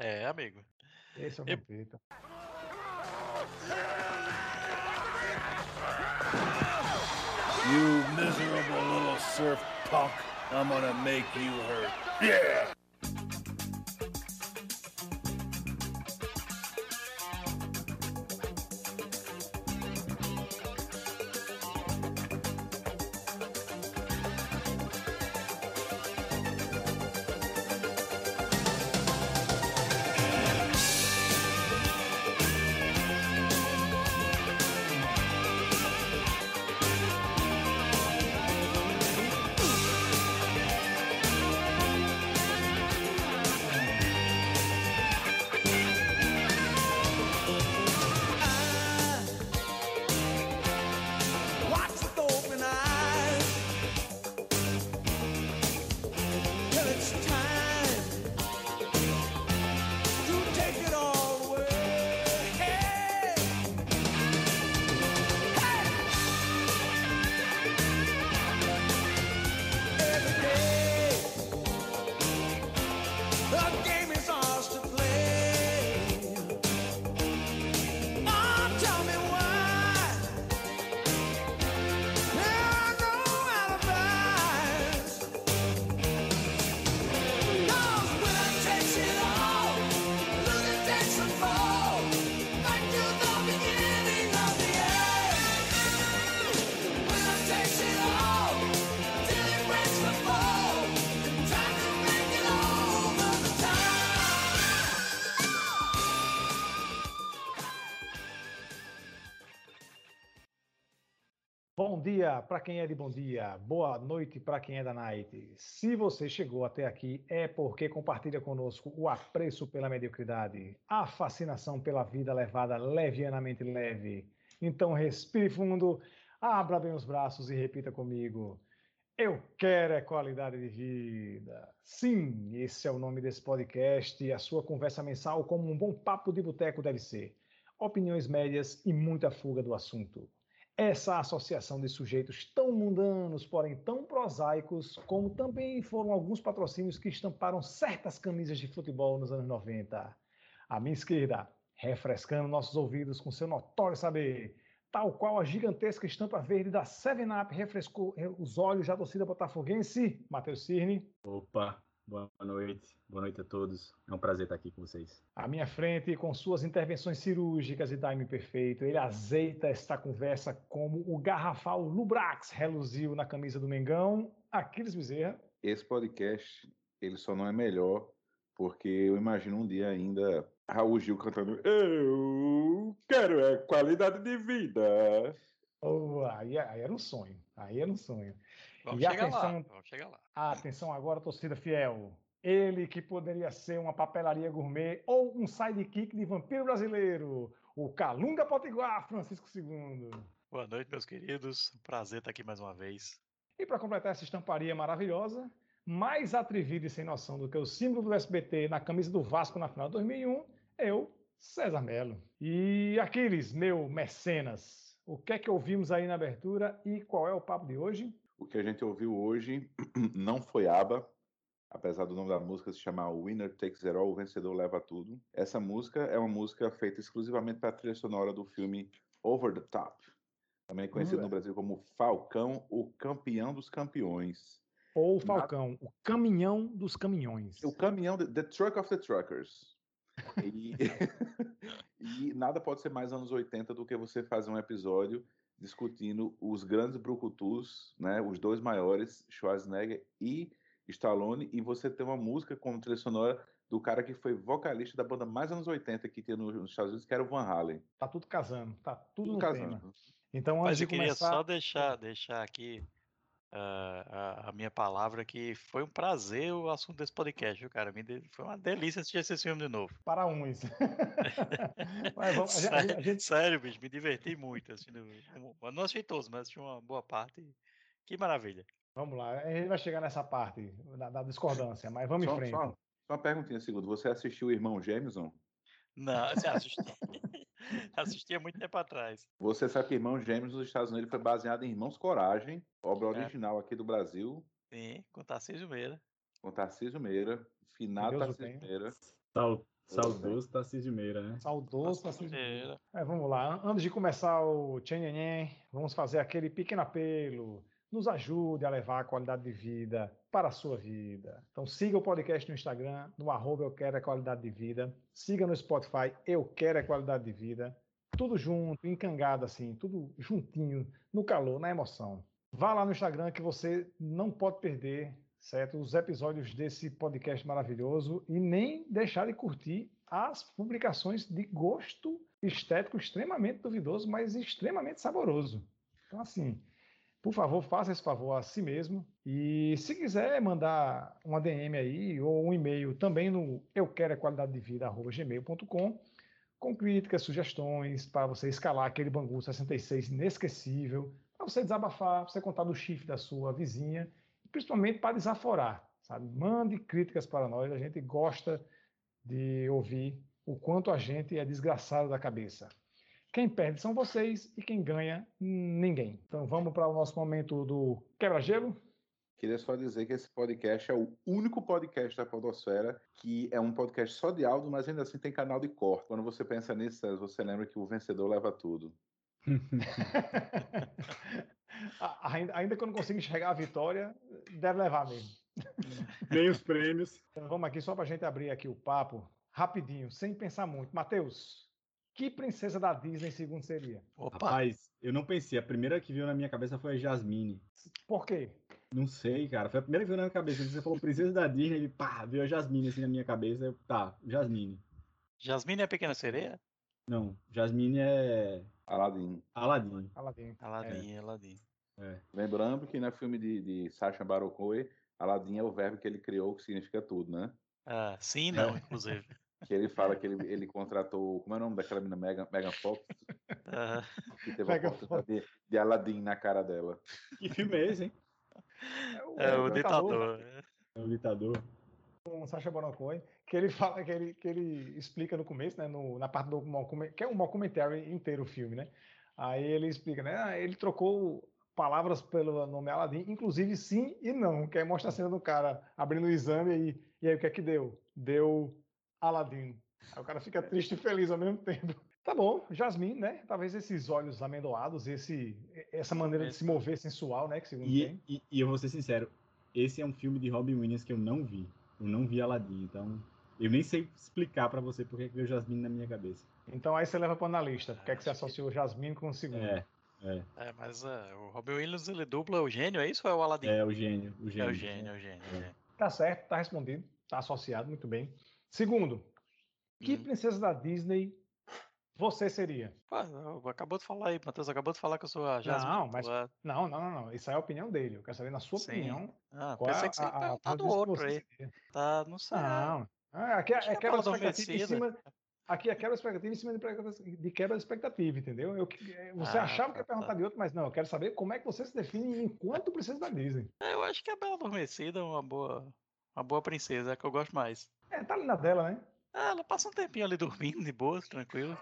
É, amigo. Esse é o Vampeta. You miserable little surf punk. I'm gonna make you hurt. Yeah! Para quem é de bom dia, boa noite para quem é da night. Se você chegou até aqui, é porque compartilha conosco o apreço pela mediocridade, a fascinação pela vida levada levianamente leve. Então respire fundo, abra bem os braços e repita comigo. Eu quero é qualidade de vida. Sim, esse é o nome desse podcast e a sua conversa mensal como um bom papo de boteco deve ser. Opiniões médias e muita fuga do assunto. Essa associação de sujeitos tão mundanos, porém tão prosaicos, como também foram alguns patrocínios que estamparam certas camisas de futebol nos anos 90. À minha esquerda, refrescando nossos ouvidos com seu notório saber, tal qual a gigantesca estampa verde da Seven Up refrescou os olhos da torcida botafoguense, Matheus Cirne. Opa, boa noite, boa noite a todos. É um prazer estar aqui com vocês. À minha frente, com suas intervenções cirúrgicas e timing perfeito, ele azeita esta conversa como o garrafal Lubrax reluziu na camisa do Mengão, Aquiles Bezerra. esse podcast ele só não é melhor porque eu imagino um dia ainda Raul Gil cantando Eu quero é qualidade de vida. Oh, aí, aí era um sonho, aí era um sonho. Vamos E chegar atenção- lá. Vamos chegar lá. Atenção agora, torcida fiel. Ele que poderia ser uma papelaria gourmet ou um sidekick de vampiro brasileiro, o Calunga Potiguar, Francisco II. Boa noite, meus queridos. Prazer estar aqui mais uma vez. E para completar essa estamparia maravilhosa, mais atrevido e sem noção do que o símbolo do SBT na camisa do Vasco na final de 2001, eu, César Melo. E Aquiles, meu mecenas, o que é que ouvimos aí na abertura e qual é o papo de hoje? O que a gente ouviu hoje não foi ABBA, apesar do nome da música se chamar Winner Takes It All, o vencedor leva tudo. Essa música é uma música feita exclusivamente para a trilha sonora do filme Over the Top, também conhecido Hum, no Brasil como Falcão, o campeão dos campeões. Ou o Falcão, o caminhão dos caminhões. O caminhão, the, the truck of the truckers. E, e nada pode ser mais anos 80 do que você fazer um episódio discutindo os grandes brucutus, né, os dois maiores, Schwarzenegger e Stallone, e você ter uma música como trilha sonora do cara que foi vocalista da banda mais anos 80 que tinha no- nos Estados Unidos, que era o Van Halen. Tá tudo casando, tá tudo, Tudo no casando. tema. Então, antes Mas de eu queria começar, só deixar, deixar aqui a, a minha palavra que foi um prazer o assunto desse podcast, viu, cara? Me de- Foi uma delícia assistir esse filme de novo. para uns. Mas vamos, a, gente- a gente- Sério, bicho, me diverti muito. Assistindo, não assisti todos, mas assisti uma boa parte. Que maravilha. Vamos lá, a gente vai chegar nessa parte da, da discordância, mas vamos Só, em frente. só- só uma perguntinha, segundo. Você assistiu o Irmão Jameson? Não, assim, assisti. assisti há muito tempo atrás. Você sabe que Irmão Gêmeos nos Estados Unidos foi baseado em Irmãos Coragem, obra É. original aqui do Brasil, Sim, com Tarcísio Meira. com Tarcísio Meira, finado Tarcísio. Meira. Sal- Saudoso Tarcísio Meira, né? Saudoso. assim, Era. É, vamos lá. An- Antes de começar o Tchenhenhen, vamos fazer aquele pequeno apelo. Nos ajude a levar a qualidade de vida para a sua vida. Então siga o podcast no Instagram, no arroba Eu Quero é Qualidade de Vida. Siga no Spotify, Eu Quero é Qualidade de Vida. Tudo junto, encangado assim, tudo juntinho, no calor, na emoção. Vá lá no Instagram que você não pode perder, certo? Os episódios desse podcast maravilhoso e nem deixar de curtir as publicações de gosto estético extremamente duvidoso, mas extremamente saboroso. Então, assim, por favor, faça esse favor a si mesmo. E se quiser mandar uma DM aí ou um e-mail também no eu quero é qualidade de vida gmail.com com críticas, sugestões para você escalar aquele Bangu 66 inesquecível, para você desabafar, para você contar do chifre da sua vizinha, e principalmente para desaforar, sabe? Mande críticas para nós, a gente gosta de ouvir o quanto a gente é desgraçado da cabeça. Quem perde são vocês e quem ganha, ninguém. Então vamos para o nosso momento do quebra-gelo. Queria só dizer que esse podcast é o único podcast da Podosfera que é um podcast só de áudio, mas ainda assim tem canal de corte. Quando você pensa nisso, você lembra que o vencedor leva tudo. Ainda, ainda que eu não consiga enxergar a vitória, deve levar mesmo. Nem os prêmios. Então vamos aqui só para a gente abrir aqui o papo, rapidinho, sem pensar muito. Matheus, que princesa da Disney segundo seria? Opa, Rapaz, eu não pensei. A primeira que veio na minha cabeça foi a Jasmine. Por quê? Não sei, cara. Foi a primeira que veio na minha cabeça. Você falou princesa da Disney e pá, veio a Jasmine assim na minha cabeça. Eu, tá, Jasmine. Jasmine é a pequena sereia? Não, Jasmine é Aladdin. Aladdin. Aladdin. Aladdin, Aladdin. Lembrando que no filme de, de Sacha Baron Cohen, Aladdin é o verbo que ele criou, que significa tudo, né? Ah, sim e não, inclusive. Que ele fala que ele, ele contratou, como é o nome daquela menina Megan, Megan Fox, que teve Megan a oportunidade de, de Aladdin na cara dela. Que filme é esse, hein? é o ditador, ditador. É o ditador. Com o Sacha Baron Cohen, que ele fala que ele, que ele explica no começo, né, no- na parte do que é um documentary inteiro o filme, né? Aí ele explica, né? ah, ele trocou palavras pelo nome Aladdin, inclusive sim e não, que aí mostra a cena do cara abrindo o exame e, e aí o que é que deu? Deu Aladdin. Aí o cara fica triste e feliz ao mesmo tempo. Tá bom, Jasmine, né? Talvez esses olhos amendoados, esse, essa maneira de se mover sensual, né? Que segundo E, tem. e, e eu vou ser sincero, esse é um filme de Robin Williams que eu não vi. Eu não vi Aladdin, então eu nem sei explicar pra você porque que veio Jasmine na minha cabeça. Então aí você leva para analista. Por que, é que você associou Jasmine com o segundo? É, é, É, mas é, o Robin Williams ele dubla o gênio, é isso ou é o Aladdin? é o gênio, o É gênio. o gênio, é o gênio. é o gênio. Tá certo, tá respondido, tá associado, muito bem. Segundo, que Hum. princesa da Disney você seria? Pô, acabou de falar aí, Matheus acabou de falar que eu sou a Jasmine. Não, mas- é- Não, não, não, não. Isso aí é a opinião dele. Eu quero saber, na sua Sim. opinião, Ah, é pensei que você ia a- a- perguntar a do outro aí. seria. Tá, não sei. Não. Ah, Aqui é, é é pela expectativa em cima. Aqui é quebra expectativa em cima de, de quebra de expectativa, entendeu? Eu, você Ah, achava que ia tá, perguntar tá. de outro, mas não, eu quero saber como é que você se define enquanto princesa da Disney. É, Eu acho que a Bela Adormecida é uma boa, uma boa princesa, é a que eu gosto mais. É, tá ali na dela, né? Ah, ela passa um tempinho ali dormindo, de boa, tranquilo.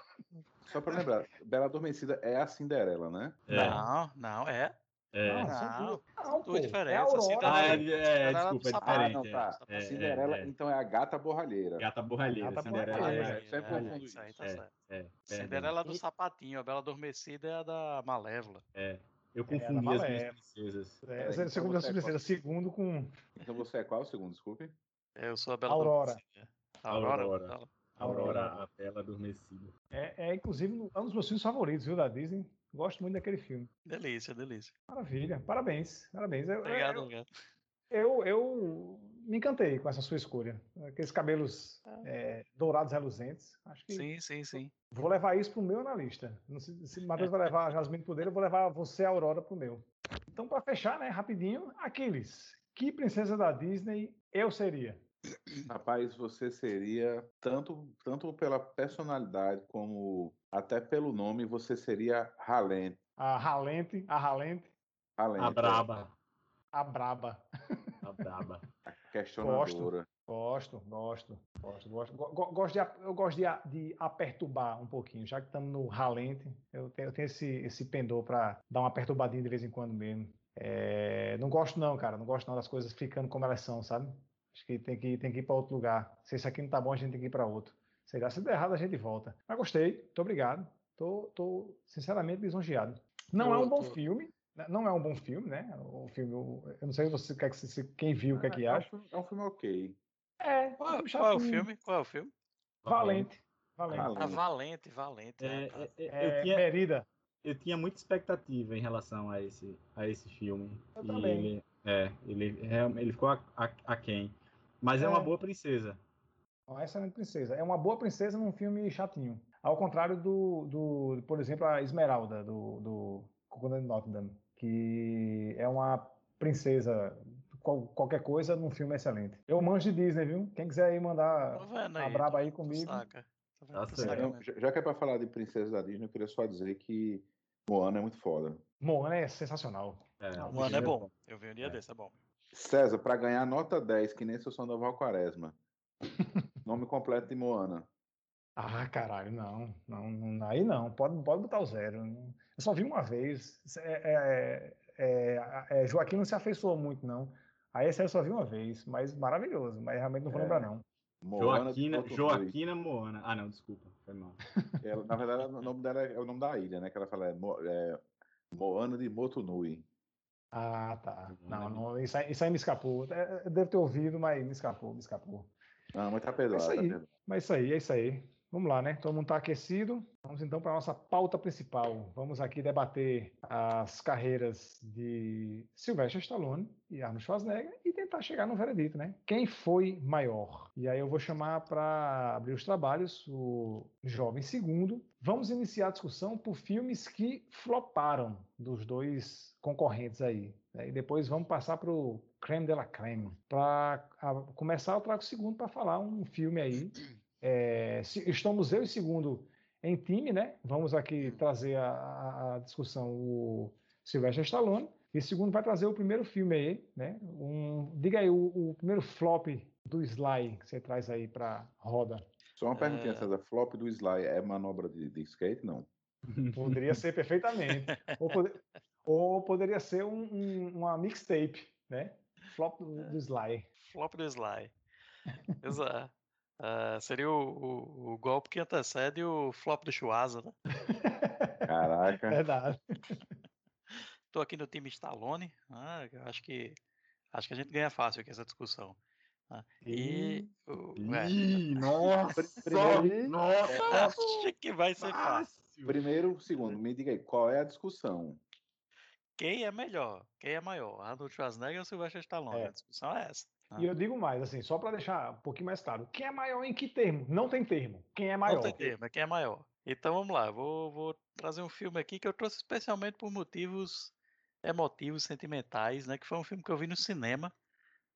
Só pra lembrar, Bela Adormecida é a Cinderela, né? É, Não, não, é. é. Não, Não, duas, não, duas diferentes, É a. Cinderela- Ah, é, é, Cinderela desculpa, é do Ah, sapato. não, diferente. tá. é, A é, Cinderela, é, é. então é a gata borralheira. Gata borralheira, Gata Cinderela borralheira. é, É, sempre é, confundo isso aí, tá é, certo. é, perdão. Cinderela é do sapatinho, a Bela Adormecida é a da Malévola. É, eu É, confundi as é. minhas princesas. É, Peraí, segundo então a você é princesa, segundo com Então você é qual, segundo? Desculpe. Eu sou a Bela Aurora. Adormecida. Aurora? Aurora. Aurora, a bela adormecida. É, é, inclusive, um dos meus filmes favoritos, viu, da Disney. Gosto muito daquele filme. Delícia, delícia. Maravilha, parabéns, parabéns. Eu, Obrigado, eu, obrigado. eu, eu me encantei com essa sua escolha. Aqueles cabelos é, dourados reluzentes. Acho que Sim, sim, sim. vou levar isso pro meu analista. Não sei se o Matheus vai levar a Jasmine pro dele, eu vou levar você, a Aurora, pro meu. Então, para fechar, né, rapidinho, Aquiles, que princesa da Disney eu seria? Rapaz, você seria, tanto, tanto pela personalidade como até pelo nome, você seria Halent. A Ralente, a Ralente, A braba. a Braba. A braba. a questionadora. Gosto, gosto, gosto, gosto. Go- go- gosto de, eu gosto de, de aperturbar um pouquinho, já que estamos no ralente, eu tenho, eu tenho esse, esse pendor para dar uma perturbadinha de vez em quando mesmo. É, não gosto não, cara, não gosto não das coisas ficando como elas são, sabe? Acho que tem que, tem que ir para outro lugar. Se esse aqui não tá bom, a gente tem que ir para outro. Sei lá, se der errado a gente volta. Mas gostei, muito obrigado. Tô, tô sinceramente lisonjeado. Não Tô- é um bom tô- filme, né? não é um bom filme, né? O filme, eu não sei você, quer que se- quem viu, o que é que É um acha. filme- É um filme ok. É, Qual, qual é o filme? Qual é o filme? Valente. Valente. Valente. Ah, Valente, Valente. É, ah, é, é, É, eu, tinha, Merida. eu tinha muita expectativa em relação a esse, a esse filme. Eu e também. ele, é, ele, ele ficou a, a, aquém. Mas é. É. uma boa princesa. Uma excelente princesa. É uma boa princesa num filme chatinho. Ao contrário do, do por exemplo, a Esmeralda, do, do Notre Dame, que é uma princesa, qual- qualquer coisa num filme excelente. Eu manjo de Disney, viu? Quem quiser aí mandar vendo a aí. braba aí tu comigo. Saca. Tô vendo Tá já já que é pra falar de princesa da Disney, eu queria só dizer que Moana é muito foda. Moana é sensacional. É, Mano, é filme bom. Eu vi um dia É. desse, é bom. César, pra ganhar nota 10, que nem seu Sandoval Quaresma. Nome completo de Moana. Ah, caralho, não, não, não, aí não, pode, pode botar o zero. Eu só vi uma vez. É, é, é, é, Joaquim não se afeiçoou muito, não. Aí esse aí eu só vi uma vez, mas maravilhoso, mas realmente não vou É. lembrar, não. Moana Joaquina, Joaquina Moana. Ah, não, desculpa. Foi mal. Ela, na verdade, o nome dela é o nome da ilha, né? Que ela fala é, Mo- é Moana de Motunui. Ah, tá. Não, não, isso, aí, isso aí me escapou. É, eu devo ter ouvido, mas me escapou, me escapou. Não, mas tá perdoado. É isso tá aí. perdoado. Mas isso aí, é isso aí. Vamos lá, né? Todo mundo está aquecido. Vamos então para a nossa pauta principal. Vamos aqui debater as carreiras de Sylvester Stallone e Arnold Schwarzenegger e tentar chegar no veredito, né? Quem foi maior? E aí eu vou chamar para abrir os trabalhos o jovem segundo. Vamos iniciar a discussão por filmes que floparam dos dois concorrentes aí. né? E depois vamos passar para o creme de la creme. Para começar, eu trago o segundo para falar um filme aí é, se- estamos eu e segundo em time, né? Vamos aqui trazer a, a- a discussão o Sylvester Stallone. E segundo vai trazer o primeiro filme aí, né? Um, diga aí o, o primeiro flop do Sly que você traz aí para roda. Só uma perguntinha, É. César. Flop do Sly é manobra de, de skate? Não. Poderia ser perfeitamente. Ou, pode- ou poderia ser um- um- uma mixtape, né? Flop do, do Sly. Flop do Sly. Exato. Ah, seria o, o, o golpe que antecede o flop do Chuasa, né? Caraca. Verdade. Tô aqui no time Stallone. Ah, acho que acho que a gente ganha fácil aqui essa discussão. Ah, e o, é, Ih, nossa! primeiro- nossa! acho que vai ser fácil. Fácil! Primeiro, segundo, me diga aí, qual é a discussão? Quem é melhor? Quem é maior? Arnold Schwarzenegger ou Sylvester Stallone? É. A discussão é essa. Ah, E eu digo mais, assim, só para deixar um pouquinho mais claro. Quem é maior em que termo? Não tem termo. Quem é maior? Não tem termo, é quem é maior. Então vamos lá, vou, vou trazer um filme aqui que eu trouxe especialmente por motivos emotivos, sentimentais, né? Que foi um filme que eu vi no cinema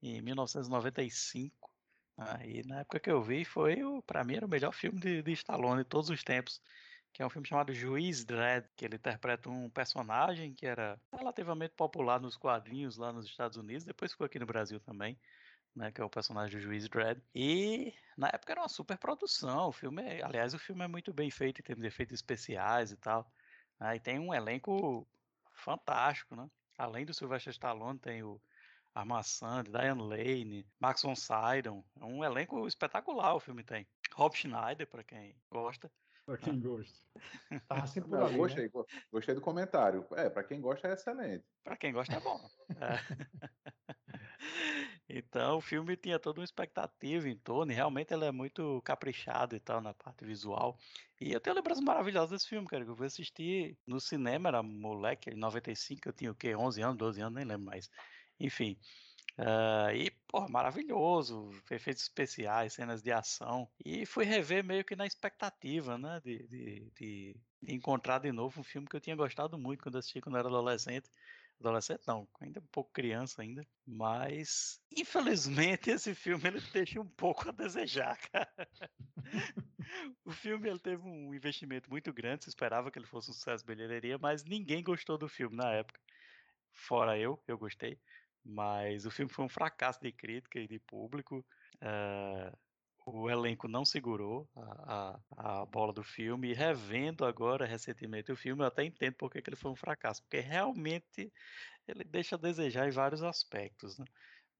em 1995. Ah, e na época que eu vi, foi para mim era o melhor filme de, de Stallone de todos os tempos, que é um filme chamado Juiz Dredd, que ele interpreta um personagem que era relativamente popular nos quadrinhos lá nos Estados Unidos, depois ficou aqui no Brasil também, né, que é o personagem do Juiz Dredd. E na época era uma super produção, o filme, é- aliás, o filme é muito bem feito em termos de efeitos especiais e tal. né, e tem um elenco fantástico, né? Além do Sylvester Stallone, tem o Armand Sand, Diane Lane, Max von Sydow. É um elenco espetacular o filme tem. Rob Schneider, para quem gosta. Pra quem gosta. Tava sempre por ali, né? gostei, go- gostei do comentário. É, pra quem gosta é excelente. Para quem gosta é bom. É. Então o filme tinha toda uma expectativa em torno, e realmente ele é muito caprichado e tal na parte visual. E eu tenho lembranças maravilhosas desse filme, cara, que eu fui assistir no cinema, era moleque, em 95, eu tinha o quê? 11 anos, 12 anos, nem lembro mais. Enfim. ah, e, pô, maravilhoso, efeitos especiais, cenas de ação. E fui rever meio que na expectativa, né, de, de, de encontrar de novo um filme que eu tinha gostado muito quando assisti quando era adolescente. Adolescente não, ainda um pouco criança ainda, mas infelizmente esse filme ele deixa um pouco a desejar, cara. O filme ele teve um investimento muito grande, se esperava que ele fosse um sucesso de bilheteria, mas ninguém gostou do filme na época. Fora eu, eu gostei, mas o filme foi um fracasso de crítica e de público. eh, o elenco não segurou a, a, a bola do filme e revendo agora recentemente o filme, eu até entendo porque que ele foi um fracasso, porque realmente ele deixa a desejar em vários aspectos, né?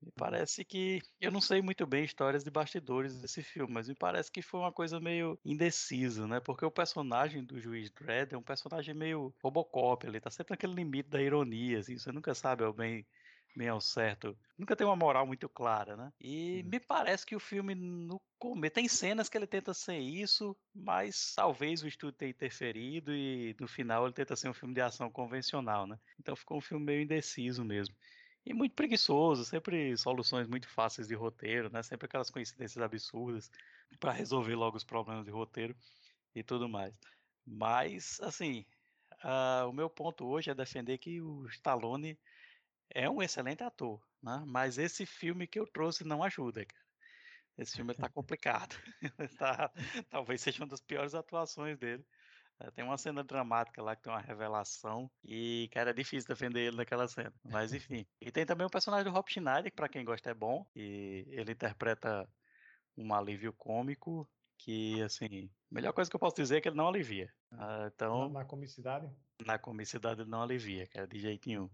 Me parece que. Eu não sei muito bem histórias de bastidores desse filme, mas me parece que foi uma coisa meio indecisa, né? Porque o personagem do juiz Dredd é um personagem meio Robocop, ele tá sempre naquele limite da ironia, assim, você nunca sabe ao bem. Bem ao certo, nunca tem uma moral muito clara, né? E me parece que o filme no começo tem cenas que ele tenta ser isso, mas talvez o estúdio tenha interferido e no final ele tenta ser um filme de ação convencional, né? Então ficou um filme meio indeciso mesmo. E muito preguiçoso, sempre soluções muito fáceis de roteiro, né? Sempre aquelas coincidências absurdas para resolver logo os problemas de roteiro e tudo mais. Mas, assim, ah, o meu ponto hoje é defender que o Stallone é um excelente ator, né? Mas esse filme que eu trouxe não ajuda, cara. Esse filme tá complicado. Tá- talvez seja uma das piores atuações dele. É, Tem uma cena dramática lá que tem uma revelação e, cara, é difícil defender ele naquela cena. Mas enfim. E tem também o personagem do Rob Schneider, que pra quem gosta é bom. E ele interpreta um alívio cômico que, assim, a melhor coisa que eu posso dizer é que ele não alivia. Ah, então, na comicidade. Na comicidade ele não alivia, cara, de jeito nenhum.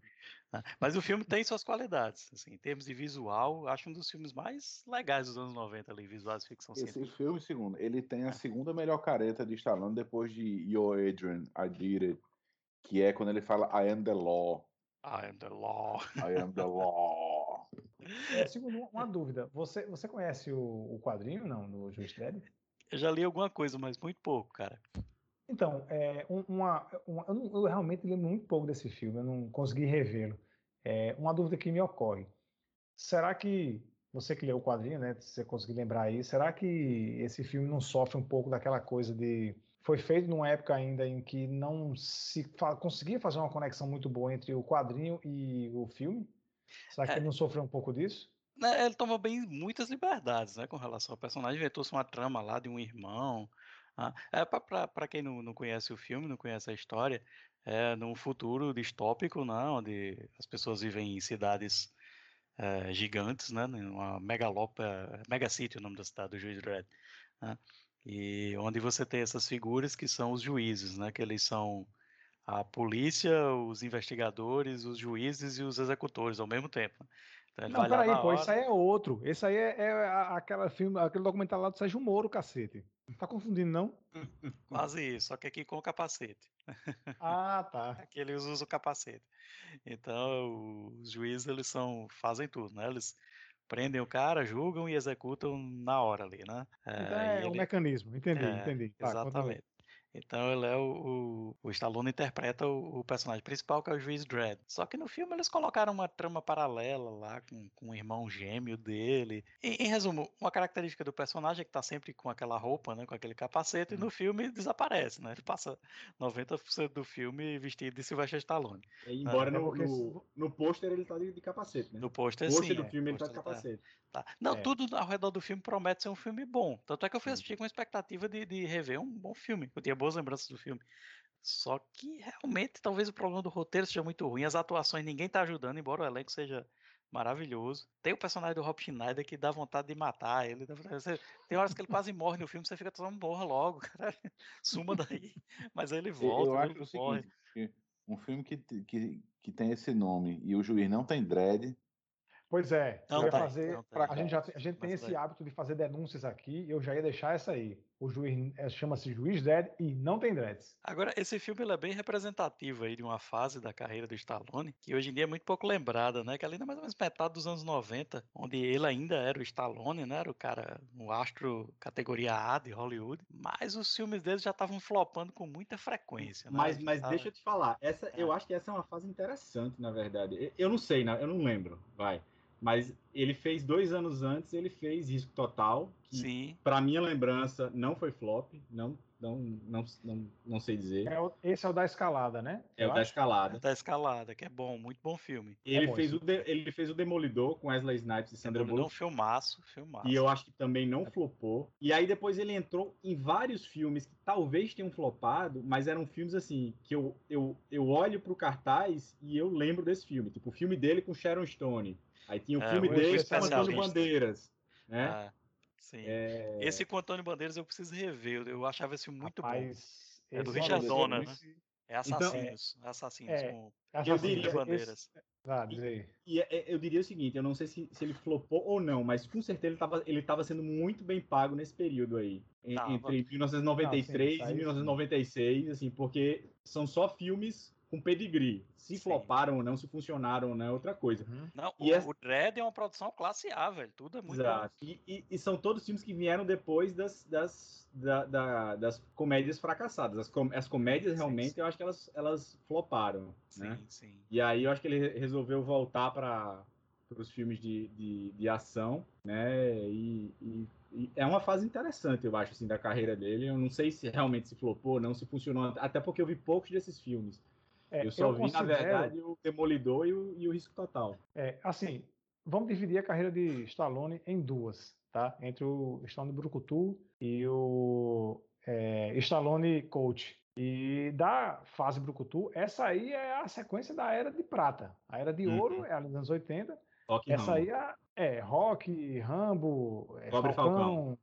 né? Mas o filme tem suas qualidades, assim, em termos de visual, acho um dos filmes mais legais dos anos 90 ali, visuais de ficção Esse científica. filme, segundo, ele tem a segunda melhor careta de Stallone depois de Yo Adrian, I Did It, que é quando ele fala I am the law, I am the law. I am the law. É, segundo, uma dúvida. Você, você conhece o, o quadrinho, não, do Juiz Dredd? Eu já li alguma coisa, mas muito pouco, cara. Então, é, um- uma, uma- eu, realmente lembro muito pouco desse filme, eu não consegui revê-lo. É, uma dúvida que me ocorre: será que você que leu o quadrinho, né, se você conseguir lembrar aí, será que esse filme não sofre um pouco daquela coisa de foi feito numa época ainda em que não se fa- conseguia fazer uma conexão muito boa entre o quadrinho e o filme? Será que É. ele não sofreu um pouco disso? Né, Ele toma bem muitas liberdades, né, com relação ao personagem. Inventou-se uma trama lá de um irmão. Ah, É, para quem não, não conhece o filme, não conhece a história, é num futuro distópico, né, onde as pessoas vivem em cidades eh, gigantes, né, uma megalopa, megacity, o nome da cidade do Juiz Dredd, né, e onde você tem essas figuras que são os juízes, né, que eles são a polícia, os investigadores, os juízes e os executores ao mesmo tempo. Então Não, peraí, pô, hora- isso aí é outro. Esse aí é, é aquela filme, aquele documentário lá do Sérgio Moro, cacete. Não tá confundindo, não? Quase isso, só que aqui com o capacete. Ah, tá. Aqui eles usam o capacete. Então, os juízes, eles são, fazem tudo, né? Eles prendem o cara, julgam e executam na hora ali, né? Então É, é e o ele- mecanismo. Entendi, é, entendi. Tá. Exatamente. Então ele é o, o, o Stallone interpreta o, o personagem principal, que é o juiz Dredd. Só que no filme eles colocaram uma trama paralela lá com, com o irmão gêmeo dele. Em, em resumo, uma característica do personagem é que tá sempre com aquela roupa, né, com aquele capacete, e no filme desaparece, né? Ele passa 90% do filme vestido de Sylvester Stallone. É, embora é no, no, no pôster ele tá de, de capacete, né? No pôster, No pôster sim. do é, filme ele tá de tá- capacete. Tá. Não, É. tudo ao redor do filme promete ser um filme bom. Tanto é que eu fui assistir com expectativa de, de rever um bom filme. Eu tinha boas lembranças do filme. Só que realmente talvez o problema do roteiro seja muito ruim. As atuações ninguém tá ajudando, embora o elenco seja maravilhoso. Tem o personagem do Rob Schneider que dá vontade de matar ele. você- Tem horas que ele quase morre no filme, você fica todo morra logo, cara. Suma daí. Mas aí ele volta, eu ele acho o seguinte, um filme que, que, que tem esse nome e o juiz não tem dread, Pois é, Não tem, fazer. não tem. A gente, já, a gente tem esse vai. hábito de fazer denúncias aqui, eu já ia deixar essa aí. O juiz é, chama-se Juiz Dredd e não tem dreads. Agora, esse filme ele é bem representativo aí de uma fase da carreira do Stallone, que hoje em dia é muito pouco lembrada, né? Que ali na mais ou menos metade dos anos 90, onde ele ainda era o Stallone, né? Era o cara, um astro categoria A de Hollywood, mas os filmes dele já estavam flopando com muita frequência, né? Mas, mas Ah, deixa eu te falar, essa, É. eu acho que essa é uma fase interessante, na verdade. Eu- Eu não sei, né? eu não lembro, vai. Mas ele fez dois anos antes, ele fez Risco Total, que Sim, pra minha lembrança não foi flop, não, não, não, não, não sei dizer. É o- esse é o da escalada, né? É Eu o da acho. escalada. da escalada, que é bom, muito bom filme. Ele, bom fez o de- ele fez o Demolidor com Wesley Snipes e Sandra é um Bullock. filmaço, filmaço. E eu acho que também não flopou. E aí depois ele entrou em vários filmes que talvez tenham flopado, mas eram filmes assim, que eu, eu, eu olho pro cartaz e eu lembro desse filme. Tipo, o filme dele com Sharon Stone. Aí tinha o É, filme dele com Antônio. Bandeiras. Né? Ah, sim. É, Esse com Antônio Bandeiras eu preciso rever, eu- eu achava esse filme muito bom. Rapaz, É do esse Richard é Donner, né? esse- É assassinos. assassinos é, com Assassinos, diria- esse- bandeiras. Ah, diz aí. E é- é- eu diria o seguinte, eu não sei se, se ele flopou ou não, mas com certeza ele estava ele tava sendo muito bem pago nesse período aí. entre 1993 Não, sim, e isso aí, 1996, assim, porque são só filmes com pedigree. Se Sim. floparam ou não, se funcionaram ou não, é outra coisa. Não, E o, essa- o Dredd é uma produção classe A, velho. Tudo é muito Exato. E, e- e são todos filmes que vieram depois das, das, da- da- das comédias fracassadas. As, com- as comédias, Sim, realmente, sim. eu acho que elas, elas floparam. Sim, né? sim. E aí eu acho que ele resolveu voltar para os filmes de, de, de ação, né? E, e- e é uma fase interessante, eu acho, assim, da carreira dele. Eu não sei se realmente se flopou ou não, se funcionou, até porque eu vi poucos desses filmes. É, eu só vi, na considero- verdade, o Demolidor e o, e o Risco Total. É, assim, vamos dividir a carreira de Stallone em duas, tá? Entre o Stallone Brucutu e o é, Stallone Coach. E da fase Brucutu, essa aí é a sequência da Era de Prata. A Era de Uhum. Ouro é ali nos anos 80. Rock Essa Rambo. aí é, é Rock, Rambo, é, Cobra e Falcão,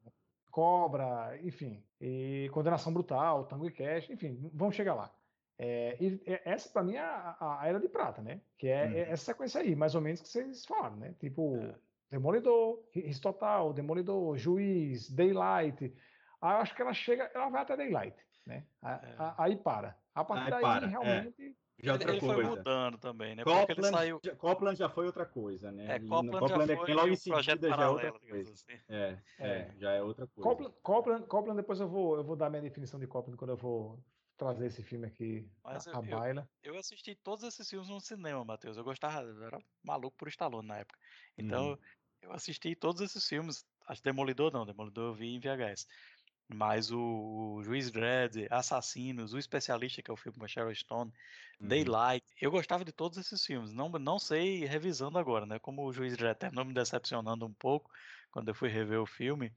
Cobra, enfim. E Condenação Brutal, Tango e Cash, enfim, vamos chegar lá. É, e é- essa para mim é a, a Era de Prata, né? Que é, Uhum. é essa sequência aí, mais ou menos que vocês falaram, né? Tipo É. Demolidor, Risco Total, Demolidor, Juiz, Daylight. Aí eu acho que ela chega, ela vai até Daylight, né? A- É. a- Aí para. A partir Aí daí, para, é. realmente, Já Ele, outra ele foi coisa. mudando também, né? Porque ele Copland, saiu. já- Copland já foi outra coisa, né? É, no Copland, já é foi quem logo em seguida já é outra coisa. assim. É, é, É. já é outra coisa. Copland, Copland, Copland, depois eu vou, eu vou dar minha definição de Copland quando eu vou trazer esse filme aqui Mas a, a eu- baila. Eu assisti todos esses filmes no cinema, Matheus. Eu gostava, eu era maluco por Stallone na época. Então, Uhum. eu assisti todos esses filmes. Acho Demolidor não, Demolidor eu vi em VHS. Mas o, o Juiz Dredd, Assassinos, O Especialista, que é o filme com a Sharon Stone, Uhum. Daylight. Eu gostava de todos esses filmes. Não, não sei revisando agora, né? Como o Juiz Dredd terminou me decepcionando um pouco quando eu fui rever o filme.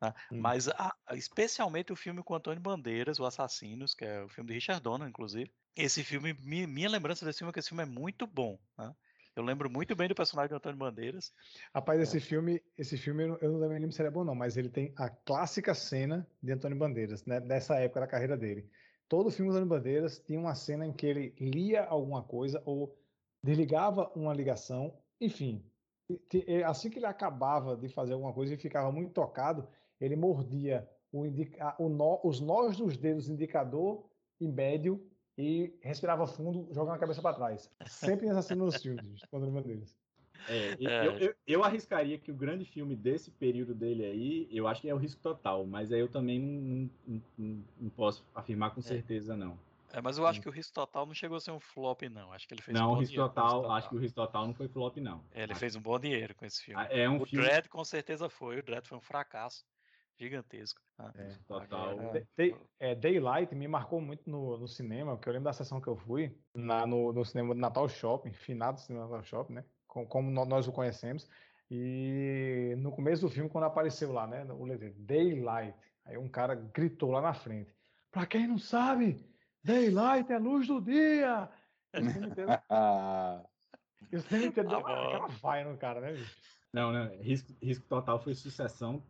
né? Hum. Mas a- especialmente o filme com Antônio Bandeiras, O Assassinos, que é o filme de Richard Donner, inclusive. Esse filme, mi- minha lembrança desse filme é que esse filme é muito bom. né? Eu lembro muito bem do personagem do Antônio Bandeiras. Rapaz, esse filme, esse filme eu não- lembro se ele é bom, não, mas ele tem a clássica cena de Antônio Bandeiras, né, dessa época da carreira dele. Todo filme do Antônio Bandeiras tinha uma cena em que ele lia alguma coisa ou desligava uma ligação, enfim. Assim que ele acabava de fazer alguma coisa e ficava muito tocado, ele mordia o indica- o nó- os nós dos dedos indicador e médio e respirava fundo, jogando a cabeça para trás. Sempre cena nos filmes, bicho, do Antônio Bandeiras. É, É. Eu, eu, eu arriscaria que o grande filme desse período dele aí, eu acho que é o Risco Total, mas aí eu também não, não- não- não posso afirmar com certeza, não. É, mas eu acho que o Risco Total não chegou a ser um flop, não. Acho que ele fez um Não, o bom Risco dinheiro com o Total, acho que o Risco Total não foi flop, não. É, Ele Acho- fez um bom dinheiro com esse filme. Ah, É um o filme Dredd com certeza foi. O Dredd foi um fracasso gigantesco. né? É. total. Agora- Day- é, Daylight me marcou muito no, no cinema, porque eu lembro da sessão que eu fui na- no, no cinema do Natal Shopping, finado cinema do Natal Shopping, né? Com- Como nó- nós o conhecemos. E no começo do filme, quando apareceu lá, né? O letreiro Daylight, aí um cara gritou lá na frente: Pra quem não sabe, Daylight é luz do dia! E o cinema inteiro, Ah, o cinema inteiro deu aquela vaia no cara, né, bicho? Não, né? Risco, Risco Total foi sucessão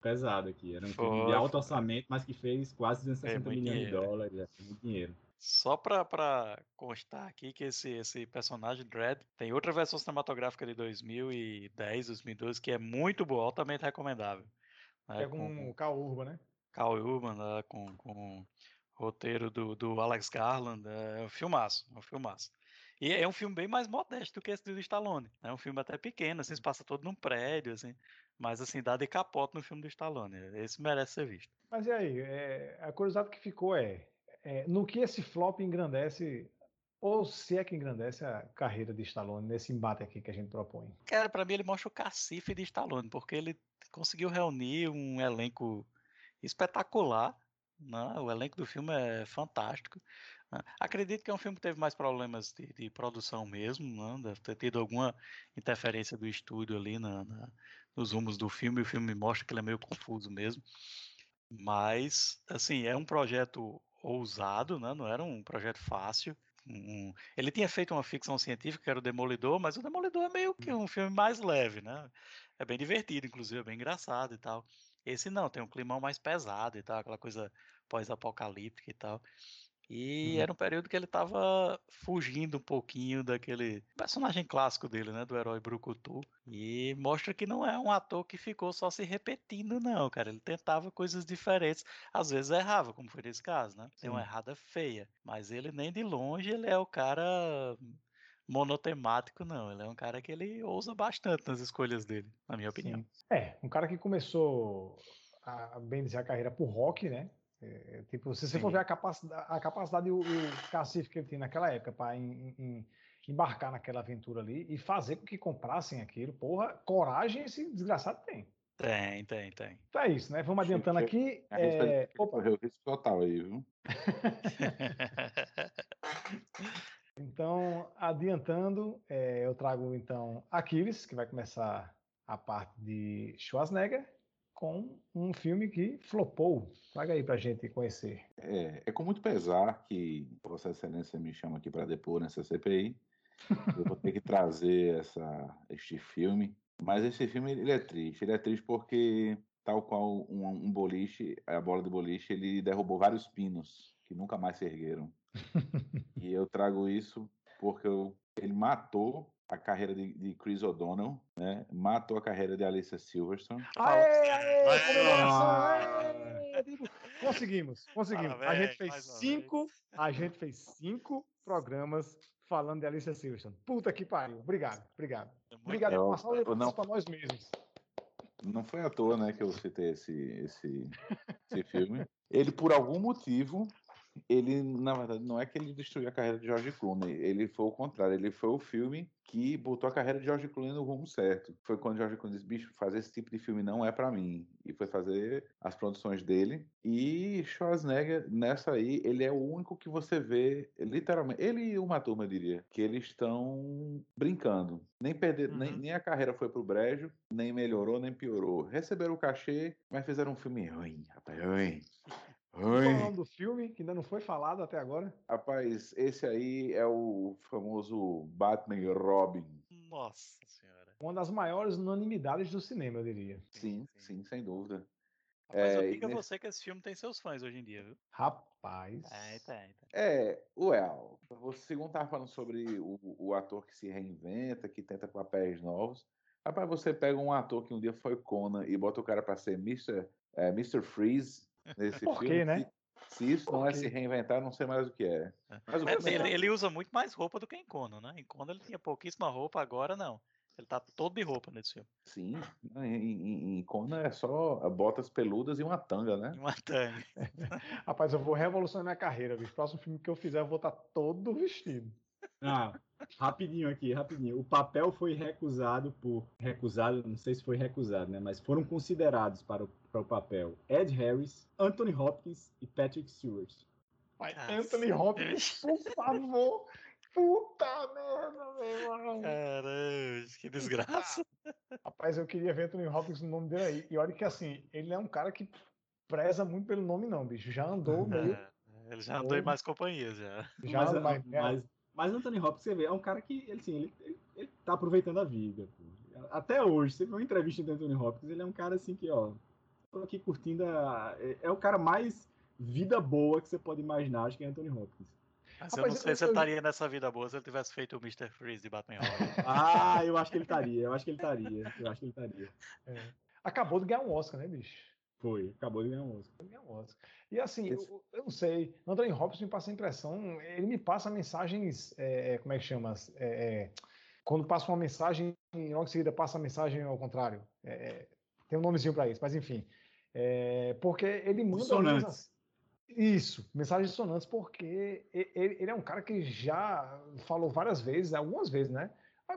pesada aqui. Era um filme Foi, de alto orçamento, mas que fez quase 260 muito milhões de dinheiro. dólares. É, muito dinheiro. Só pra, pra constar aqui que esse, esse personagem Dredd tem outra versão cinematográfica de 2010, 2012, que é muito boa, altamente recomendável. né, É com o Cal Urban, né? Carl Urban, né, com, com roteiro do, do Alex Garland, é um filmaço, é um filmaço. E é um filme bem mais modesto do que esse do Stallone. É um filme até pequeno, assim, se passa todo num prédio, assim, mas assim, dá de capote no filme do Stallone. Esse merece ser visto. Mas e aí? é, a curiosidade que ficou é, é, no que esse flop engrandece, ou se é que engrandece a carreira de Stallone nesse embate aqui que a gente propõe? Cara, pra mim ele mostra o cacife de Stallone, porque ele conseguiu reunir um elenco espetacular, né? O elenco do filme é fantástico. Né? Acredito que é um filme que teve mais problemas de, de produção mesmo, né? Deve ter tido alguma interferência do estúdio ali na, na- nos rumos do filme, o filme mostra que ele é meio confuso mesmo. Mas, assim, é um projeto ousado, né? Não era um projeto fácil. Um- ele tinha feito uma ficção científica, que era o Demolidor, mas o Demolidor é meio que um filme mais leve, né? É bem divertido, inclusive, é bem engraçado e tal. Esse não, tem um climão mais pesado e tal, aquela coisa pós-apocalíptica e tal. E Uhum. era um período que ele tava fugindo um pouquinho daquele personagem clássico dele, né? Do herói Brucutu. E mostra que não é um ator que ficou só se repetindo, não, cara. Ele tentava coisas diferentes. Às vezes errava, como foi nesse caso, né? Tem uma Sim. errada feia. Mas ele nem de longe ele é o cara monotemático, não. Ele é um cara que ele ousa bastante nas escolhas dele, na minha opinião. Sim. É, um cara que começou a, a bem dizer a carreira por rock, né? É, tipo, se você for ver a capacidade, a capacidade e o, o cacife que ele tinha naquela época para embarcar naquela aventura ali e fazer com que comprassem aquilo, porra, coragem esse desgraçado tem. Tem, tem, tem. Então é isso, né? Vamos adiantando aqui. A gente vai É, correr o risco total aí, viu? Então, adiantando, é, eu trago então Aquiles, que vai começar a parte de Schwarzenegger, com um filme que flopou. Traga aí pra gente conhecer. É, é com muito pesar que Vossa Excelência me chama aqui para depor nessa CPI. Eu vou ter que trazer essa, este filme. Mas esse filme ele é triste. Ele é triste porque, tal qual um, um boliche, a bola de boliche, ele derrubou vários pinos que nunca mais se ergueram. e eu trago isso porque eu- ele matou a carreira de, de Chris O'Donnell, né? matou a carreira de Alicia Silverstone. Aê, aê, aê, digo, Conseguimos, conseguimos. a gente fez cinco, a gente fez cinco programas falando de Alicia Silverstone. Puta que pariu. Obrigado, obrigado. Obrigado Eu- por passar não- para nós mesmos. Não foi à toa, né, que eu citei esse, esse, esse filme. Ele, por algum motivo, ele, na verdade, não é que ele destruiu a carreira de George Clooney, ele foi o contrário, ele foi o filme que botou a carreira de George Clooney no rumo certo. Foi quando George Clooney disse, bicho, fazer esse tipo de filme não é pra mim. E foi fazer as produções dele. E Schwarzenegger, nessa aí, ele é o único que você vê, literalmente, ele e uma turma, eu diria, que eles estão brincando. Nem, perder, nem, Uhum. nem a carreira foi pro brejo, nem melhorou, nem piorou. Receberam o cachê, mas fizeram um filme ruim, rapaz, ruim. Qual é o nome do filme que ainda não foi falado até agora? Rapaz, esse aí é o famoso Batman e Robin. Nossa senhora. Uma das maiores unanimidades do cinema, eu diria. Sim, sim, sem dúvida. Rapaz, eu É, digo a nesse- você que esse filme tem seus fãs hoje em dia, viu? Rapaz. É, tem, tem. É, well, você segundo estava falando sobre o, o ator que se reinventa, que tenta papéis novos. Rapaz, você pega um ator que um dia foi Conan e bota o cara para ser Mr. é, Mr. Freeze nesse Por filme. quê, né? Se, isso não é se reinventar, não sei mais o que é. Mas o É, filme ele, ele usa muito mais roupa do que em Conan, né? Em Conan ele tinha pouquíssima roupa, agora não. Ele tá todo de roupa nesse filme. Sim, em, em, em Conan é só botas peludas e uma tanga, né? E uma tanga. Rapaz, eu vou revolucionar minha carreira, bicho. Próximo filme que eu fizer, eu vou estar todo vestido. Ah, rapidinho aqui, rapidinho. O papel foi recusado por. Recusado, não sei se foi recusado, né? Mas foram considerados para o, para o papel Ed Harris, Anthony Hopkins e Patrick Stewart. Pai, Nossa. Anthony Hopkins, por favor. Puta merda, meu irmão. Caramba, que desgraça. Rapaz, eu queria ver Anthony Hopkins no nome dele aí. E olha que assim, ele é um cara que preza muito pelo nome, não, bicho. Já andou meio. É, ele já andou em mais companhias já. Já mas, andou mais. mas, mas Anthony Hopkins, você vê, é um cara que ele, assim, ele, ele, ele tá aproveitando a vida. pô. Até hoje, você vê uma entrevista do Anthony Hopkins, ele é um cara assim que, ó, tô aqui curtindo a, é, é o cara mais vida boa que você pode imaginar, acho que é Anthony Hopkins. Mas eu Rapaz, não sei eu- se ele eu- estaria nessa vida boa se ele tivesse feito o Mr. Freeze de Batman Robin. Ah, eu acho que ele estaria, eu acho que ele estaria, eu acho que ele estaria. É. Acabou de ganhar um Oscar, né, bicho? Foi, acabou de ganhar um Oscar. Ganhar um Oscar. E assim, Esse- eu, eu não sei. Anthony Hopkins me passa a impressão. Ele me passa mensagens. é, é, como é que chama? É, é, quando passa uma mensagem, logo em seguida passa a mensagem ao contrário. É, é, tem um nomezinho para isso, mas enfim. É, porque ele manda. Dissonantes. Isso, mensagens sonantes, porque ele, ele é um cara que já falou várias vezes, algumas vezes, né?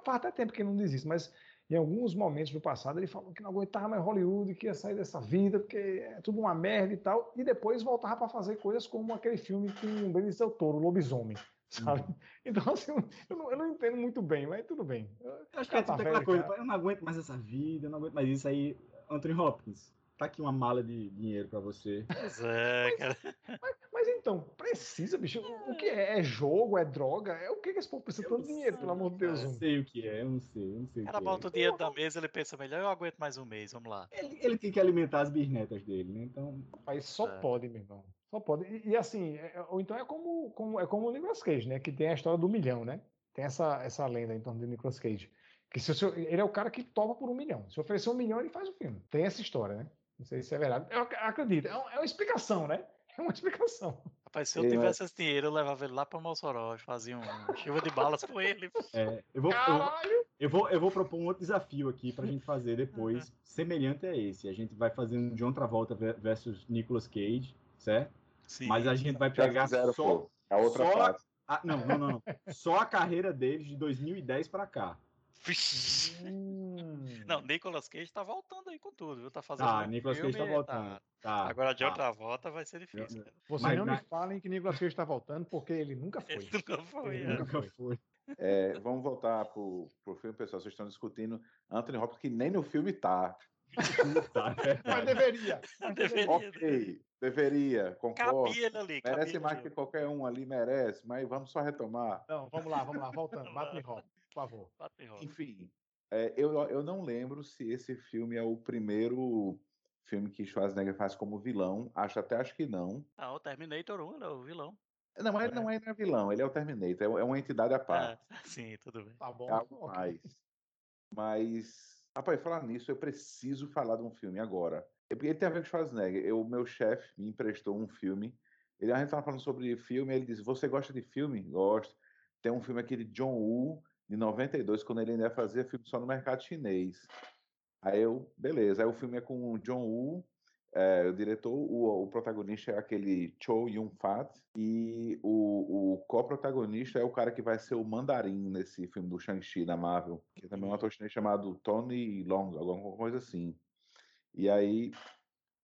Faz até tempo que ele não diz isso, mas em alguns momentos do passado ele falou que não aguentava mais Hollywood, que ia sair dessa vida, porque é tudo uma merda e tal, e depois voltava para fazer coisas como aquele filme com o Benicio del Toro, o Lobisomem, sabe? Então, assim, eu não, eu não entendo muito bem, mas tudo bem. Eu acho que é Tá tipo velho, aquela coisa, cara. eu não aguento mais essa vida, eu não aguento mais isso aí. Anthony Hopkins. Tá aqui uma mala de dinheiro pra você. Pois é, cara. Mas então, precisa, bicho. O que é? É jogo? É droga? É o que que esse povo precisa tanto dinheiro, pelo amor de Deus? Eu não sei o que é, eu não sei, eu não sei O cara que bota é. o dinheiro da mesa, ele pensa melhor, eu aguento mais um mês, vamos lá. Ele, ele tem que alimentar as bisnetas dele, né? Então, Mas só É. pode, meu irmão. Só pode. E, e assim, é- é- ou então é como, como, é como o Nicolas Cage, né? Que tem a história do milhão, né? Tem essa, essa lenda em torno do Nicolas Cage. Que se ele é o cara que topa por um milhão. Se oferecer um milhão, ele faz o filme. Tem essa história, né? Não sei se é verdade. Eu ac- acredito. É, um- é uma explicação, né? É uma explicação. Rapaz, se eu tivesse esse dinheiro, eu levava ele lá pra Mossoró, fazia um chuva de balas com ele. é, eu, vou, eu, Caralho! eu, vou, eu vou propor um outro desafio aqui pra gente fazer depois, semelhante a esse. A gente vai fazer um John Travolta ve- versus Nicolas Cage, certo? Sim. Mas a gente vai Já pegar fizeram, só. pô. A outra só- parte. a- não, não, não, não. Só a carreira deles de 2010 pra cá. Vixe. Não, Nicolas Cage tá voltando aí com tudo, viu? Tá fazendo. Tá, um Nicolas Cage tá filme, voltando. Tá, Agora de tá. outra volta vai ser difícil. cara. Vocês Mas não na- me falem que Nicolas Cage está voltando, porque ele nunca foi. Ele nunca foi. Ele é. nunca foi. É, vamos voltar pro, pro filme, pessoal. Vocês estão discutindo Anthony Hopkins, que nem no filme tá. Tá, é Mas deveria. mas Deveria. Ok, deveria, concordo. Cabia ele ali. Merece mais que qualquer um ali, merece, mas vamos só retomar. Não, vamos lá, vamos lá, voltando. Bate me rola, por favor. Bate rola. Enfim, é, eu, eu não lembro se esse filme é o primeiro filme que Schwarzenegger faz como vilão. Acho até acho que não. Ah, o Terminator 1 era o vilão. Não, ele não é, não é vilão, ele é o Terminator, é, é uma entidade à parte. Ah, sim, tudo bem. Tá bom. É algo ok. mais. Mas, rapaz, falar nisso, eu preciso falar de um filme agora. É porque Ele tem a ver com Schwarzenegger. Eu, O meu chefe me emprestou um filme. Ele, a gente estava falando sobre filme, ele disse: Você gosta de filme? Gosto. Tem um filme aqui de John Woo, de 92, quando ele ainda fazia filme só no mercado chinês. Aí eu, beleza. Aí o filme é com o John Woo, é, o diretor, o, o protagonista é aquele Cho Yun-fat, e o, o co-protagonista é o cara que vai ser o mandarim nesse filme do Shang-Chi da Marvel, que também é um ator chinês chamado Tony Long, alguma coisa assim. E aí,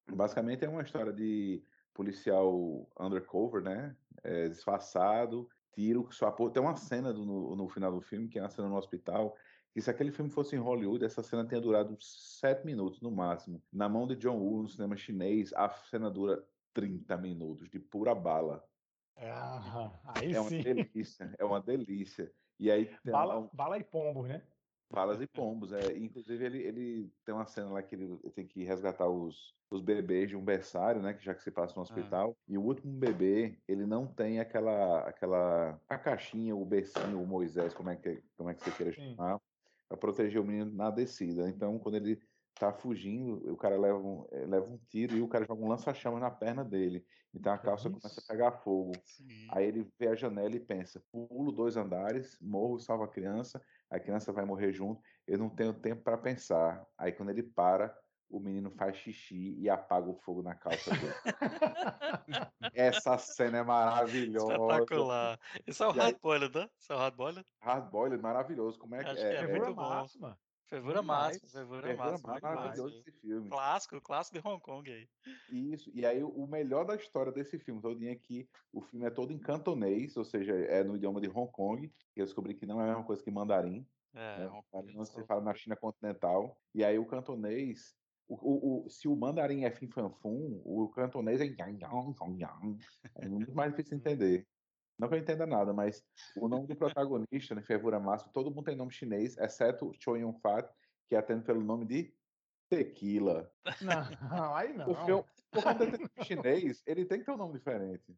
basicamente é uma história de policial undercover, né? É, disfarçado, tiro, que só tem uma cena do- no, no final do filme, que é uma cena no hospital, que se aquele filme fosse em Hollywood, essa cena tinha durado sete minutos no máximo. Na mão de John Woo, no cinema chinês, a cena dura 30 minutos de pura bala. Ah, É uma sim. delícia, é uma delícia. E aí tem uma- Bala, bala e pombos, né? Balas e pombos, é. Inclusive, ele, ele tem uma cena lá que ele tem que resgatar os, os bebês de um berçário, né? Que já que se passa no hospital. E o último bebê, ele não tem aquela, aquela a caixinha, o bercinho, o Moisés, como é que, como é que você queira chamar, para proteger o menino na descida. Então, quando ele tá fugindo, o cara leva um, eh, leva um tiro e o cara joga um lança-chamas na perna dele. Então a calça começa a pegar fogo. Sim. Aí ele vê a janela e pensa: pulo dois andares, morro, salvo a criança, a criança vai morrer junto. Eu não tenho tempo para pensar. Aí quando ele para, o menino faz xixi e apaga o fogo na calça dele. Essa cena é maravilhosa. Espetacular. Isso é o E aí- hard boiled, né? Isso é o hard boiled? Hard boiled, maravilhoso. Como é que Acho é? que é é, muito Fervura bom. Fervura máxima, fervura máxima. maravilhoso esse filme. Clássico, clássico de Hong Kong aí. Isso, e aí o melhor da história desse filme todinho é que o filme é todo em cantonês, ou seja, é no idioma de Hong Kong, que eu descobri que não é a mesma coisa que mandarim, É, né? Hong Kong, não se só- fala na China continental, e aí o cantonês, o, o- o- se o mandarim é fim fan fum, o cantonês é yang yang yang yang, é muito mais difícil de entender. Não que eu entenda nada, mas o nome do protagonista, né, Fervura Máxima, todo mundo tem nome chinês, exceto Cho Yun Fat, que atende pelo nome de Tequila. Não, aí não. Porque o, porque o detetive chinês, ele tem que ter um nome diferente.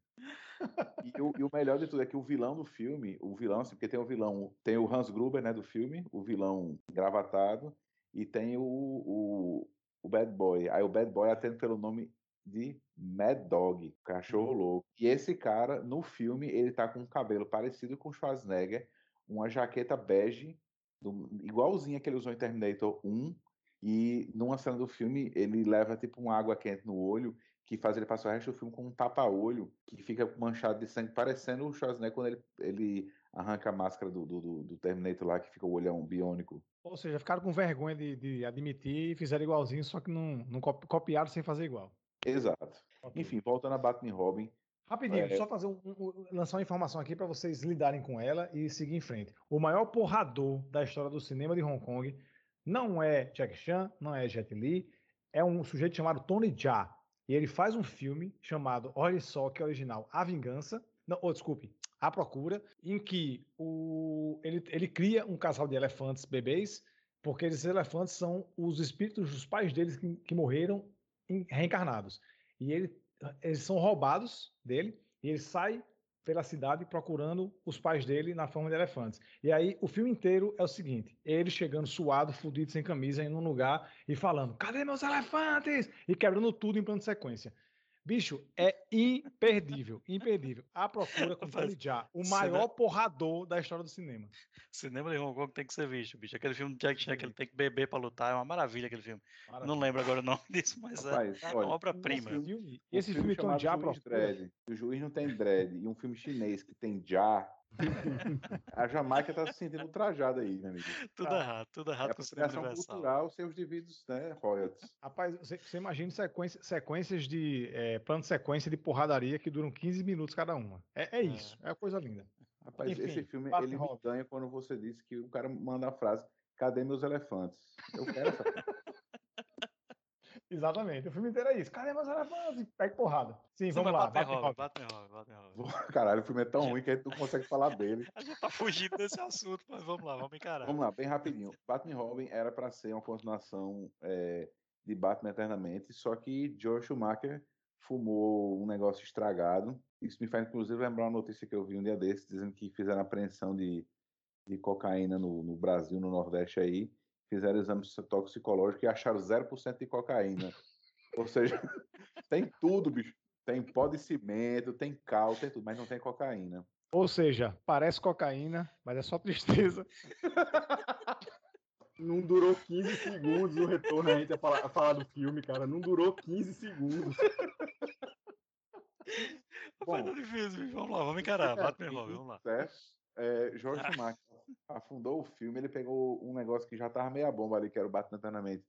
E o, e o melhor de tudo é que o vilão do filme, o vilão, assim, porque tem o vilão, tem o Hans Gruber, né, do filme, o vilão gravatado, e tem o, o, o Bad Boy. Aí o Bad Boy atende pelo nome de Mad Dog, cachorro louco. E esse cara, no filme, ele tá com um cabelo parecido com o Schwarzenegger, uma jaqueta bege, do- igualzinha que ele usou em Terminator 1, e numa cena do filme, ele leva tipo uma água quente no olho, que faz ele passar o resto do filme com um tapa-olho, que fica manchado de sangue, parecendo o Schwarzenegger quando ele, ele arranca a máscara do, do, do- Terminator lá, que fica o olhão biônico. Ou seja, ficaram com vergonha de, de admitir e fizeram igualzinho, só que não, não copi- copiaram sem fazer igual. Exato. Ok. Enfim, voltando a Batman Robin, Rapidinho, É. só fazer um, um- um- lançar uma informação aqui para vocês lidarem com ela e seguir em frente. O maior porrador da história do cinema de Hong Kong não é Jack Chan, não é Jet Li, é um sujeito chamado Tony Jaa. E ele faz um filme chamado, olha só que é original, A Vingança. Não, oh, desculpe, A Procura, em que o, ele, ele cria um casal de elefantes bebês, porque esses elefantes são os espíritos dos pais deles que, que morreram em- reencarnados. E ele, eles são roubados dele, e ele sai pela cidade procurando os pais dele na forma de elefantes. E aí o filme inteiro é o seguinte: ele chegando suado, fudido, sem camisa, em um lugar e falando: cadê meus elefantes? E quebrando tudo em plano de sequência. Bicho, é imperdível, imperdível. A procura com Tony Jaa, o maior não- porrador da história do cinema. Cinema de Hong Kong tem que ser visto, bicho. Aquele filme do Jack Chan que ele tem que beber pra lutar é uma maravilha aquele filme. Não Maravilha. lembro agora o nome disso, mas é, Rapaz, é uma olha, obra-prima. Esse filme, um esse filme Tony chamado Jaa Juiz procura. Dredd, o juiz não tem dread, e um filme chinês que tem já. a Jamaica tá se sentindo ultrajada aí, meu amigo. Tudo Cara, errado, tudo É errado com o cinema apropriação universal. cultural sem os devidos né, royalties. Rapaz, você, você imagina sequência- sequências de é, plano de sequência de porradaria que duram 15 minutos cada uma. É, é isso, é coisa linda. Rapaz, Enfim, esse filme ele me ganha quando você disse que o cara manda a frase: Cadê meus elefantes? Eu quero essa Exatamente, o filme inteiro é isso. Cadê meus elefantes? Pega porrada. Sim, Sim, vamos lá. Batman Robin. Batman Robin, Batman Robin. Caralho, o filme é tão ruim que a gente não consegue falar dele. A gente tá fugindo desse assunto, mas vamos lá, vamos encarar. Vamos lá, bem rapidinho. Batman e Robin era para ser uma continuação é, de Batman Eternamente, só que Joel Schumacher fumou um negócio estragado. Isso me faz, inclusive, lembrar uma notícia que eu vi um dia desses, dizendo que fizeram apreensão de, de cocaína no, no Brasil, no Nordeste aí. Fizeram exame toxicológico e acharam 0% de cocaína. Ou seja, tem tudo, bicho. Tem pó de cimento, tem cal, tem tudo, mas não tem cocaína. Ou seja, parece cocaína, mas é só tristeza. Não durou 15 segundos o retorno a gente a falar, a falar do filme, cara. Não durou 15 segundos. Foi tão difícil, bicho. Vamos lá, vamos encarar. E Robin, vamos lá. Certo? É, Jorge Schumacher afundou o filme, ele pegou um negócio que já tava meia bomba ali, que era o Batman Eternamente.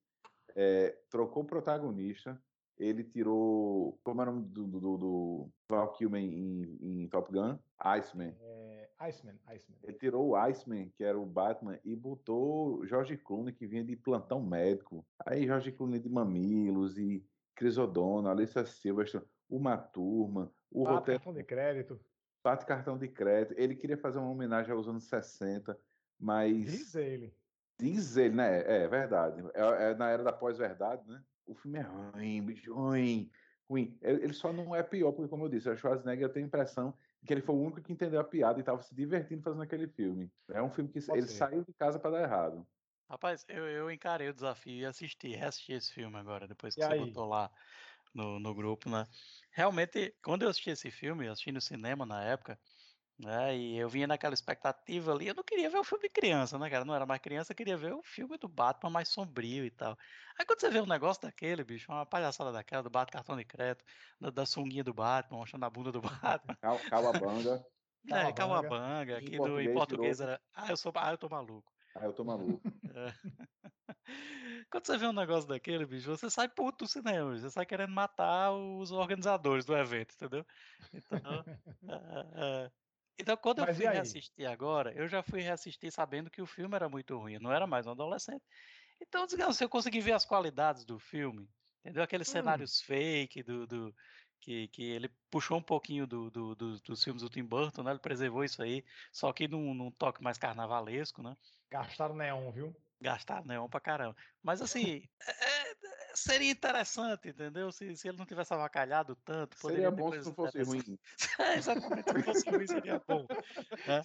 É, trocou o protagonista, ele tirou. Como era o nome do, do, do, do Val Kilmer em, em Top Gun? Iceman. É, Iceman, Iceman. Ele tirou o Iceman, que era o Batman, e botou George Clooney, que vinha de plantão médico. Aí George Clooney de Mamilos e Chris O'Donnell, Alissa Silverstone, uma turma, o Bate roteiro cartão de crédito. bate cartão de crédito. Ele queria fazer uma homenagem aos anos 60, mas Diz ele. diz ele, né? É verdade. É, é na era da pós-verdade, né? O filme é ruim, bicho, ruim, ruim. Ele ele só não é pior, porque, como eu disse, o Schwarzenegger eu tenho a impressão que ele foi o único que entendeu a piada e estava se divertindo fazendo aquele filme. É um filme que Pode ele ser. saiu de casa para dar errado. Rapaz, eu, eu encarei o desafio e assisti, reassisti esse filme agora, depois que E você aí? botou lá no, no grupo, né? Realmente, quando eu assisti esse filme, eu assisti no cinema na época, né? E eu vinha naquela expectativa ali, eu não queria ver o filme de criança, né, cara? Não era mais criança, eu queria ver o filme do Batman mais sombrio e tal. Aí quando você vê um negócio daquele, bicho, uma palhaçada daquela, do Batman cartão de crédito, da, da sunguinha do Batman, mostrando a bunda do Batman, Cal- Calabanga, né? Calabanga. Calabanga, Em aqui do, em português português virou- era, ah, eu sou, ah, eu tô maluco. aí eu tô maluco. Quando você vê um negócio daquele, bicho, você sai puto do cinema, você sai querendo matar os organizadores do evento, entendeu? Então, ah, ah, então quando eu Mas fui e aí? reassistir agora, eu já fui reassistir sabendo que o filme era muito ruim, eu não era mais um adolescente. Então, digamos, se eu consegui ver as qualidades do filme, entendeu? Aqueles Hum. cenários fake do, do- que, que ele puxou um pouquinho do, do- do- dos filmes do Tim Burton, né? Ele preservou isso aí, só que num, num toque mais carnavalesco, né? Gastaram neon, viu? Gastaram neon pra caramba. Mas assim, é- é- seria interessante, entendeu? Se, se ele não tivesse avacalhado tanto. Seria bom se não fosse ruim. É, exatamente, se não fosse ruim seria bom.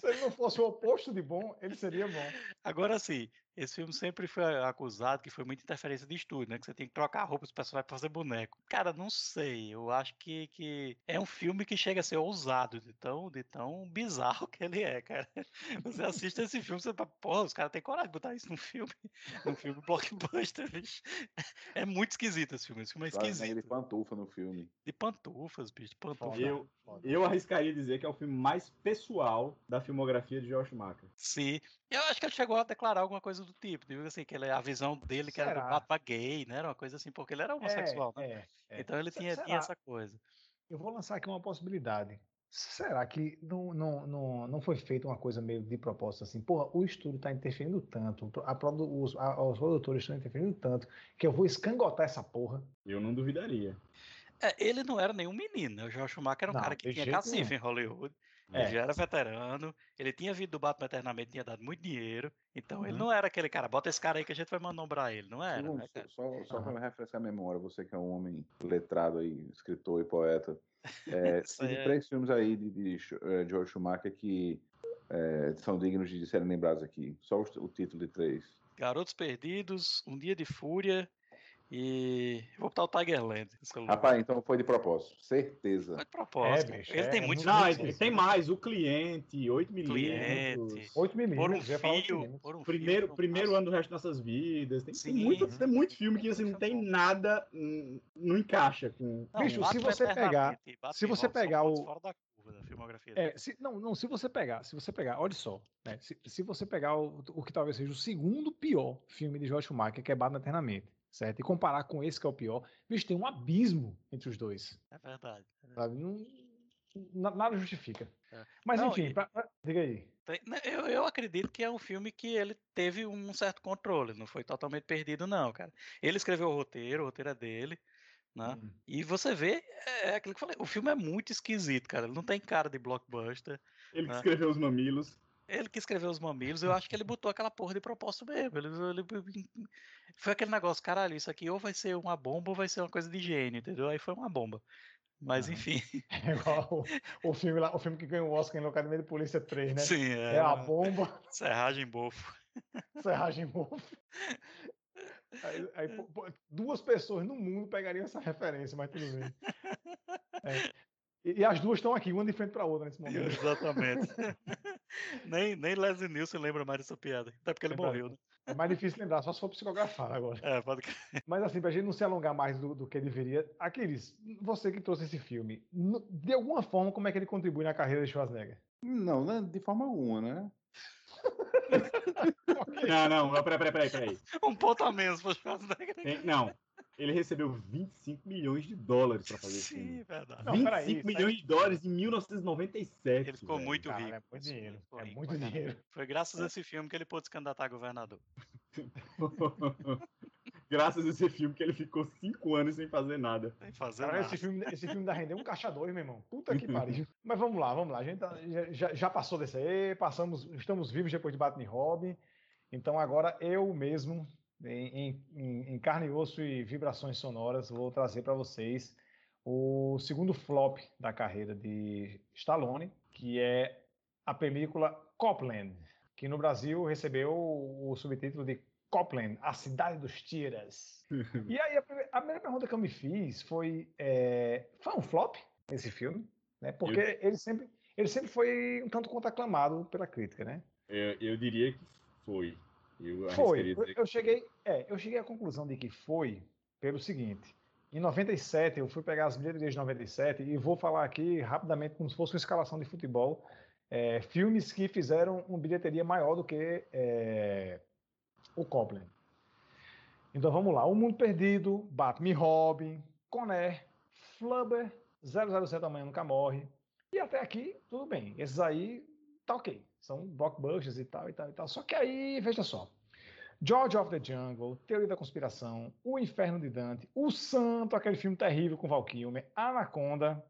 Se ele não fosse o oposto de bom, ele seria bom. Agora sim, esse filme sempre foi acusado que foi muita interferência de estúdio, né? Que você tem que trocar a roupa dos personagens pra fazer boneco. Cara, não sei. Eu acho que, que é um filme que chega a ser ousado, de tão, de tão bizarro que ele é, cara. Você assiste esse filme, você fala, porra, os caras têm coragem de botar isso num filme, num filme blockbuster, bicho. É muito esquisito esse filme. Esse filme é de esquisito. pantufa no filme. De pantufas, bicho, de pantufa. Eu-. Eu arriscaria dizer que é o filme mais pessoal da filmografia de George Schumacher. Sim. Eu acho que ele chegou a declarar alguma coisa do tipo, digo assim, que ele, a visão dele que era do? Batman gay, né? Era uma coisa assim, porque ele era homossexual, né? É, é, é. Então ele tinha, tinha essa coisa. Eu vou lançar aqui uma possibilidade. Será que não, não, não, não foi feita uma coisa meio de propósito assim? Porra, o estúdio está interferindo tanto, a, produ- os, a- os produtores estão interferindo tanto, que eu vou escangotar essa porra. Eu não duvidaria. É, ele não era nenhum menino, né? O Joel Schumacher era um Não, cara que tinha cacife nenhum. em Hollywood. É. Ele já era veterano, ele tinha vindo do Batman eternamente, tinha dado muito dinheiro. Então ele Uhum. não era aquele cara, bota esse cara aí que a gente vai manombrar ele, não era, Segundo, né, só só para refrescar a memória, você que é um homem letrado aí, escritor e poeta, é, teve é- três filmes aí de, de Sch- eh, George Schumacher que eh, são dignos de serem lembrados aqui. Só o, o título de três. Garotos Perdidos, Um Dia de Fúria e. Vou botar o Tigerland. Rapaz, então foi de propósito, certeza. Foi de propósito. É, bicho, ele é- tem é muitos muito Não, ele tem mais. O cliente, 8 milímetros. Cliente. 8 Por um milímetros, 8 fio. milímetros. Por um Primeiro, fio, primeiro ano do resto das nossas vidas. Tem, tem Sim. muito, tem muito filme que assim, não tem nada, hum, não encaixa com. Não, Bicho, se você pegar- e Batman se você pegar o- fora da curva da filmografia dele. É, se, não, não, se você pegar, se você pegar, olha só, né, se, se você pegar o, o que talvez seja o segundo pior filme de George Schumacher, que é Batman Eternamente, certo? E comparar com esse que é o pior, bicho, tem um abismo entre os dois, É verdade. sabe? Não, na- nada justifica. É. Mas Não, enfim, e- pra- diga aí. Né, Eu, eu acredito que é um filme que ele teve um certo controle, não foi totalmente perdido, não, cara. Ele escreveu o roteiro, o roteiro é dele, né? Hum. E você vê, é, é aquilo que eu falei, o filme é muito esquisito, cara. Ele não tem cara de blockbuster. Ele que Ah. escreveu os mamilos. Ele que escreveu os mamilos, eu acho que ele botou aquela porra de propósito mesmo. Ele, ele- foi aquele negócio, caralho, isso aqui ou vai ser uma bomba ou vai ser uma coisa de gênio, entendeu? Aí foi uma bomba. Mas enfim, É igual o, o filme lá, o filme que ganhou o Oscar em Academia de Polícia 3, né? sim, É, é, a bomba, serragem bofo. serragem mofo. Aí, aí, duas pessoas no mundo pegariam essa referência, mas tudo bem. É. E, e as duas estão aqui, uma de frente para a outra nesse momento. Exatamente. Nem, nem Leslie Nielsen lembra mais dessa piada. Até porque ele Lembra morreu, né? É mais difícil lembrar, só se for psicografar agora. É, pode... Mas assim, pra gente não se alongar mais do, do que deveria, Aquiles, você que trouxe esse filme, de alguma forma, como é que ele contribui na carreira de Schwarzenegger? Não, né, de forma alguma, né? Não, não, não, peraí, peraí, peraí, peraí. Um ponto a menos pro Schwarzenegger. Tem- não, ele recebeu 25 milhões de dólares pra fazer esse Sim, filme. verdade. Não, 25 peraí, isso aí- milhões de dólares em 1997. Ele ficou velho. muito Cara, rico. é muito dinheiro, ficou é rico muito pra caralho. dinheiro. Foi graças a esse filme que ele pôde se candidatar a governador. Graças a esse filme que ele ficou 5 anos sem fazer nada. Sem fazer Cara, nada. esse filme, esse filme da render um caixa dois, meu irmão. Puta que pariu. Mas vamos lá, vamos lá. A gente tá- já- já, já passou desse aí, passamos, estamos vivos depois de Batman e Robin. Então agora eu mesmo, em, em- em- carne e osso e vibrações sonoras, vou trazer para vocês o segundo flop da carreira de Stallone, que é a película Copland, que no Brasil recebeu o subtítulo de Copland, a cidade dos tiras. E aí, a, prime- a primeira pergunta que eu me fiz foi: é, foi um flop esse filme? Né? Porque ele, sempre, ele sempre foi um tanto quanto aclamado pela crítica, né? Eu, eu diria que foi. Eu Foi. Eu, eu cheguei, é, eu cheguei à conclusão de que foi pelo seguinte. Em 97, eu fui pegar as bilheterias de 97 e vou falar aqui rapidamente, como se fosse uma escalação de futebol, é, filmes que fizeram uma bilheteria maior do que é, o Copland. Então vamos lá. O Mundo Perdido, Batman e Robin, Conner, Flubber, 007 Amanhã Nunca Morre. E até aqui, tudo bem. Esses aí, tá ok. São blockbusters e tal, e tal, e tal. Só que aí, veja só. George of the Jungle, Teoria da Conspiração, O Inferno de Dante, O Santo, aquele filme terrível com Val Kilmer, Anaconda,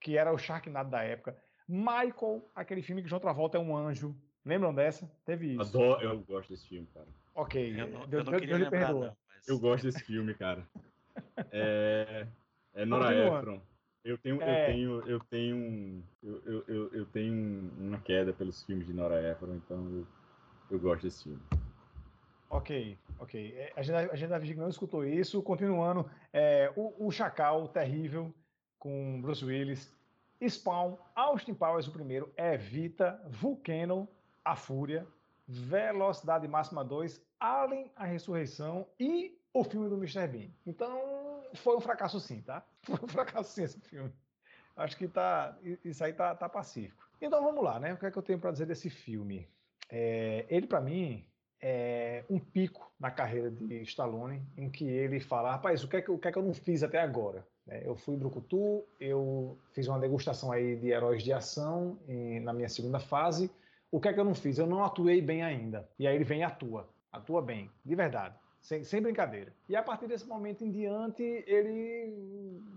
que era o Sharknado da época, Michael, aquele filme que João Travolta é um anjo. Lembram dessa? Teve isso. Adoro, eu gosto desse filme, cara. Ok. Eu não, Deus- eu não Deus- queria Deus lhe lembrar, perdoa. não. Mas... Eu gosto desse filme, cara. É, é Nora. Ephron. Eu tenho, É. eu tenho, eu tenho, um- eu, eu, eu, tenho um- uma queda pelos filmes de Nora Ephron, então eu, eu gosto desse filme. Ok, ok. É, A gente, a gente da não escutou isso. Continuando, é, o, o Chacal, terrível, com Bruce Willis. Spawn, Austin Powers, o primeiro, Evita, Vulcano, A Fúria, Velocidade Máxima 2, Alien, A Ressurreição e o filme do Mr. Bean. Então, foi um fracasso sim, tá? Foi um fracasso sim esse filme. Acho que tá, isso aí tá, tá pacífico. Então vamos lá, né? O que é que eu tenho para dizer desse filme? É, ele, para mim, é um pico na carreira de Stallone, em que ele fala, rapaz, o que, é que, o que é que eu não fiz até agora? né? Eu fui Brucutu, eu fiz uma degustação aí de heróis de ação na minha segunda fase. O que é que eu não fiz? Eu não atuei bem ainda. E aí ele vem e atua. Atua bem, de verdade. Sem, sem brincadeira. E a partir desse momento em diante, ele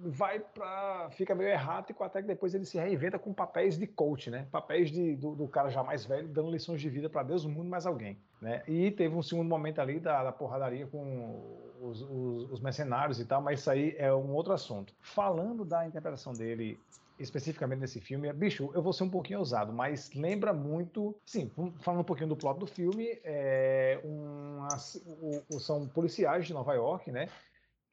vai para. fica meio errático, até que depois ele se reinventa com papéis de coach, né? Papéis de, do, do cara já mais velho, dando lições de vida para Deus, o mundo, mais alguém. Né? E teve um segundo momento ali da, da porradaria com os, os- os mercenários e tal, mas isso aí é um outro assunto. Falando da interpretação dele especificamente nesse filme, bicho, eu vou ser um pouquinho ousado, mas lembra muito, sim, falando um pouquinho do plot do filme, é uma, são policiais de Nova York, né?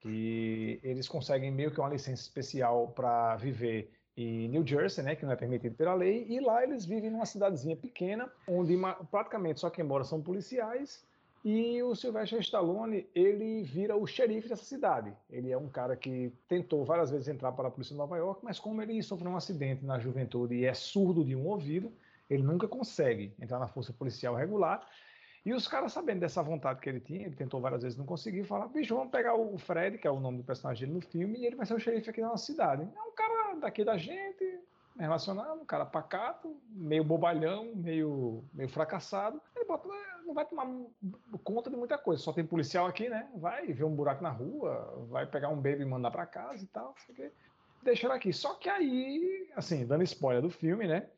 Que eles conseguem meio que uma licença especial para viver em New Jersey, né, que não é permitido pela lei, e lá eles vivem numa cidadezinha pequena, onde praticamente só quem mora são policiais, e o Sylvester Stallone, ele vira o xerife dessa cidade. Ele é um cara que tentou várias vezes entrar para a polícia de Nova York, mas como ele sofreu um acidente na juventude e é surdo de um ouvido, ele nunca consegue entrar na força policial regular. E os caras, sabendo dessa vontade que ele tinha, ele tentou várias vezes, não conseguiu, falaram, bicho, vamos pegar o Fred, que é o nome do personagem dele no filme, e ele vai ser o xerife aqui da nossa cidade. É um cara daqui da gente, relacionado, um cara pacato, meio bobalhão, meio, meio fracassado. Ele bota, "É, não vai tomar conta de muita coisa, só tem policial aqui, né? Vai ver um buraco na rua, vai pegar um baby e mandar para casa e tal, sei. Deixa ele aqui. Só que aí, assim, dando spoiler do filme, né?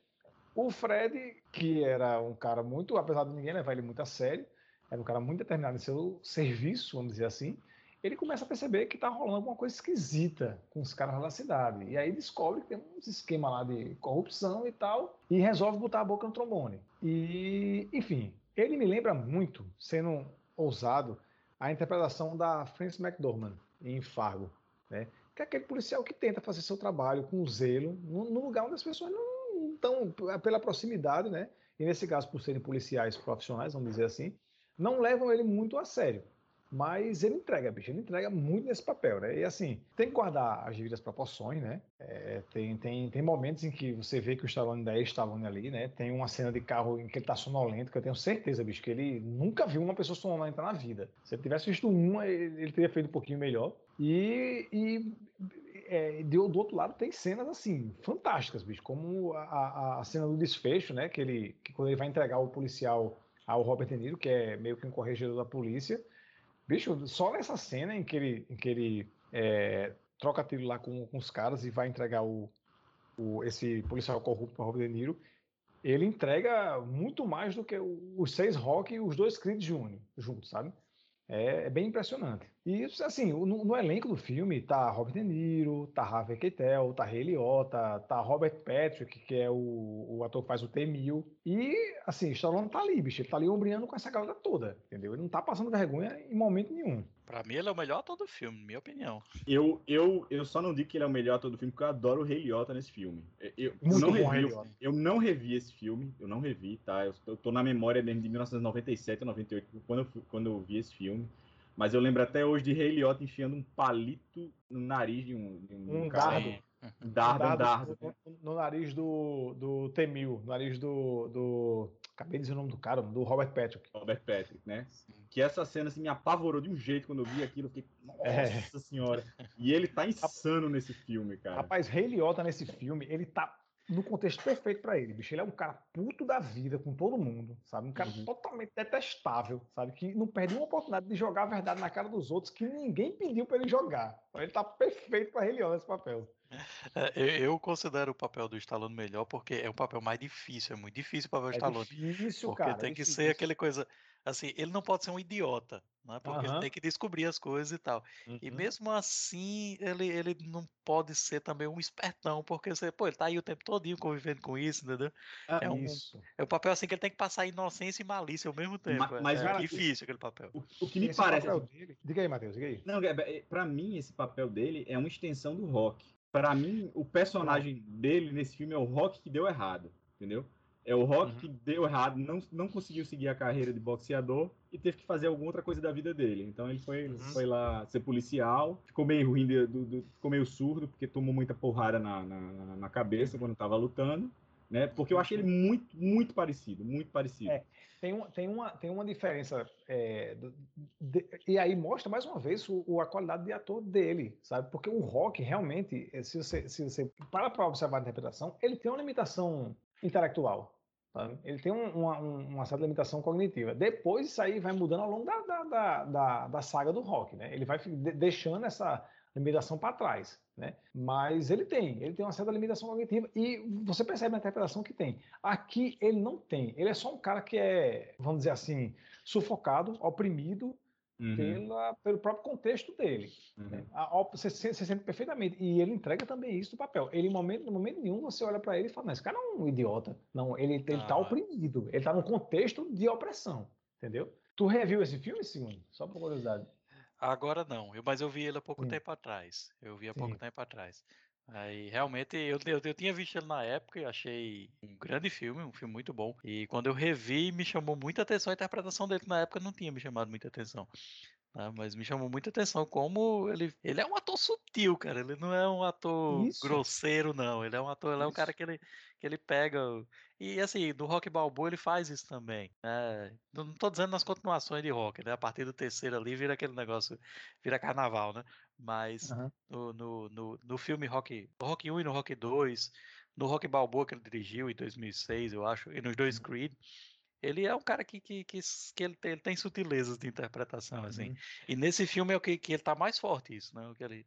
O Fred, que era um cara muito, apesar de ninguém levar ele muito a sério, era um cara muito determinado em seu serviço, vamos dizer assim, ele começa a perceber que tá rolando alguma coisa esquisita com os caras da cidade. E aí descobre que tem uns esquema lá de corrupção e tal, e resolve botar a boca no trombone. E, enfim, ele me lembra muito, sendo ousado, a interpretação da Frances McDormand em Fargo, né? Que é aquele policial que tenta fazer seu trabalho com zelo, num lugar onde as pessoas não estão, pela proximidade, né? E nesse caso, por serem policiais profissionais, vamos dizer assim, não levam ele muito a sério. Mas ele entrega, bicho, ele entrega muito nesse papel, né? E assim, tem que guardar as devidas proporções, né? É, tem, tem, tem momentos em que você vê que o Stallone ainda é Stallone ali, né? Tem uma cena de carro em que ele tá sonolento, que eu tenho certeza, bicho, que ele nunca viu uma pessoa sonolenta na vida. Se ele tivesse visto uma, ele, ele teria feito um pouquinho melhor. E, e é, do, do outro lado tem cenas assim, fantásticas, bicho, como a, a, cena do desfecho, né? Que ele, que quando ele vai entregar o policial ao Robert De Niro, que é meio que um corregedor da polícia. Bicho, só nessa cena em que ele, em que ele é, troca tiro lá com, com os caras e vai entregar o, o- esse policial corrupto para Robert De Niro, ele entrega muito mais do que os seis Rock e os dois Creed juntos, sabe? É, é bem impressionante. E isso, assim, no, no elenco do filme tá Robert De Niro, tá Harvey Keitel, tá Ray Liotta, tá Robert Patrick, que é o, o ator que faz o T-1000. E, assim, Stallone tá ali, bicho, ele tá ali ombreando com essa galera toda, entendeu? Ele não tá passando vergonha em momento nenhum. Pra mim, ele é o melhor ator do filme, minha opinião. Eu, eu, eu só não digo que ele é o melhor ator do filme, porque eu adoro o Rei Liotta nesse filme. Eu, eu Muito não bom, revi, Ray eu, Liotta. eu não revi esse filme, eu não revi, tá? Eu, eu tô na memória dele de 1997 ou 98, quando eu, quando eu vi esse filme. Mas eu lembro até hoje de Rei Liotta enfiando um palito no nariz de um, de Um cara. dardo. Um dardo, um dardo. no, no- no nariz do, do T-1000, no nariz do, do. Acabei de dizer o nome do cara, do Robert Patrick. Robert Patrick, né? Que essa cena assim, me apavorou de um jeito quando eu vi aquilo. Eu fiquei, nossa É. senhora. E ele tá insano nesse filme, cara. Rapaz, Ray Liotta nesse filme, ele tá no contexto perfeito pra ele, bicho. Ele é um cara puto da vida com todo mundo, sabe? Um cara Uhum. totalmente detestável, sabe? Que não perde uma oportunidade de jogar a verdade na cara dos outros que ninguém pediu pra ele jogar. Então, ele tá perfeito pra Ray Liotta nesse papel. É, eu, eu considero o papel do Stallone melhor porque é um papel mais difícil, é muito difícil para ver o É Stallone. difícil, Porque cara. tem é que ser aquele coisa. Assim, ele não pode ser um idiota, né? Porque ele Aham. tem que descobrir as coisas e tal. E Uhum. mesmo assim, ele, ele não pode ser também um espertão, porque você, pô, ele tá aí o tempo todinho convivendo com isso, entendeu? Ah, é um- Isso. É o papel assim que ele tem que passar inocência e malícia ao mesmo tempo. é- mas, é, cara, difícil aquele papel. O, o que me Esse parece. papel dele- Diga aí, Matheus, diga aí. Não, é- é- pra mim, esse papel dele é uma extensão do Rock. Pra mim, o personagem dele nesse filme é o Rock que deu errado, entendeu? É o Rock Uhum. que deu errado, não, não conseguiu seguir a carreira de boxeador e teve que fazer alguma outra coisa da vida dele. Então ele foi, Uhum. foi lá ser policial, ficou meio ruim, do- do- ficou meio surdo, porque tomou muita porrada na, na, na- cabeça quando tava lutando. né? Porque eu achei ele muito, muito parecido, muito parecido. É. Tem, um, tem, uma, tem uma diferença. é, de- e aí mostra mais uma vez o, o- a qualidade de ator dele, sabe? Porque o rock realmente, eh, se você, se você para para observar a interpretação, ele tem uma limitação intelectual. sabe? Ele tem um- uma, um- uma certa limitação cognitiva. Depois isso aí vai mudando ao longo da, da, da, da- saga do rock, né? Ele vai deixando essa limitação para trás, né? Mas ele tem, ele tem uma certa limitação cognitiva e você percebe na interpretação que tem. Aqui ele não tem. Ele é só um cara que é, vamos dizer assim, sufocado, oprimido Uhum, pela, pelo próprio contexto dele. uhum. né? A- a- Você, se- você sente perfeitamente. E ele entrega também isso no papel. Ele, em momento, no momento nenhum, você olha para ele e fala: Não, esse cara é um idiota. Não, ele, ele tá Ah. oprimido. Ele tá num contexto de opressão. Entendeu? Tu reviu esse filme, segundo? Só por curiosidade. Agora não, eu, mas eu vi ele há pouco Sim. tempo atrás. Eu vi há pouco Sim. tempo atrás. Aí realmente eu, eu, eu tinha visto ele na época e achei um grande filme, um filme muito bom. E quando eu revi, me chamou muita atenção a interpretação dele, na época não tinha me chamado muita atenção. né, Mas me chamou muita atenção como ele, ele é um ator sutil, cara. Ele não é um ator Isso. grosseiro, não. Ele é um ator, ele é um cara Isso. que ele, ele pega. E assim, do Rock Balboa ele faz isso também. né? Não, tô dizendo nas continuações de Rock, né? A partir do terceiro ali vira aquele negócio, vira carnaval, né? Mas Aham. no, no, no, no filme Rock, Rock 1 e no Rock 2, no Rock Balboa que ele dirigiu em 2006, eu acho, e nos dois Creed, ele é um cara que, que, que, que ele, tem, ele tem sutilezas de interpretação, assim. Uhum. E nesse filme é o que, que ele tá mais forte, isso, né? O que ele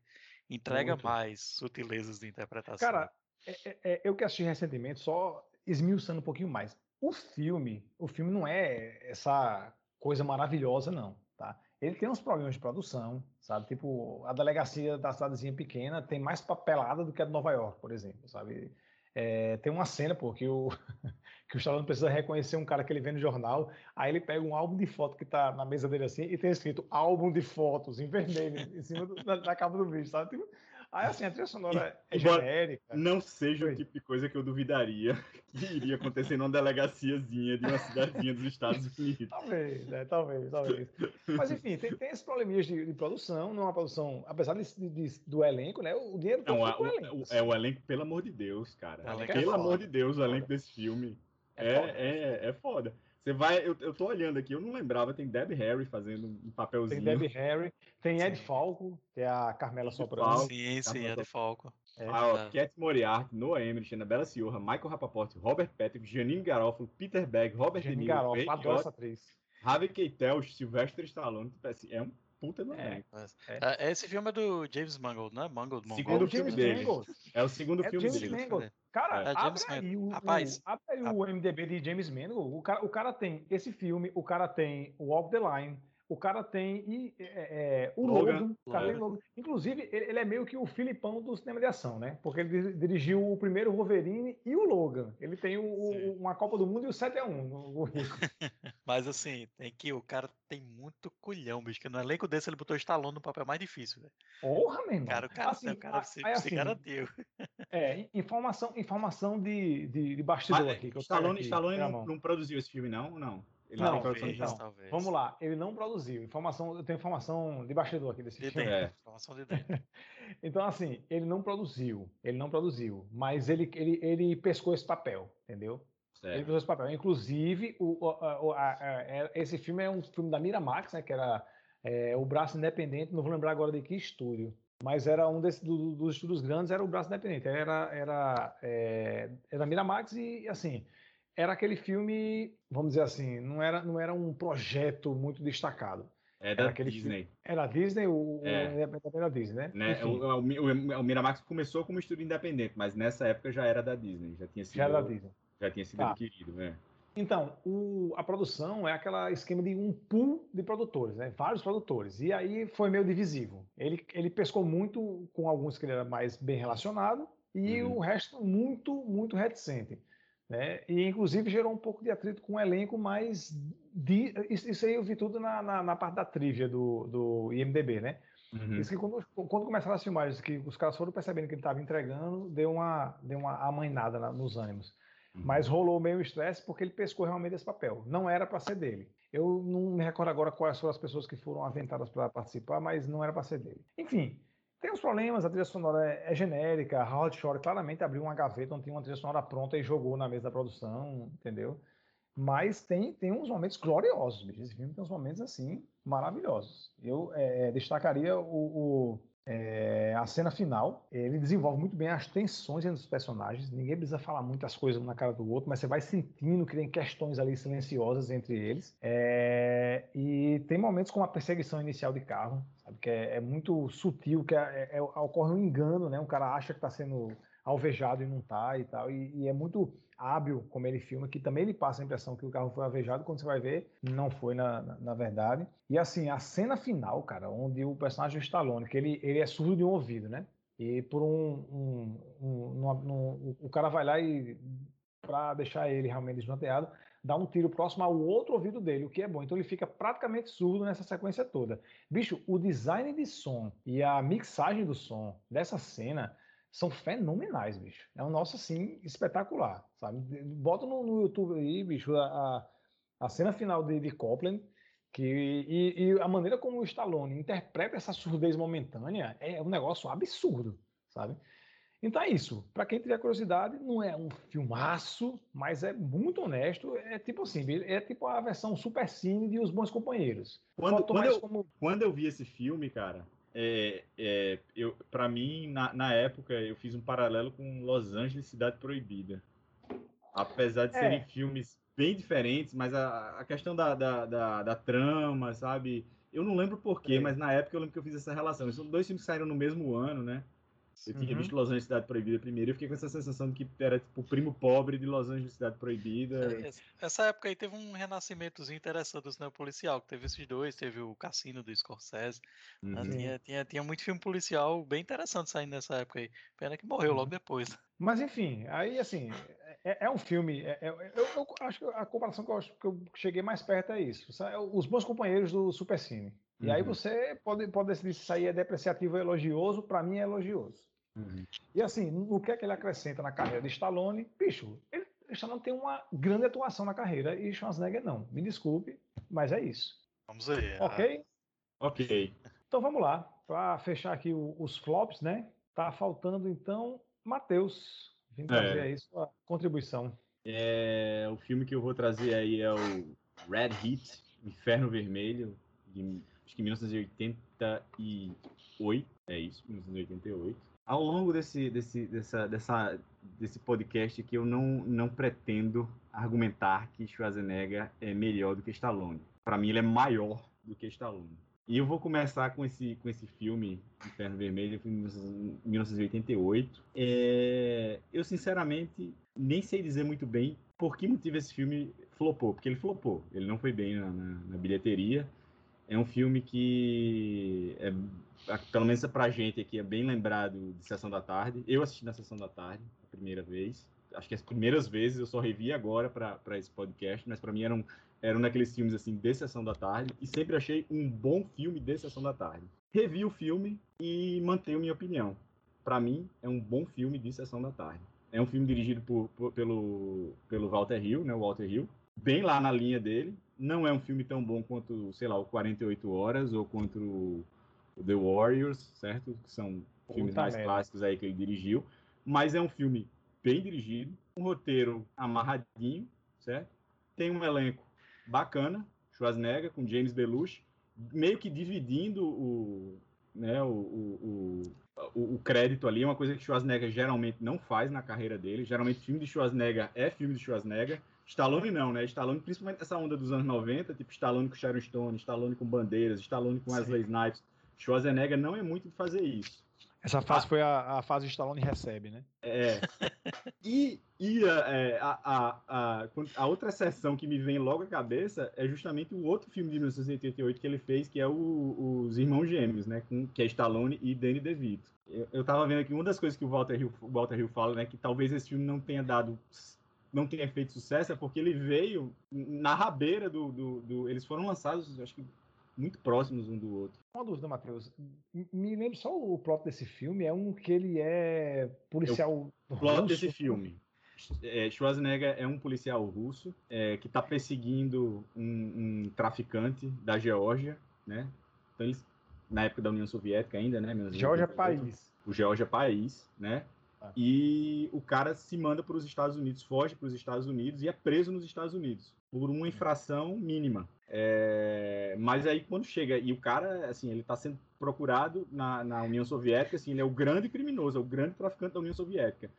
entrega Muito. mais sutilezas de interpretação. Cara, é- é- é, eu que assisti recentemente, só esmiuçando um pouquinho mais. O filme, o filme não é essa coisa maravilhosa, não, tá? Ele tem uns problemas de produção, sabe? Tipo, a delegacia da cidadezinha pequena tem mais papelada do que a de Nova York, por exemplo, sabe? É, tem uma cena, pô, que o, que o Stallone precisa reconhecer um cara que ele vê no jornal, aí ele pega um álbum de foto que tá na mesa dele assim e tem escrito álbum de fotos em vermelho em cima da, da capa do vídeo, sabe? Tipo, aí assim, a trilha sonora é Embora- genérica. Não seja Oi. o tipo de coisa que eu duvidaria que iria acontecer numa delegaciazinha de uma cidadezinha dos Estados Unidos. Talvez, né? Talvez, talvez. Mas enfim, tem, tem esses probleminhas de, de produção, não é uma produção, apesar de, de- de- do elenco, né? O dinheiro todo Não, foi a- o- elenco. o- é o elenco, pelo amor de Deus, cara. É pelo foda. amor de Deus, o elenco desse filme É é, foda. é, é foda. Você vai, eu, eu tô olhando aqui, eu não lembrava, tem Debbie Harry fazendo um Tem papelzinho. Debbie Harry, tem Ed Sim. Falco, que é a Carmela Ed Soprano. Falco. sim, sim, de Falco. É. Ah, ó, É. Cat Moriarty, Noah Emmerich, Annabella Ciorra, Michael Rapaport, Robert Patrick, Janine Garofalo, Peter Begg, Robert De Jenny Niro, Garoff, Ray adoro essa atriz. Harvey Keitel, Sylvester Stallone. tipo assim, É um puta do É. É. é, Esse filme é do James Mangold, né? Mangold, Segundo É o Mangold. James filme dele. Mangold. É o segundo É filme James dele. Mangold. Cara, É, abre James aí o, Rapaz, o, abre aí o MDB de James Mangold. O cara, o cara tem esse filme, o cara tem o Walk the Line, o cara tem e, é, é, o Logan. Logan. o cara tem Logan. Inclusive, ele, ele é meio que o Filipão do cinema de ação, né? Porque ele di- dirigiu o primeiro Wolverine e o Logan. Ele tem o- o- uma Copa do Mundo e o 7x1 no no currículo. Mas assim, tem que o cara tem muito culhão, bicho. Que no elenco desse ele botou Stallone no papel mais difícil, velho. Porra, meu irmão. Cara, o cara, Assim, o cara se, aí, se assim, garantiu. É, informação, informação de, de, de bastidor Mas, aqui. Que Stallone, aqui, Stallone não, não produziu esse filme, não? Não. Ele Não, fez, de não. não. talvez. Vamos lá, ele não produziu. Informação, eu tenho informação de bastidor aqui desse De filme. dentro. É. Informação de dentro. Então, assim, ele não produziu, ele não produziu, mas ele, ele, ele pescou esse papel, entendeu? Ele Certo. pescou esse papel. Inclusive, o, o- a- o- a- a- é- esse filme é um filme da Miramax, né, que era é, o braço independente, não vou lembrar agora de que estúdio, mas era um desse, do- dos estúdios grandes, era o braço independente, era, era, é, era da Miramax e, assim, era aquele filme, vamos dizer assim, não era, não era um projeto muito destacado. É da Era aquele Disney. Era a Disney, o, É. o independente da Disney, né? Né? O, o, o- o Miramax começou como estúdio independente, mas nessa época já era da Disney. Já tinha sido, já era da Disney. já tinha sido Tá. adquirido. Né? Então, o- a produção é aquele esquema de um pool de produtores, né? Vários produtores. E aí foi meio divisivo. Ele, ele pescou muito com alguns que ele era mais bem relacionado e Uhum. o resto muito, muito reticente. Né? E inclusive gerou um pouco de atrito com o elenco, mas de- isso, isso aí eu vi tudo na, na, na parte da trivia do, do IMDB, né? Uhum. Isso que quando, quando começaram as filmagens, que os caras foram percebendo que ele estava entregando, deu uma, deu uma amainada na- nos ânimos. Uhum. Mas rolou meio estresse porque ele pescou realmente esse papel. Não era para ser dele. Eu não me recordo agora quais foram as pessoas que foram aventadas para participar, mas não era para ser dele. Enfim, tem uns problemas, a trilha sonora é, é genérica, Howard Shore claramente abriu uma gaveta onde tinha uma trilha sonora pronta e jogou na mesa da produção, entendeu? Mas tem, tem uns momentos gloriosos, bicho. Esse filme tem uns momentos assim maravilhosos. Eu é, destacaria o, o, é, a cena final. Ele desenvolve muito bem as tensões entre os personagens. Ninguém precisa falar muitas coisas um na cara do outro, mas você vai sentindo que tem questões ali silenciosas entre eles. É, e tem momentos como a perseguição inicial de carro, sabe? Que é, é muito sutil, que é- é- ocorre um engano, né? Um cara acha que está sendo alvejado e não tá e tal. E, e é muito hábil como ele filma, que também ele passa a impressão que o carro foi alvejado, quando você vai ver, não foi na, na, na verdade. E assim, a cena final, cara, onde o personagem Stallone, que ele, ele é surdo de um ouvido, né? E por um. um, um- numa- num- o cara vai lá e. para deixar ele realmente desnorteado, dá um tiro próximo ao outro ouvido dele, o que é bom. Então ele fica praticamente surdo nessa sequência toda. Bicho, o design de som e a mixagem do som dessa cena são fenomenais, bicho. É um nosso, assim, espetacular, sabe? Bota no, no YouTube aí, bicho, a, a, cena final de, de Copland, que, e, e a maneira como o Stallone interpreta essa surdez momentânea é um negócio absurdo, sabe? Então é isso. Para quem tiver curiosidade, não é um filmaço, mas é muito honesto. É tipo assim, é tipo a versão super cine de Os Bons Companheiros. Quando, quando eu, como quando eu vi esse filme, cara, é, é, eu, para mim, na, na época, eu fiz um paralelo com Los Angeles Cidade Proibida. Apesar de É. serem filmes bem diferentes, mas a, a questão da, da, da, da trama, sabe? Eu não lembro porquê, mas na época eu lembro que eu fiz essa relação. São dois filmes que saíram no mesmo ano, né? Eu tinha Uhum. visto Los Angeles Cidade Proibida primeiro e eu fiquei com essa sensação de que era tipo o primo pobre de Los Angeles Cidade Proibida. É, essa- Essa época aí teve um renascimentozinho interessante do cinema policial, que teve esses dois, teve o Cassino do Scorsese, né, Uhum. tinha, tinha, tinha muito filme policial bem interessante saindo nessa época aí. Pena que morreu logo depois. Mas enfim, aí assim, é, é um filme. é- é- eu, eu acho que a comparação que eu, acho que eu cheguei mais perto é isso. Os bons companheiros do Supercine. E aí Uhum. você pode, pode decidir se isso aí é depreciativo ou elogioso, para mim é elogioso. Uhum. E assim, no que é que ele acrescenta na carreira de Stallone? Bicho, ele, Stallone tem uma grande atuação na carreira e Schwarzenegger não. Me desculpe, mas é isso. Vamos ver. a- Ok? Ok. Então vamos lá. Para fechar aqui o- os flops, né? Tá faltando então Matheus. Vim trazer É. aí sua contribuição. É, o filme que eu vou trazer aí é o Red Heat, Inferno Vermelho, de acho que 1988. É isso, 1988. Ao longo desse, desse, dessa, dessa, desse podcast aqui, eu não, não pretendo argumentar que Schwarzenegger é melhor do que Stallone. Para mim, ele é maior do que Stallone. E eu vou começar com esse, com esse filme, Inferno Vermelho, de 1988. É, eu, sinceramente, nem sei dizer muito bem por que motivo esse filme flopou. Porque ele flopou. Ele não foi bem na, na- na bilheteria. É um filme que, é, pelo menos pra gente aqui, é bem lembrado de Sessão da Tarde. Eu assisti na Sessão da Tarde, a primeira vez. Acho que as primeiras vezes eu só revi agora para esse podcast, mas para mim eram, eram naqueles filmes assim de Sessão da Tarde. E sempre achei um bom filme de Sessão da Tarde. Revi o filme e mantenho minha opinião. Para mim, é um bom filme de Sessão da Tarde. É um filme dirigido por, por- pelo, pelo Walter Hill, né? Walter Hill. Bem lá na linha dele. Não é um filme tão bom quanto, sei lá, o 48 Horas ou quanto o The Warriors, certo? Que são filmes Puta mais merda. clássicos aí que ele dirigiu. Mas é um filme bem dirigido, um roteiro amarradinho, certo? Tem um elenco bacana, Schwarzenegger com James Belushi, meio que dividindo o, né, o, o, o- o crédito ali, é uma coisa que Schwarzenegger geralmente não faz na carreira dele. Geralmente filme de Schwarzenegger é filme de Schwarzenegger. Stallone não, né? Stallone, principalmente essa onda dos anos 90, tipo Stallone com Sharon Stone, Stallone com Bandeiras, Stallone com. Wesley Snipes. Schwarzenegger não é muito de fazer isso. Essa fase foi a, a fase Stallone recebe, né? É. E, e a, é, a, a, a, a outra sessão que me vem logo à cabeça é justamente o outro filme de 1988 que ele fez, que é o- Os Irmãos Gêmeos, né? Com, que é Stallone e Danny DeVito. Eu, eu tava vendo aqui, uma das coisas que o Walter Hill, o Walter Hill fala, né? Que talvez esse filme não tenha dado não tenha feito sucesso é porque ele veio na rabeira do, do, do- eles foram lançados acho que muito próximos um do outro Uma dúvida, Matheus. M- Me lembro só o plot desse filme, é um que ele é policial O plot russo? desse filme. É, Schwarzenegger é um policial russo é, que está perseguindo um, um traficante da Geórgia, né? Então eles na época da União Soviética ainda, né? 1988. Georgia País. O Georgia País, né? Ah. E o cara se manda para os Estados Unidos, foge para os Estados Unidos e é preso nos Estados Unidos por uma infração mínima. É, mas aí quando chega e o cara, assim, ele está sendo procurado na, na União Soviética, assim, ele é o grande criminoso, é o grande traficante da União Soviética.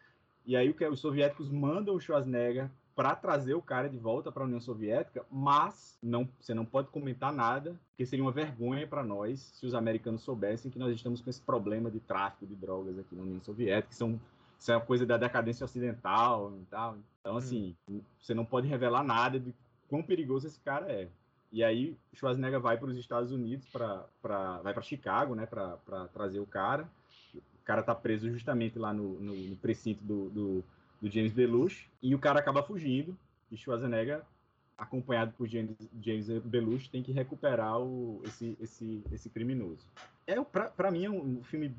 E aí o que os soviéticos mandam o Schwarzenegger para trazer o cara de volta para a União Soviética, mas não, você não pode comentar nada, porque seria uma vergonha para nós se os americanos soubessem que nós estamos com esse problema de tráfico de drogas aqui na União Soviética, que são isso é uma coisa da decadência ocidental e tal. Então, assim, você não pode revelar nada de quão perigoso esse cara é. E aí, Schwarzenegger vai para os Estados Unidos, pra, pra, vai para Chicago, né, para trazer o cara. O cara tá preso justamente lá no, no, no precinto do, do, do James Belushi. E o cara acaba fugindo. E Schwarzenegger, acompanhado por James, James Belushi, tem que recuperar o, esse, esse, esse criminoso. É, para mim, é um filme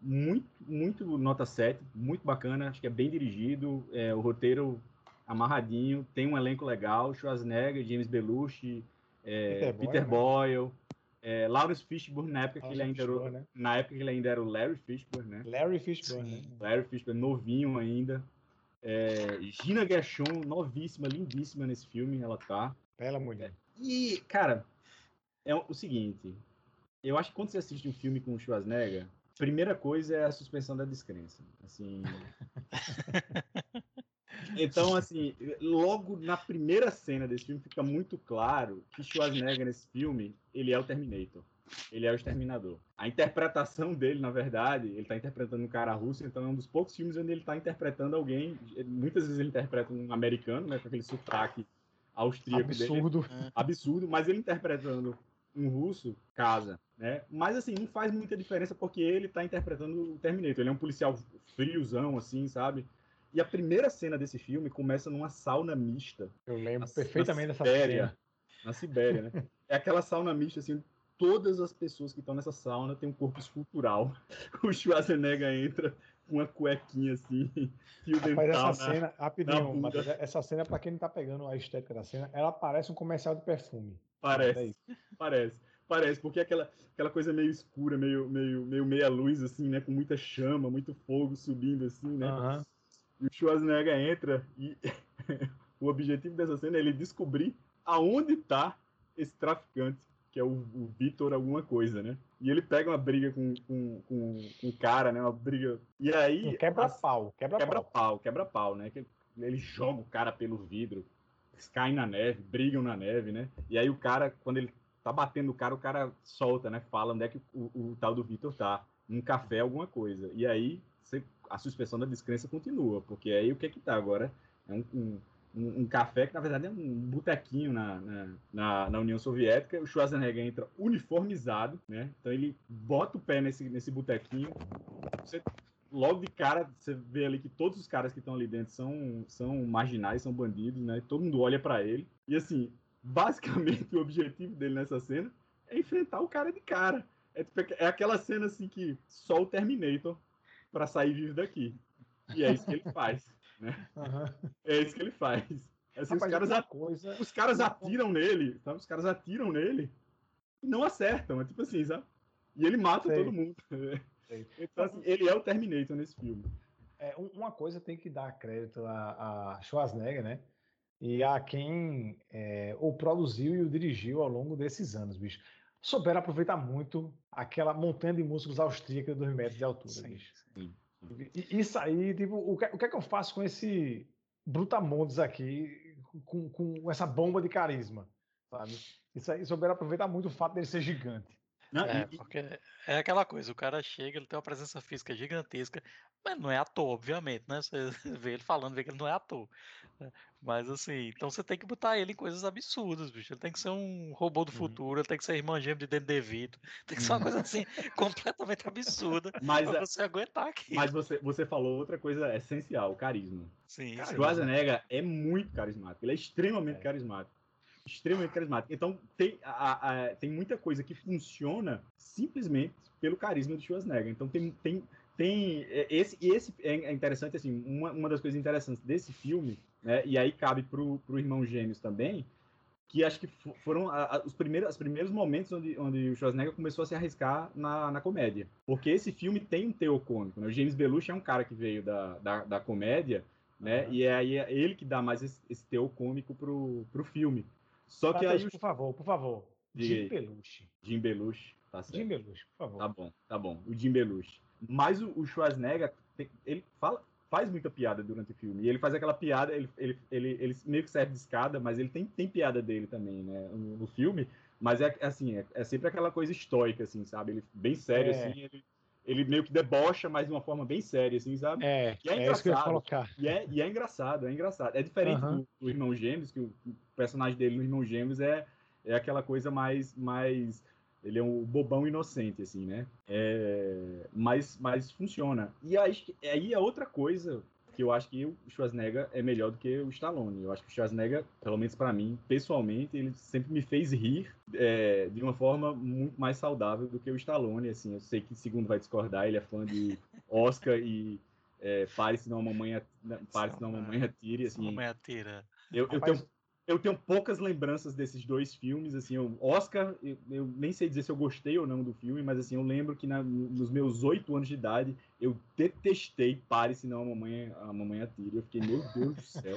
muito, muito nota 7, muito bacana, acho que é bem dirigido, é, o roteiro amarradinho, tem um elenco legal, Schwarzenegger, James Belushi, é, Peter Boyle, Peter né? Boyle, é, Lawrence Fishburne, na época, que ele ainda era, né? na época que ele ainda era o Larry Fishburne, né? Larry Fishburne. né? Larry Fishburne, novinho ainda. É, Gina Gershon, novíssima, lindíssima nesse filme, ela tá. Bela mulher. E, cara, é o seguinte. Eu acho que quando você assiste um filme com o Schwarzenegger, primeira coisa é a suspensão da descrença. Assim. Então, assim, logo na primeira cena desse filme fica muito claro que Schwarzenegger nesse filme, ele é o Terminator. Ele é o Exterminador. A interpretação dele, na verdade, ele tá interpretando um cara russo, então é um dos poucos filmes onde ele tá interpretando alguém. Muitas vezes ele interpreta um americano, né, com aquele sotaque austríaco dele Absurdo. absurdo, mas ele interpretando um russo, casa, né? Mas assim, não faz muita diferença porque ele tá interpretando o Terminator. Ele é um policial friozão, assim, sabe? E a primeira cena desse filme começa numa sauna mista. Eu lembro na- perfeitamente na dessa Sibéria. cena. Na Sibéria, né? É aquela sauna mista, assim, todas as pessoas que estão nessa sauna têm um corpo escultural. O Schwarzenegger entra com uma cuequinha assim, fio Mas dental essa na- cena, rapidinho. Matheus, essa cena, pra quem não tá pegando a estética da cena, ela parece um comercial de perfume. É Parece, isso. parece, parece, porque é aquela, aquela coisa meio escura, meio, meio, meio meia luz, assim, né? Com muita chama, muito fogo subindo, assim, né? Aham. E o Schwarzenegger entra e o objetivo dessa cena é ele descobrir aonde tá esse traficante, que é o, o Vitor alguma coisa, né? E ele pega uma briga com, com, com, com o cara, né? Uma briga... E aí... Um quebra-pau. Quebra-pau. Quebra-pau, quebra-pau, né? Ele joga o cara pelo vidro, caem na neve, brigam na neve, né? E aí o cara, quando ele tá batendo o cara, o cara solta, né? Fala onde é que o, o tal do Vitor tá. Um café, alguma coisa. E aí você- a suspensão da descrença continua, porque aí o que é que tá agora? É um, um, um- um café que, na verdade, é um botequinho na, na, na, União Soviética. O Schwarzenegger entra uniformizado, né? Então ele bota o pé nesse, nesse botequinho. Você logo de cara você vê ali que todos os caras que estão ali dentro são, são marginais, são bandidos, né? Todo mundo olha pra ele. E assim, basicamente o objetivo dele nessa cena é enfrentar o cara de cara. É, tipo, é aquela cena assim que só o Terminator pra sair vivo daqui. E é isso que ele faz. Aham. É isso que ele faz. Assim, os Rapaz, caras uma a- coisa. os caras atiram nele, sabe? Os caras atiram nele e não acertam, é tipo assim, sabe? E ele mata Sei. todo mundo. Sei. Então, assim, ele é o Terminator nesse filme. É, um- uma coisa tem que dar crédito a, a Schwarzenegger, né? E a quem é, o produziu e o dirigiu ao longo desses anos, bicho. Souberam aproveitar muito aquela montanha de músculos austríaca de 2 metros de altura, Sim, bicho. sim. E isso aí, tipo, o que, o que é que eu faço com esse Brutamontes aqui, com, com essa bomba de carisma, sabe? Isso aí, souberam aproveitar muito o fato dele ser gigante. Não, É, e- e- porque é aquela coisa, o cara chega, ele tem uma presença física gigantesca, mas não é ator, obviamente, né? Você vê ele falando, vê que ele não é ator. Mas assim, então você tem que botar ele em coisas absurdas, bicho. Ele tem que ser um robô do Uhum. futuro, ele tem que ser irmã gêmea de Danny DeVito, tem que ser uma coisa assim, completamente absurda mas, pra você aguentar aqui. mas você, você falou outra coisa essencial, o carisma. Sim, Cara, sim. Schwarzenegger é muito carismático, ele é extremamente É. carismático. Extremamente carismático. Então, tem, a- a- tem muita coisa que funciona simplesmente pelo carisma do Schwarzenegger. Então, tem. tem, tem é, esse, esse é interessante, assim, uma, uma das coisas interessantes desse filme, né, e aí cabe pro, pro Irmão Gêmeos também, que acho que fo- foram a- a- os primeiros, os primeiros momentos onde, onde o Schwarzenegger começou a se arriscar na, na comédia. Porque esse filme tem um teor cômico, né? O James Belushi é um cara que veio da, da, da comédia, né? Aham. E é aí é ele que dá mais esse, esse teor cômico pro, pro filme. Só que aí o por favor, por favor. Jim. Belushi. Jim Belushi, tá certo. Jim Belushi, por favor. Tá bom, tá bom. O Jim Belushi. Mas o, o Schwarzenegger, tem- ele fala, faz muita piada durante o filme. E ele faz aquela piada, ele, ele, ele, ele meio que serve de escada, mas ele tem, tem piada dele também, né? No, no filme. Mas é assim, é, é sempre aquela coisa estoica, assim, sabe? Ele bem sério, É. assim. Ele, ele meio que debocha, mas de uma forma bem séria, assim, sabe? É, E é é isso que eu ia colocar. E é, e é engraçado, é engraçado. É diferente Aham. do, do Irmão Gêmeos, que o, o personagem dele no Irmão Gêmeos é, é aquela coisa mais, mais. Ele é um bobão inocente, assim, né? É, mas, mas funciona. E aí, aí é outra coisa que eu acho que o Schwarzenegger é melhor do que o Stallone. Eu acho que o Schwarzenegger, pelo menos pra mim, pessoalmente, ele sempre me fez rir é, de uma forma muito mais saudável do que o Stallone. Assim, eu sei que segundo vai discordar, ele é fã de Oscar e é, Pare se não a mamãe, at- Pare se não a mamãe atire. Assim, Mamãe atira. eu, eu Rapaz, tenho, eu tenho poucas lembranças desses dois filmes, assim, o Oscar, eu, eu nem sei dizer se eu gostei ou não do filme, mas assim, eu lembro que na- nos meus oito anos de idade, eu detestei Pare Se Não a Mamãe, a Mamãe Atire. Eu fiquei, meu Deus do céu,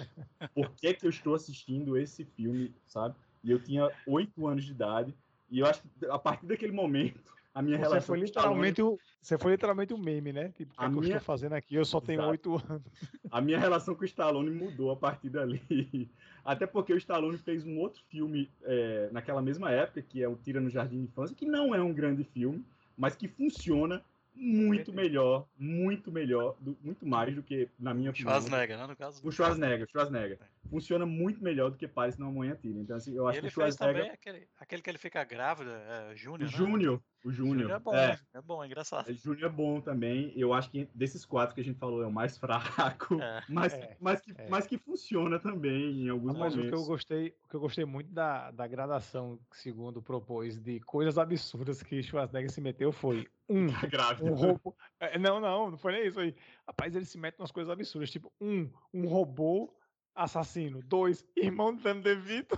por que que eu estou assistindo esse filme, sabe? E eu tinha oito anos de idade, e eu acho que a partir daquele momento, a minha Você relação foi com o Stallone- literalmente o, você foi literalmente o meme, né? Tipo, o que, é que eu minha- estou fazendo aqui? Eu só tenho oito anos. a minha relação com o Stallone mudou a partir dali. Até porque o Stallone fez um outro filme é, naquela mesma época, que é o Tira no Jardim de Infância, que não é um grande filme, mas que funciona muito melhor, muito melhor, do- muito mais do que, na minha opinião, Schwarzenegger, né? No caso. o Schwarzenegger. o Schwarzenegger. Funciona muito melhor do que Pare Se Não Amanhã Tira. Então, assim, eu E acho que ele o fez Schwarzenegger... também aquele, aquele que ele fica grávida, é, O Júnior, né? Júnior, o Júnior. é bom, é. é bom, é engraçado. É, Júnior é bom também. Eu acho que desses quatro que a gente falou é o mais fraco, É. mas, É, mas, que, é. mas que funciona também em alguns Mas o que eu momentos. gostei, o que eu gostei muito da, da gradação que segundo propôs de coisas absurdas que Schwarzenegger se meteu foi um, Tá grávida. um robô. É, não, não, não foi nem isso aí. Rapaz, ele se mete umas coisas absurdas, tipo um, um robô assassino, dois, irmão do Danny DeVito,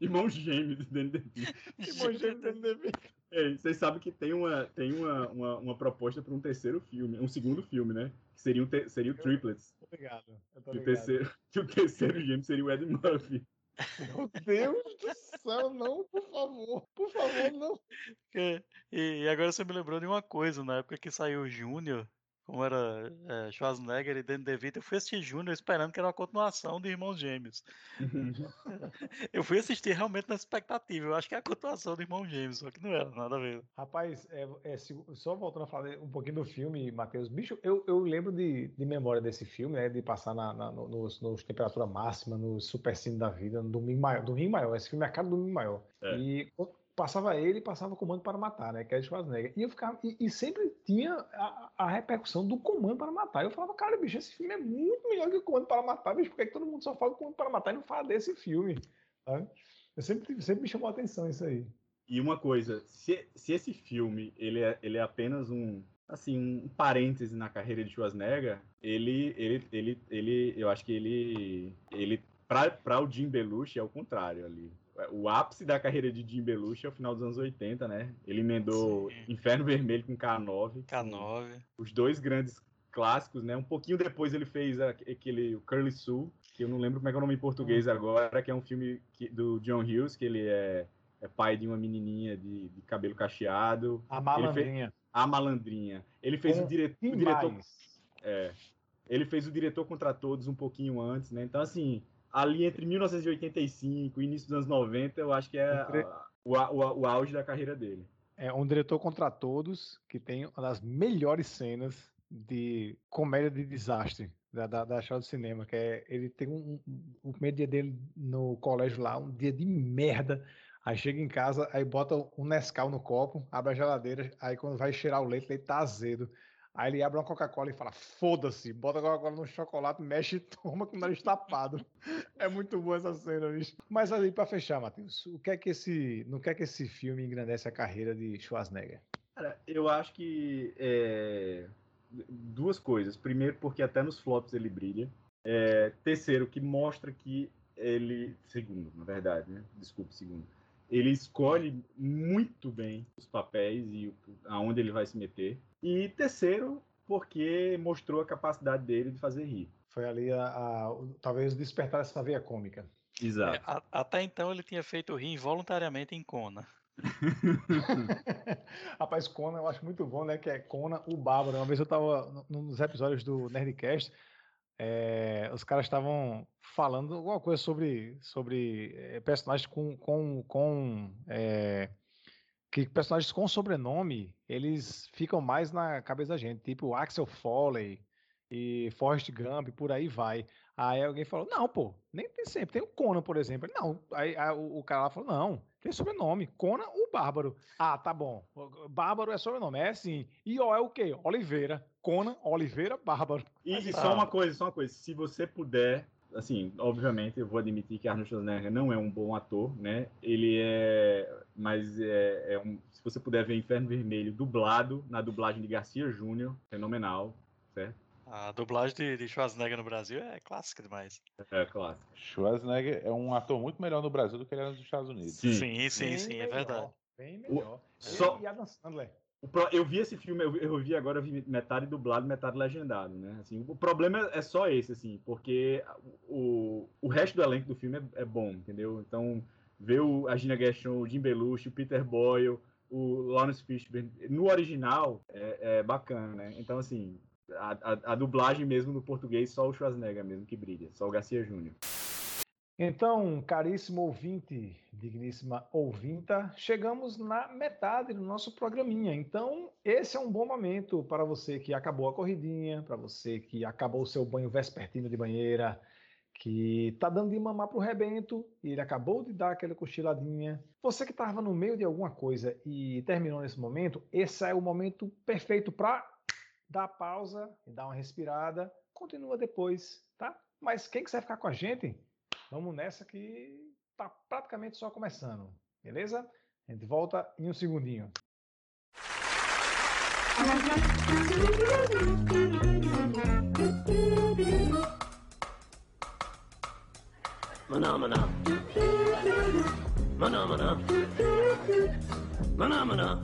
Irmão gêmeo do Danny DeVito. irmão gêmeo do Danny DeVito. Ei, Vocês sabem que tem uma, tem uma, uma, uma proposta para um terceiro filme, um segundo filme, né? Que seria, um te- seria o Triplets. Tô ligado, eu tô E o terceiro, que o terceiro gêmeo seria o Ed Murphy. Meu Deus do céu, não, por favor, por favor, não. Que- E, e agora você me lembrou de uma coisa, na época que saiu o Júnior, como era é, Schwarzenegger e Danny DeVito, eu fui assistir Júnior esperando que era uma continuação de Irmãos Gêmeos. Eu fui assistir realmente na expectativa, eu acho que é a continuação de Irmãos Gêmeos, só que não era, nada a ver. Rapaz, é, é, se- só voltando a falar um pouquinho do filme, Matheus, bicho, eu, eu lembro de, de memória desse filme, né? De passar na, na- no- nos, nos temperatura máxima, no supercine da vida, no domingo maior, domingo maior. Esse filme é a cara do domingo maior. É. E passava ele passava Comando para Matar, né? Que é Schwarzenegger. E eu ficava, e, e sempre tinha a, a repercussão do Comando para Matar. Eu falava, cara, bicho, esse filme é muito melhor que o Comando para Matar, bicho, por que, que todo mundo só fala do Comando para Matar e não fala desse filme? sabe? Eu sempre, sempre me chamou a atenção isso aí. E uma coisa, se, se esse filme ele é, ele é apenas um assim um parêntese na carreira de Schwarzenegger, ele ele ele, ele eu acho que ele ele para o Jim Belushi é o contrário ali. O ápice da carreira de Jim Belushi é o final dos anos 80, né? Ele emendou Sim. Inferno Vermelho com K9. K9. Os dois grandes clássicos, né? Um pouquinho depois ele fez aquele o Curly Sue, que eu não lembro como é que é o nome em português agora, que é um filme que- do John Hughes, que ele é, é pai de uma menininha de, de cabelo cacheado, A malandrinha. a malandrinha. Ele fez Com o, dire, o diretor, mais? é, ele fez o diretor contra todos um pouquinho antes, né? Então assim, ali entre 1985 e início dos anos 90, eu acho que é a- o, o, o auge da carreira dele. É um diretor contra todos que tem uma das melhores cenas de comédia de desastre da, da, da história do cinema, que é ele tem um, um- o primeiro dia dele no colégio lá, um dia de merda. Aí chega em casa, aí bota um Nescau no copo, abre a geladeira, aí quando vai cheirar o leite, o leite tá azedo. Aí ele abre uma Coca-Cola e fala: foda-se, bota a Coca-Cola no chocolate, mexe e toma com o nariz tapado. É muito boa essa cena, bicho. Mas ali, pra fechar, Matheus, o que é que esse, que é que esse filme engrandece a carreira de Schwarzenegger? Cara, eu acho que é, duas coisas. Primeiro, porque até nos flops ele brilha. É, terceiro, que mostra que ele. Segundo, na verdade, né? Desculpe, segundo. Ele escolhe muito bem os papéis e aonde ele vai se meter. E terceiro, porque mostrou a capacidade dele de fazer rir. Foi ali a, a- talvez despertar essa veia cômica. Exato. É, a- até então ele tinha feito rir involuntariamente em Kona. Rapaz, Conan eu acho muito bom, né? Que é Conan o Bárbaro. Uma vez eu tava no- num dos episódios do Nerdcast, eh, os caras estavam falando alguma coisa sobre, sobre eh, personagens com, com, com eh, que personagens com sobrenome eles ficam mais na cabeça da gente, tipo Axel Foley e Forrest Gump, por aí vai. Aí alguém falou, não, pô, nem tem sempre, tem o Conan, por exemplo. Ele, Não, aí, aí o, cara lá falou, não, tem sobrenome, Conan o Bárbaro. Ah, tá bom, Bárbaro é sobrenome, é sim. E ó, é o quê? Oliveira, Conan, Oliveira, Bárbaro. E, e Ah. só uma coisa, só uma coisa. Se você puder, assim, obviamente, eu vou admitir que Arnold Schwarzenegger não é um bom ator, né? Ele é, mas é, é um, se você puder ver Inferno Vermelho dublado na dublagem de Garcia Júnior, fenomenal, certo? A dublagem de, de Schwarzenegger no Brasil é clássica demais. É clássico. Schwarzenegger é um ator muito melhor no Brasil do que ele era nos Estados Unidos. Sim. Sim, sim, sim, é verdade. Bem melhor. só- Ele E Adam Sandler. Eu vi esse filme, eu, vi agora, eu vi metade dublado, metade legendado, né? Assim, o problema é só esse, assim, porque o, o resto do elenco do filme é, é bom, entendeu? Então, ver o, a Gina Gershon, o Jim Belushi, o Peter Boyle, o Lawrence Fishburne, no original é, é bacana, né? Então, assim, a, a- a dublagem mesmo no português, só o Schwarzenegger mesmo que brilha, só o Garcia Júnior. Então, caríssimo ouvinte, digníssima ouvinta, chegamos na metade do nosso programinha. Então, esse é um bom momento para você que acabou a corridinha, para você que acabou o seu banho vespertino de banheira, que tá dando de mamar pro rebento e ele acabou de dar aquela cochiladinha. Você que estava no meio de alguma coisa e terminou nesse momento, esse é o momento perfeito para dar pausa e dar uma respirada. Continua depois, tá? Mas quem quiser ficar com a gente, Vamos nessa que tá praticamente só começando, beleza? A gente volta em um segundinho. Maná, maná. Maná, maná. Maná, maná.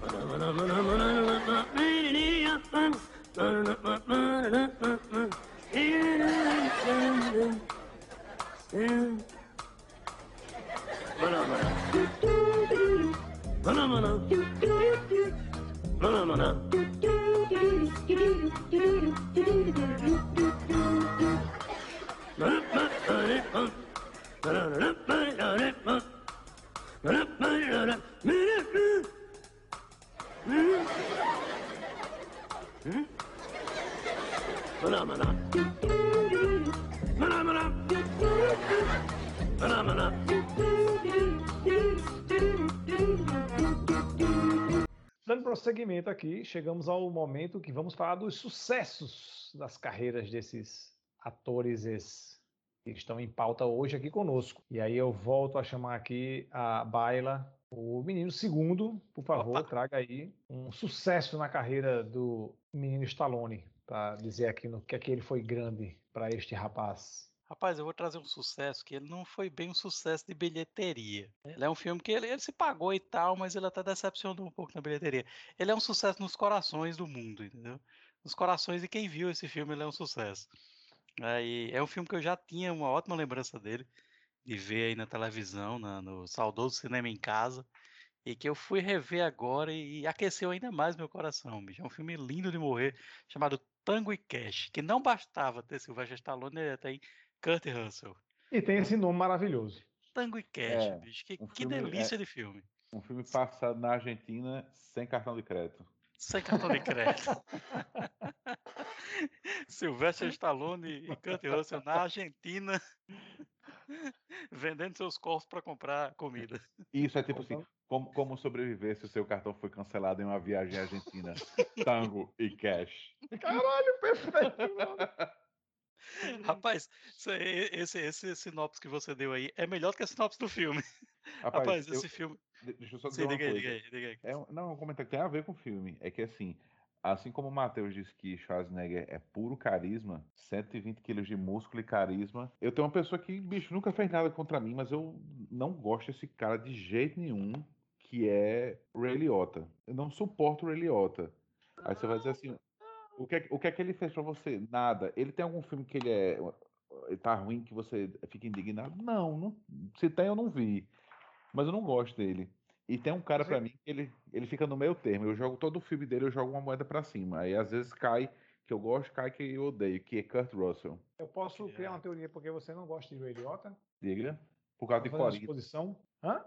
Maná, maná, maná, maná, maná. Hmm? Phenomena. Phenomena. Phenomena. Phenomena. Phenomena. Phenomena. Dando prosseguimento aqui, chegamos ao momento que vamos falar dos sucessos das carreiras desses atores es- que estão em pauta hoje aqui conosco. E aí eu volto a chamar aqui a Baila, o menino segundo, por favor, Opa. traga aí um sucesso na carreira do menino Stallone, para dizer aqui no que é que ele foi grande para este rapaz. Rapaz, eu vou trazer um sucesso que ele não foi bem um sucesso de bilheteria. Ele é um filme que ele, ele se pagou e tal, mas ele até decepcionou um pouco na bilheteria. Ele é um sucesso nos corações do mundo, entendeu? Nos corações de quem viu esse filme, ele é um sucesso. É um filme que eu já tinha uma ótima lembrança dele, de ver aí na televisão, na- no saudoso cinema em casa, e que eu fui rever agora e, aqueceu ainda mais meu coração, bicho. É um filme lindo de morrer, chamado Tango e Cash, que não bastava ter Sylvester Stallone, ele tem Kurt Russell. E tem esse nome maravilhoso. Tango e Cash, É, bicho. Que, um que filme, é- delícia de filme. Um filme passado na Argentina sem cartão de crédito. Sem cartão de crédito. Sylvester Stallone e Kurt Russell na Argentina vendendo seus corpos para comprar comida. Isso é tipo assim, como, como sobreviver se o seu cartão foi cancelado em uma viagem à Argentina? Tango e cash. Caralho, perfeito! mano. Rapaz, esse, esse sinopse que você deu aí é melhor do que a sinopse do filme. Rapaz, eu- esse filme. de- deixa eu só dizer Sim, uma diga coisa. diga aí, diga aí. É não, é um comentário que tem a ver com o filme. É que assim, assim como o Matheus disse que Schwarzenegger é puro carisma, 120 quilos de músculo e carisma, eu tenho uma pessoa que, bicho, nunca fez nada contra mim, mas eu não gosto desse cara de jeito nenhum, que é o Ray Liotta. Eu não suporto o Ray Liotta. Aí você vai dizer assim, o que, é- o que é que ele fez pra você? Nada. Ele tem algum filme que ele é ele tá ruim que você fica indignado? Não, não se tem eu não vi. Mas eu não gosto dele. E tem um cara Você- pra mim que ele, ele fica no meio termo. Eu jogo todo o filme dele, eu jogo uma moeda pra cima. Aí às vezes cai que eu gosto, cai que eu odeio, que é Kurt Russell. Eu posso criar é. uma teoria porque você não gosta de Ray Liotta? Diga. Por causa de Corina. exposição. Hã?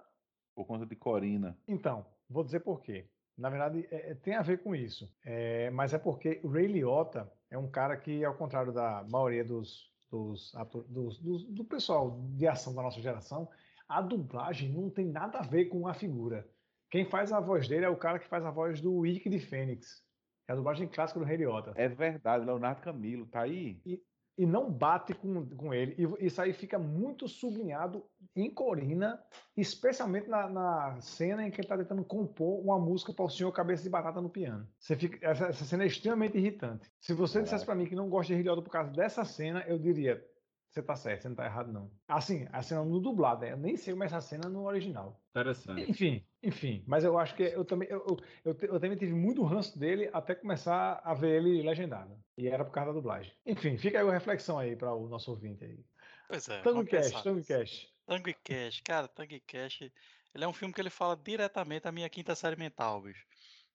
Por conta de Corina. Então, vou dizer por quê. Na verdade, é- é- tem a ver com isso. É, mas é porque o Ray Liotta é um cara que, ao contrário da maioria dos, dos, dos- dos- do pessoal de ação da nossa geração, a dublagem não tem nada a ver com a figura. Quem faz a voz dele é o cara que faz a voz do Wick de Fênix. É a dublagem clássica do Ray Liotta. É verdade, Leonardo Camilo, tá aí? e não bate com, com ele. E isso aí fica muito sublinhado em Corina, especialmente na, na cena em que ele está tentando compor uma música para o senhor Cabeça de Batata no piano. Você fica, essa, essa cena é extremamente irritante. Se você dissesse para mim que não gosta de Rilhoto por causa dessa cena, eu diria. Você tá certo, você não tá errado, não. Assim, a cena no dublado, né? eu nem sei como é essa cena no original. Interessante. Enfim, enfim, mas eu acho que eu também eu, eu, eu, eu também tive muito ranço dele até começar a ver ele legendado. E era por causa da dublagem. Enfim, fica aí uma reflexão aí para o nosso ouvinte aí. Pois é. Tango Cash, Tango. Cash. Tango e Cash, cara, Tango e Cash, ele é um filme que ele fala diretamente à minha quinta série mental, bicho.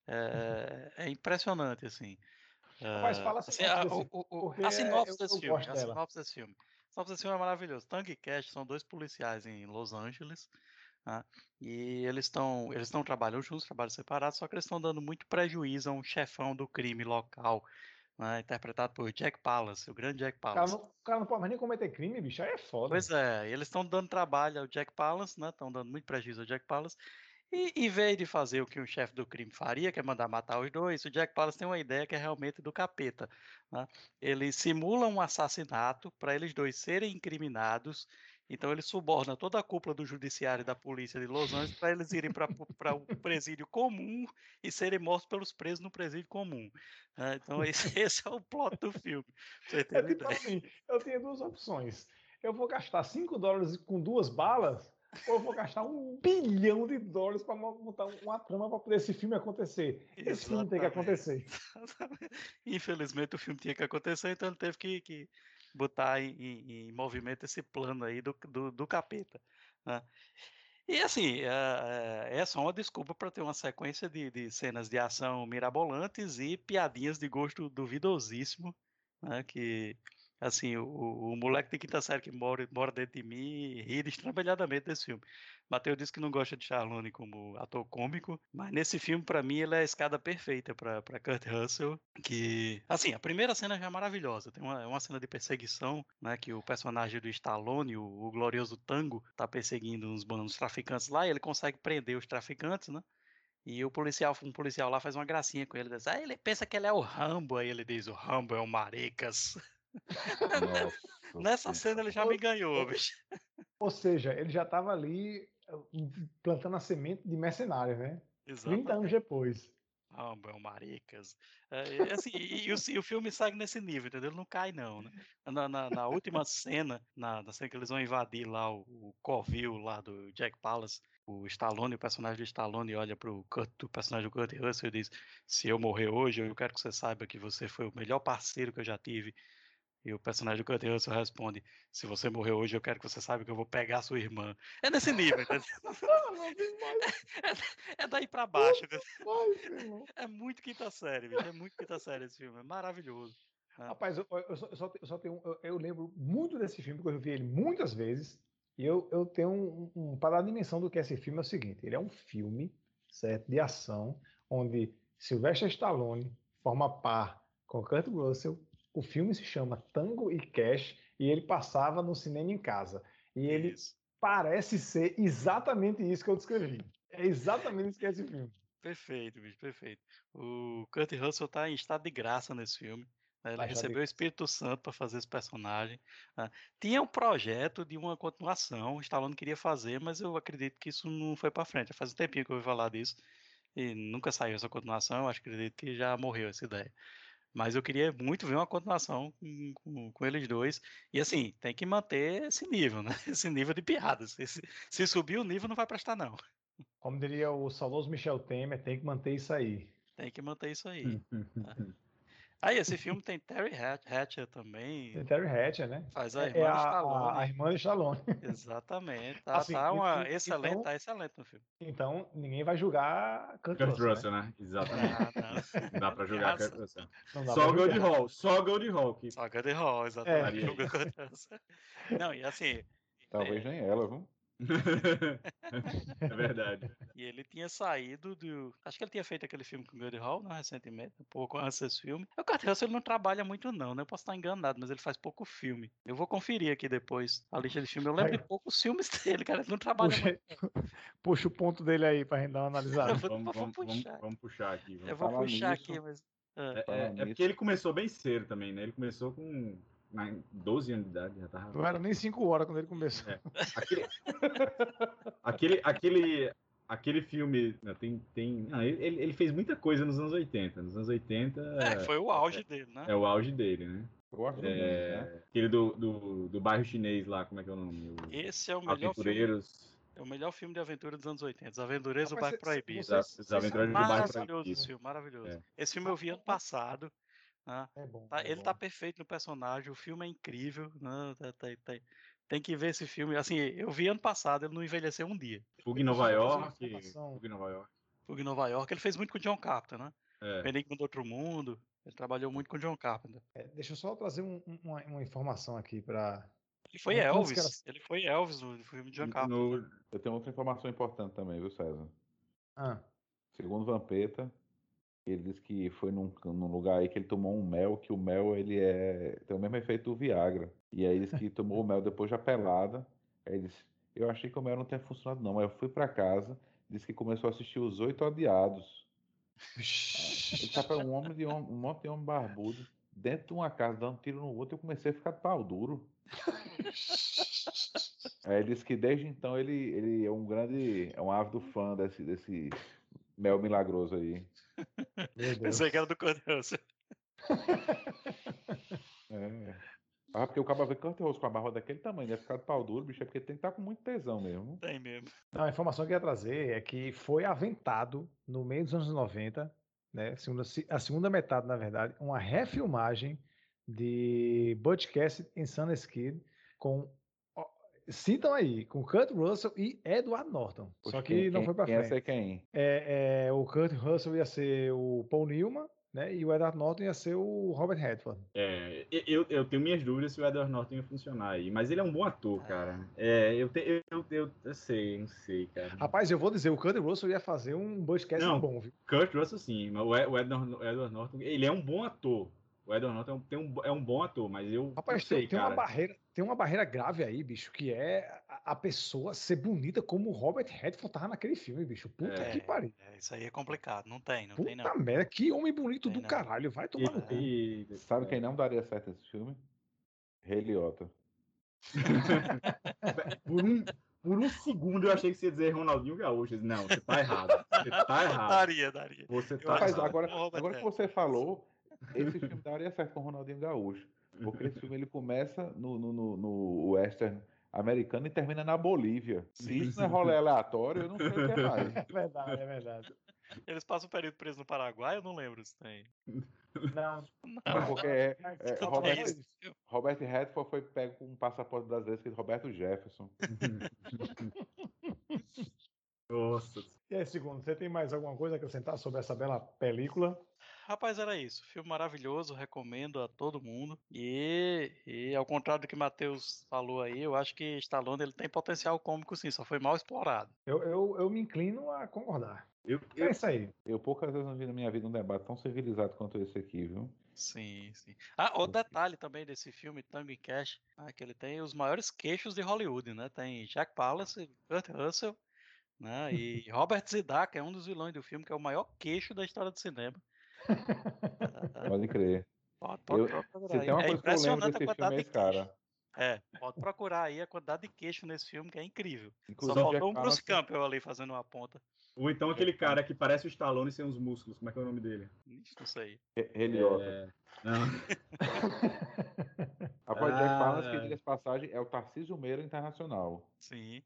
É, é impressionante, assim. É, fala a assim, a, desse- o- a sinopse desse filme, a sinopse desse filme. Sinopse desse filme é maravilhoso. Tango e Cash são dois policiais em Los Angeles, né, e eles estão eles estão trabalhando juntos, trabalham separados, só que eles estão dando muito prejuízo a um chefão do crime local, né, interpretado por Jack Palance, o grande Jack O cara, não, o cara não pode mais nem cometer crime, bicho. Aí é foda. Pois é, eles estão dando trabalho ao Jack Palance, né? Estão dando muito prejuízo ao Jack Palance. E em vez de fazer o que um chefe do crime faria, que é mandar matar os dois, o Jack Palance tem uma ideia que é realmente do capeta. né? Ele simula um assassinato para eles dois serem incriminados. Então ele suborna toda a cúpula do judiciário e da polícia de Los Angeles para eles irem para o presídio comum e serem mortos pelos presos no presídio comum. né? Então esse, esse é o plot do filme. Você É tipo assim, eu tenho duas opções. Eu vou gastar 5 dólares com duas balas, ou eu vou gastar um bilhão de dólares para montar uma trama para poder esse filme acontecer. Esse filme tem que Exatamente. acontecer. Infelizmente o filme tinha que acontecer, então ele teve que, que botar em, em- em movimento esse plano aí do, do, do capeta. né? E assim, é, é é só uma desculpa para ter uma sequência de, de cenas de ação mirabolantes e piadinhas de gosto duvidosíssimo, né? Que assim, o, o, moleque de quinta série que mora, mora dentro de mim ri destrambelhadamente desse filme. Mateus disse que não gosta de Charlone como ator cômico, mas nesse filme, para mim, ele é a escada perfeita para Kurt Russell. Que, assim, a primeira cena já é maravilhosa. Tem uma, uma cena de perseguição, né? Que o personagem do Stallone, o, o glorioso Tango, tá perseguindo uns bandos traficantes lá e ele consegue prender os traficantes, né? E o policial, um policial lá faz uma gracinha com ele, diz, ah, ele pensa que ele é o Rambo, aí ele diz, o Rambo é o Maricas. Nossa Nessa cena ele já me ganhou, bicho. Ou seja, ele já estava ali uh, plantando a semente de mercenário, né? 30 anos depois. Rambo é um maricas. É, e, assim, e, e o, e o filme segue nesse nível, entendeu? Ele não cai, não. Né? Na, na- na última cena, na, na cena que eles vão invadir lá o, o covil lá do Jack Palance, o Stallone, o personagem do Stallone, olha pro Kurt, o personagem do Kurt Russell e diz: Se eu morrer hoje, eu quero que você saiba que você foi o melhor parceiro que eu já tive. E o personagem do Kurt Russell responde: Se você morrer hoje, eu quero que você saiba que eu vou pegar sua irmã. É nesse nível, entendeu? É, é daí pra baixo. entendeu? É muito quinta série, bicho. É muito quinta série esse filme. É maravilhoso. Rapaz, eu, eu só, eu só eu só tenho, eu, eu lembro muito desse filme, porque eu vi ele muitas vezes, e eu, eu tenho um, um, para dar a dimensão do que é esse filme, é o seguinte, ele é um filme, certo, de ação, onde Sylvester Stallone forma par com Kurt Russell, o filme se chama Tango e Cash, e ele passava no cinema em casa, e ele Isso. parece ser exatamente isso que eu descrevi, é exatamente isso que é esse filme. Perfeito, bicho, perfeito. O Kurt Russell tá em estado de graça nesse filme. né? Ele Tá estado de recebeu o. Espírito Santo para fazer esse personagem. né? Tinha um projeto de uma continuação, o Stallone queria fazer, mas eu acredito que isso não foi para frente. Já Faz um tempinho que eu ouvi falar disso. e nunca saiu essa continuação, eu acho que acredito que já morreu essa ideia. Mas eu queria muito ver uma continuação com, com, com eles dois. E assim, tem que manter esse nível, né? Esse nível de piadas. Se, se subir o nível, não vai prestar, não. Como diria o saudoso Michel Temer, tem que manter isso aí. Tem que manter isso aí. Aí, esse filme tem Terry Hatch- Hatcher também. Tem Terry Hatcher, né? Faz a É, irmã é a, Stallone. a, a irmã de Stallone. Exatamente. Tá, Assim, tá uma e- excelente, então- tá excelente no filme. Então, ninguém vai julgar Kurt, Kurt Russell, né? Russell, né? Exatamente. Ah, não. Não dá pra Tem Kurt Russell. Só o Gold julgar. Hall, só o Gold Hall. Que... Só Goody Hall, exatamente. É. O Kurt Russell. Não, e assim, Talvez nem ela, viu? é verdade. e ele tinha saído do. Acho que ele tinha feito aquele filme com o Goody Hall, né, recentemente, um pouco antes desse filme. O Kurt Russell ele não trabalha muito, não, né? Eu posso estar enganado, mas ele faz pouco filme. Eu vou conferir aqui depois a lista de filme. Eu lembro de poucos filmes dele, cara. Ele não trabalha Puxa, puxa o ponto dele aí pra gente dar uma analisada. Eu vou- Vamos, vou vamos, vamos, puxar. vamos puxar aqui. Eu Vamos. vou falar puxar nisso. aqui, mas. ah, É, é- é nisso. porque ele começou bem cedo também, né? Ele começou com na- 12 anos de idade, já tava. Não era nem 5 horas quando ele começou. É. Aquele, aquele, aquele, aquele filme. não, tem, tem, não, ele, ele fez muita coisa nos anos 80. Nos anos 80 É, foi o auge dele, né? é o auge dele, né? Eu acho É, né? Aquele do, do, do bairro chinês lá, como é que é o nome? O Esse é o melhor filme. Aventureiros. É o melhor filme de aventura dos anos 80. Os Aventureiros do Bairro Proibido. Os- Aventureiros do Bairro Maravilhoso Proibido. esse filme, maravilhoso. É. Esse filme eu vi ano passado. Né? É bom. Tá- é ele bom. tá perfeito no personagem, o filme é incrível. Né? Tá- tá- tá- tem que ver esse filme. Assim, eu vi ano passado, ele não envelheceu um dia. Fuga em Nova York. Fuga em Nova York. Fuga em Nova York, ele fez muito com o John Carpenter, né? É. Benigno do Outro Mundo. Ele trabalhou muito com o John Carpenter. É, deixa eu só trazer um- um- uma, uma informação aqui para. Ele foi que Elvis. ela- Ele foi Elvis no filme de John Carpenter. No, Eu tenho outra informação importante também, viu, César? Ah, Segundo Vampeta, ele disse que foi num, num lugar aí que ele tomou um mel, que o mel ele é tem o mesmo efeito do Viagra. E aí ele disse que tomou o mel depois da pelada. Aí ele disse, eu achei que o mel não tinha funcionado não, mas eu fui pra casa, disse que começou a assistir Os Oito Odiados. Ele tava um homem de um monte de homem barbudo dentro de uma casa dando tiro no outro, eu comecei a ficar de pau duro. Aí ele disse que desde então ele, ele é um grande, é um ávido fã desse, desse mel milagroso aí. Pensei que era do Kurt Russell. É. Ah, porque o cabo vê Kurt Russell com a barba daquele tamanho, deve ficar de pau duro, bicho, é porque tem que estar com muito tesão mesmo. Tem mesmo. Não, a informação que eu ia trazer é que foi aventado no meio dos anos 90, né, a segunda, a segunda metade, na verdade, uma refilmagem de Butch Cassidy em Sunday Kid com citam aí, com Kurt Russell e Edward Norton. Só Poxa, que quem- não foi pra quem ia frente. ser quem? É, é, o Kurt Russell ia ser o Paul Newman, né? E o Edward Norton ia ser o Robert Redford. é, eu, eu tenho minhas dúvidas se o Edward Norton ia funcionar aí. Mas ele é um bom ator, cara. É, eu, te, eu, eu, eu, eu sei, não sei, cara. Rapaz, eu vou dizer, o Kurt Russell ia fazer um Não. bom, viu? Kurt Russell sim, mas o Edward, o Edward Norton, ele é um bom ator. O Edward Norton é um- tem um, é um bom ator, mas eu Rapaz, não sei, tem, tem uma barreira, tem uma barreira grave aí, bicho, que é a, a pessoa ser bonita como o Robert Redford tava naquele filme, bicho. Puta É, que pariu. É, isso aí é complicado. Não tem, não tem não. Puta merda, que homem bonito Tem do não. caralho. Vai tomar no cu. E- Sabe quem não daria certo nesse filme? Rei Liotta. Por um, por um segundo eu achei que você ia dizer Ronaldinho Gaúcho. Não, você tá errado. Você tá errado. Daria, daria. Você tá errado. agora, agora que você falou, esse filme daria certo com o Ronaldinho Gaúcho. Porque esse filme ele começa no, no, no, no western americano e termina na Bolívia. Se isso não é rolê aleatório, eu não sei o que é mais. É verdade, é verdade. Eles passam um período preso no Paraguai, eu não lembro se tem. Não, Não, porque é, é, Robert, é. Robert Redford foi pego com um passaporte brasileiro escrito Roberto Jefferson. Nossa. E aí, segundo, você tem mais alguma coisa a acrescentar sobre essa bela película? Rapaz, era isso. Filme maravilhoso, recomendo a todo mundo. E, e ao contrário do que o Matheus falou aí, eu acho que Stallone ele tem potencial cômico sim, só foi mal explorado. Eu, eu, eu me inclino a concordar. Eu, É eu, isso aí. Eu poucas vezes não vi na minha vida um debate tão civilizado quanto esse aqui, viu? Sim, sim. Ah, outro detalhe também desse filme, Tango e Cash, ah, que ele tem os maiores queixos de Hollywood, né? Tem Jack Palance, Kurt Russell, né? E Robert Zidane, que é um dos vilões do filme, que é o maior queixo da história do cinema. Ah, Pode crer. Pode, pode Eu- Se tem uma É coisa que eu lembro impressionante a desse filme quantidade é de esse cara. É, pode procurar aí a quantidade de queixo nesse filme, que é incrível. Inclusive, Só faltou um Jack Bruce Campbell ali fazendo uma ponta. Ou então aquele cara que parece o Stallone sem os músculos. Como é que é o nome dele? Não sei. Heliota. É... Não. Rapaz, Jack Ah. Palance, que diga de passagem, é o Tarcísio Meira Internacional. Sim.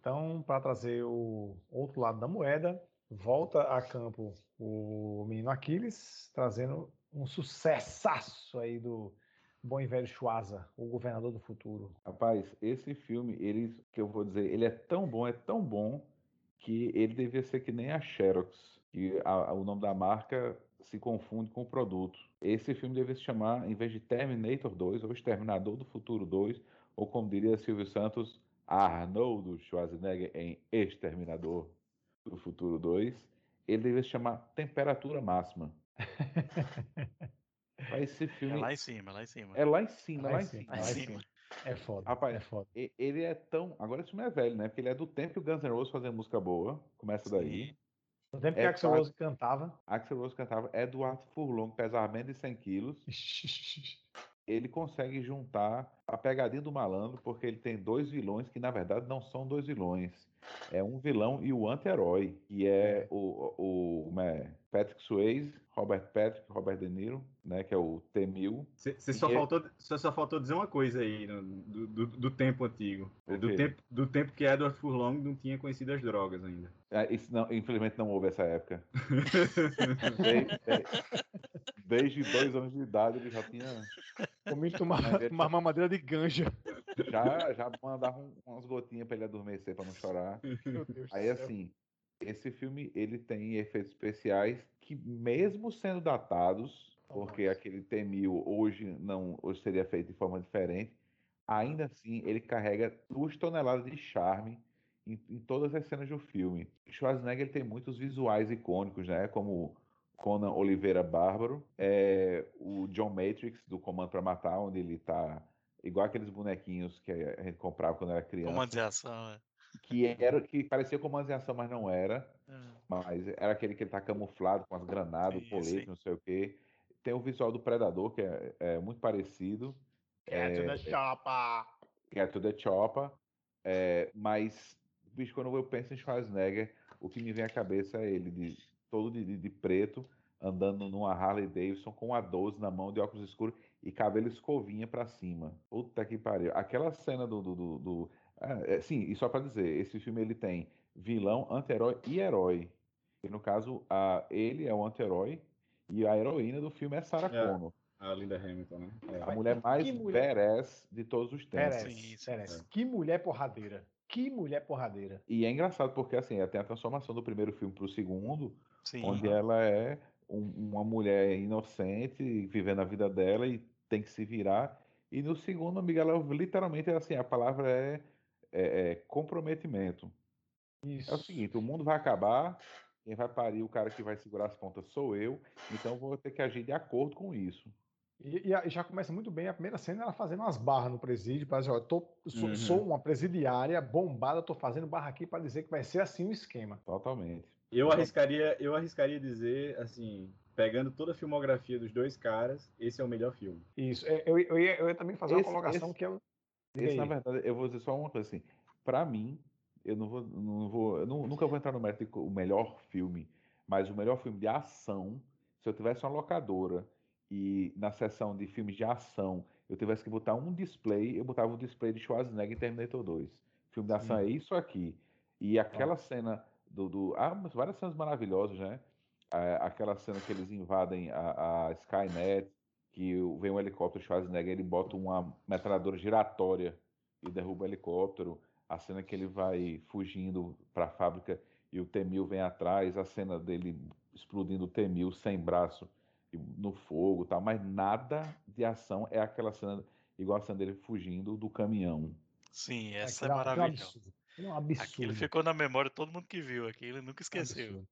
Então, para trazer o outro lado da moeda, volta a campo o menino Aquiles, trazendo um sucessaço aí do bom e velho Schwarza, o governador do futuro. Rapaz, esse filme, ele, que eu vou dizer, ele é tão bom, é tão bom, que ele devia ser que nem a Xerox, que a- a- o nome da marca se confunde com o produto. Esse filme devia se chamar, em vez de Terminator 2, ou Exterminador do Futuro 2, ou como diria Silvio Santos, Arnoldo Schwarzenegger em Exterminador do Futuro 2, ele devia se chamar Temperatura Máxima. Mas esse É filme lá em cima, lá em cima. é lá em cima, Lá lá em cima, lá em. É foda, Rapaz, é foda. Ele é tão. Agora esse filme é velho, né? Porque ele é do tempo que o Guns N' Roses fazia música boa. Começa daí. Sim. No tempo que É Axel claro. Rose cantava, Axel Rose cantava Eduardo Furlong, pesava menos de 100 quilos. Ele consegue juntar a pegadinha do malandro, porque ele tem dois vilões que, na verdade, não são dois vilões. É um vilão e o anti-herói, que é o, o como é? Patrick Swayze, Robert Patrick, Robert De Niro, né? Que é o T-1000. Você só faltou, cê só faltou dizer uma coisa aí no- do, do, do tempo antigo. O Do tempo, do tempo que Edward Furlong não tinha conhecido as drogas ainda. Ah, isso não, infelizmente não houve essa época. Desde, desde dois anos de idade ele já tinha. Comi Mas ele- tomar mamadeira de ganja. Já, já mandava um- umas gotinhas pra ele adormecer pra não chorar. Aí assim, esse filme ele tem efeitos especiais que mesmo sendo datados, porque Nossa. aquele T-1000 hoje não hoje seria feito de forma diferente, ainda assim ele carrega duas toneladas de charme em, em todas as cenas do filme. Schwarzenegger ele tem muitos visuais icônicos, né? Como Conan Oliveira Bárbaro, é, o John Matrix do Comando para Matar, onde ele tá igual aqueles bonequinhos que a gente comprava quando era criança Comando de ação, é. que era que parecia comando de ação, mas não era. É. Mas era aquele que ele tá camuflado com as granadas, Sim, o colete, sim. não sei o quê. Tem o visual do Predador, que é, é muito parecido, Get to the chopper. que é to the Chopper. É, mas, bicho, quando eu penso em Schwarzenegger, o que me vem à cabeça é ele de, todo de, de- preto, andando numa Harley Davidson com a 12 na mão, de óculos escuros e cabelo escovinha pra cima. Puta que pariu. Aquela cena do. do, do- do- ah, é, sim, e só pra dizer, esse filme ele tem vilão, anti-herói e herói. E no caso, a, ele é o anti-herói e a heroína do filme é Sarah É. Connor, A Linda Hamilton, né? É. a mulher mais mulher- badass de todos os tempos. Perez, Sim, sim, Perez. sim. Que mulher porradeira. Que mulher porradeira. E é engraçado porque assim, tem a transformação do primeiro filme pro segundo, Sim. onde ela é um- uma mulher inocente, vivendo a vida dela e tem que se virar. E no segundo, amiga, ela literalmente assim, a palavra é, é- é comprometimento. Isso. É o seguinte, o mundo vai acabar, quem vai parir, o cara que vai segurar as pontas sou eu, então vou ter que agir de acordo com isso. E, e já começa muito bem a primeira cena, ela fazendo umas barras no presídio, para dizer, ó, tô, sou, Uhum. sou uma presidiária bombada, tô fazendo barra aqui para dizer que vai ser assim o esquema. Totalmente. Eu arriscaria, eu arriscaria dizer, assim, pegando toda a filmografia dos dois caras, esse é o melhor filme. Isso. É, Eu, eu, ia, eu ia também fazer uma Esse- colocação esse- que eu. Esse, na verdade, eu vou dizer só uma coisa assim. Pra mim, eu não vou, não vou, eu nu- nunca vou entrar no mérito o melhor filme, mas o melhor filme de ação, se eu tivesse uma locadora e na seção de filmes de ação eu tivesse que botar um display, eu botava o display de Schwarzenegger em Terminator 2. Filme de ação é isso aqui. E aquela cena do, do ah, várias cenas maravilhosas, né? Aquela cena que eles invadem a, a Skynet, que o- vem um helicóptero Schwarzenegger, ele bota uma metralhadora giratória e derruba o helicóptero. A cena que ele vai fugindo para a fábrica e o T-1000 vem atrás, a cena dele explodindo o T-1000 sem braço no fogo, tal, mas nada de ação é aquela cena igual a cena dele fugindo do caminhão. Sim, essa Aquilo é um maravilhosa. É um absurdo. Aquilo ficou na memória de todo mundo que viu aquilo, nunca esqueceu.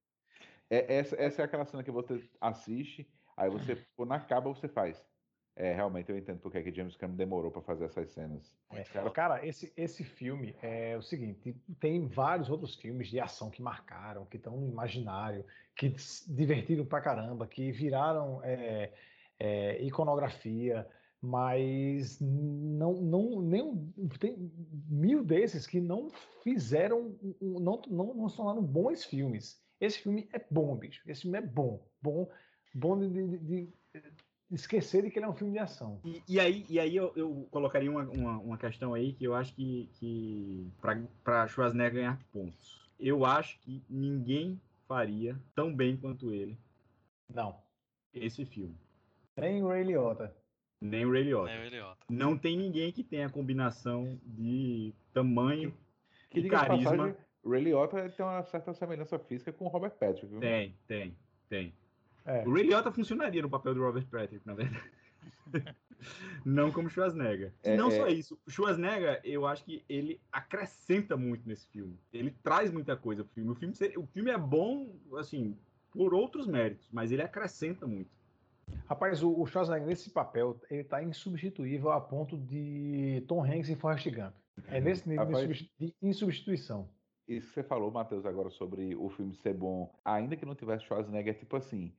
É, essa, essa é aquela cena que você assiste, aí você, quando acaba, você faz. É, realmente eu entendo porque é que James Cameron demorou para fazer essas cenas. É. Cara, esse, esse filme é o seguinte: tem vários outros filmes de ação que marcaram, que estão no imaginário, que se divertiram pra caramba, que viraram é, é, iconografia. Mas não, não, nenhum, tem mil desses que não fizeram, não, não, não se tornaram bons filmes. Esse filme é bom, bicho. Esse filme é bom. Bom, bom de, de- de- de esquecer de que ele é um filme de ação. E, e aí, e aí eu, eu colocaria uma, uma, uma questão aí que eu acho que, que para Schwarzenegger ganhar pontos. Eu acho que ninguém faria tão bem quanto ele Não. esse filme. Nem o Ray Liotta. Nem o Ray Liotta. É o Eliota. Não tem ninguém que tenha a combinação de tamanho Que e carisma. passagem, Ray Liotta tem uma certa semelhança física com o Robert Patrick, viu? Tem, tem, tem. É. O Ray Liotta funcionaria no papel do Robert Patrick, na verdade. não como Schwarzenegger. E É, não é. só isso. O Schwarzenegger, eu acho que ele acrescenta muito nesse filme. Ele traz muita coisa pro filme. O filme, seria- o filme é bom, assim, por outros méritos, mas ele acrescenta muito. Rapaz, o, o Schwarzenegger nesse papel, ele tá insubstituível a ponto de Tom Hanks em Forrest Gump. É nesse nível de, Rapaz- substitu- de insubstituição. Isso que você falou, Matheus, agora sobre o filme ser bom, ainda que não tivesse Schwarzenegger, é tipo assim,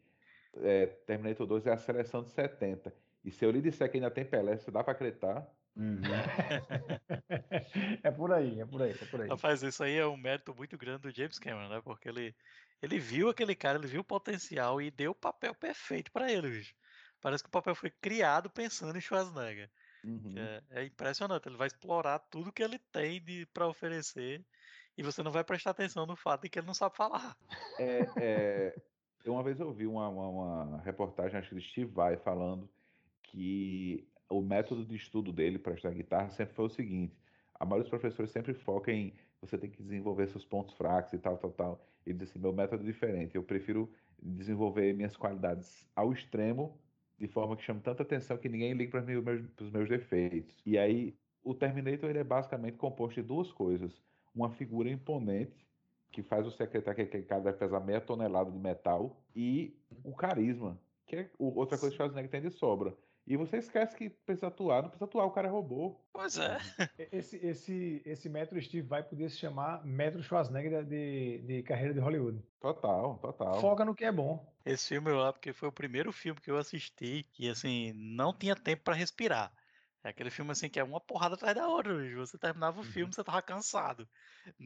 é, Terminator 2 é a seleção de 70. E se eu lhe disser que ainda tem Pelé, você dá pra acreditar? Uhum. é por aí, é por aí, é por aí. Rapaz, isso aí é um mérito muito grande do James Cameron, né? Porque ele, ele viu aquele cara, ele viu o potencial e deu o papel perfeito pra ele, bicho. Parece que o papel foi criado pensando em Schwarzenegger. Uhum. É, é impressionante, ele vai explorar tudo que ele tem de para oferecer e você não vai prestar atenção no fato de que ele não sabe falar. É, é, uma vez eu vi uma, uma, uma reportagem, acho que de Steve Vai, falando que o método de estudo dele para estudar guitarra sempre foi o seguinte: a maioria dos professores sempre foca em você tem que desenvolver seus pontos fracos e tal, tal, tal. Ele disse assim: meu método é diferente, eu prefiro desenvolver minhas qualidades ao extremo, de forma que chame tanta atenção que ninguém ligue para os meus, defeitos. E aí, o Terminator ele é basicamente composto de duas coisas: uma figura imponente que faz você acreditar que aquele cara vai pesar meia tonelada de metal, e o carisma, que é o- outra coisa que o Schwarzenegger tem de sobra. E você esquece que precisa atuar, não precisa atuar, o cara é robô. Pois é. Esse, esse, esse Metro Steve vai poder se chamar Metro Schwarzenegger de, de carreira de Hollywood. Total, total. Foca no que é bom. Esse filme eu porque foi o primeiro filme que eu assisti que assim não tinha tempo pra respirar. É aquele filme assim que é uma porrada atrás da outra. bicho. Você terminava o filme, você tava cansado.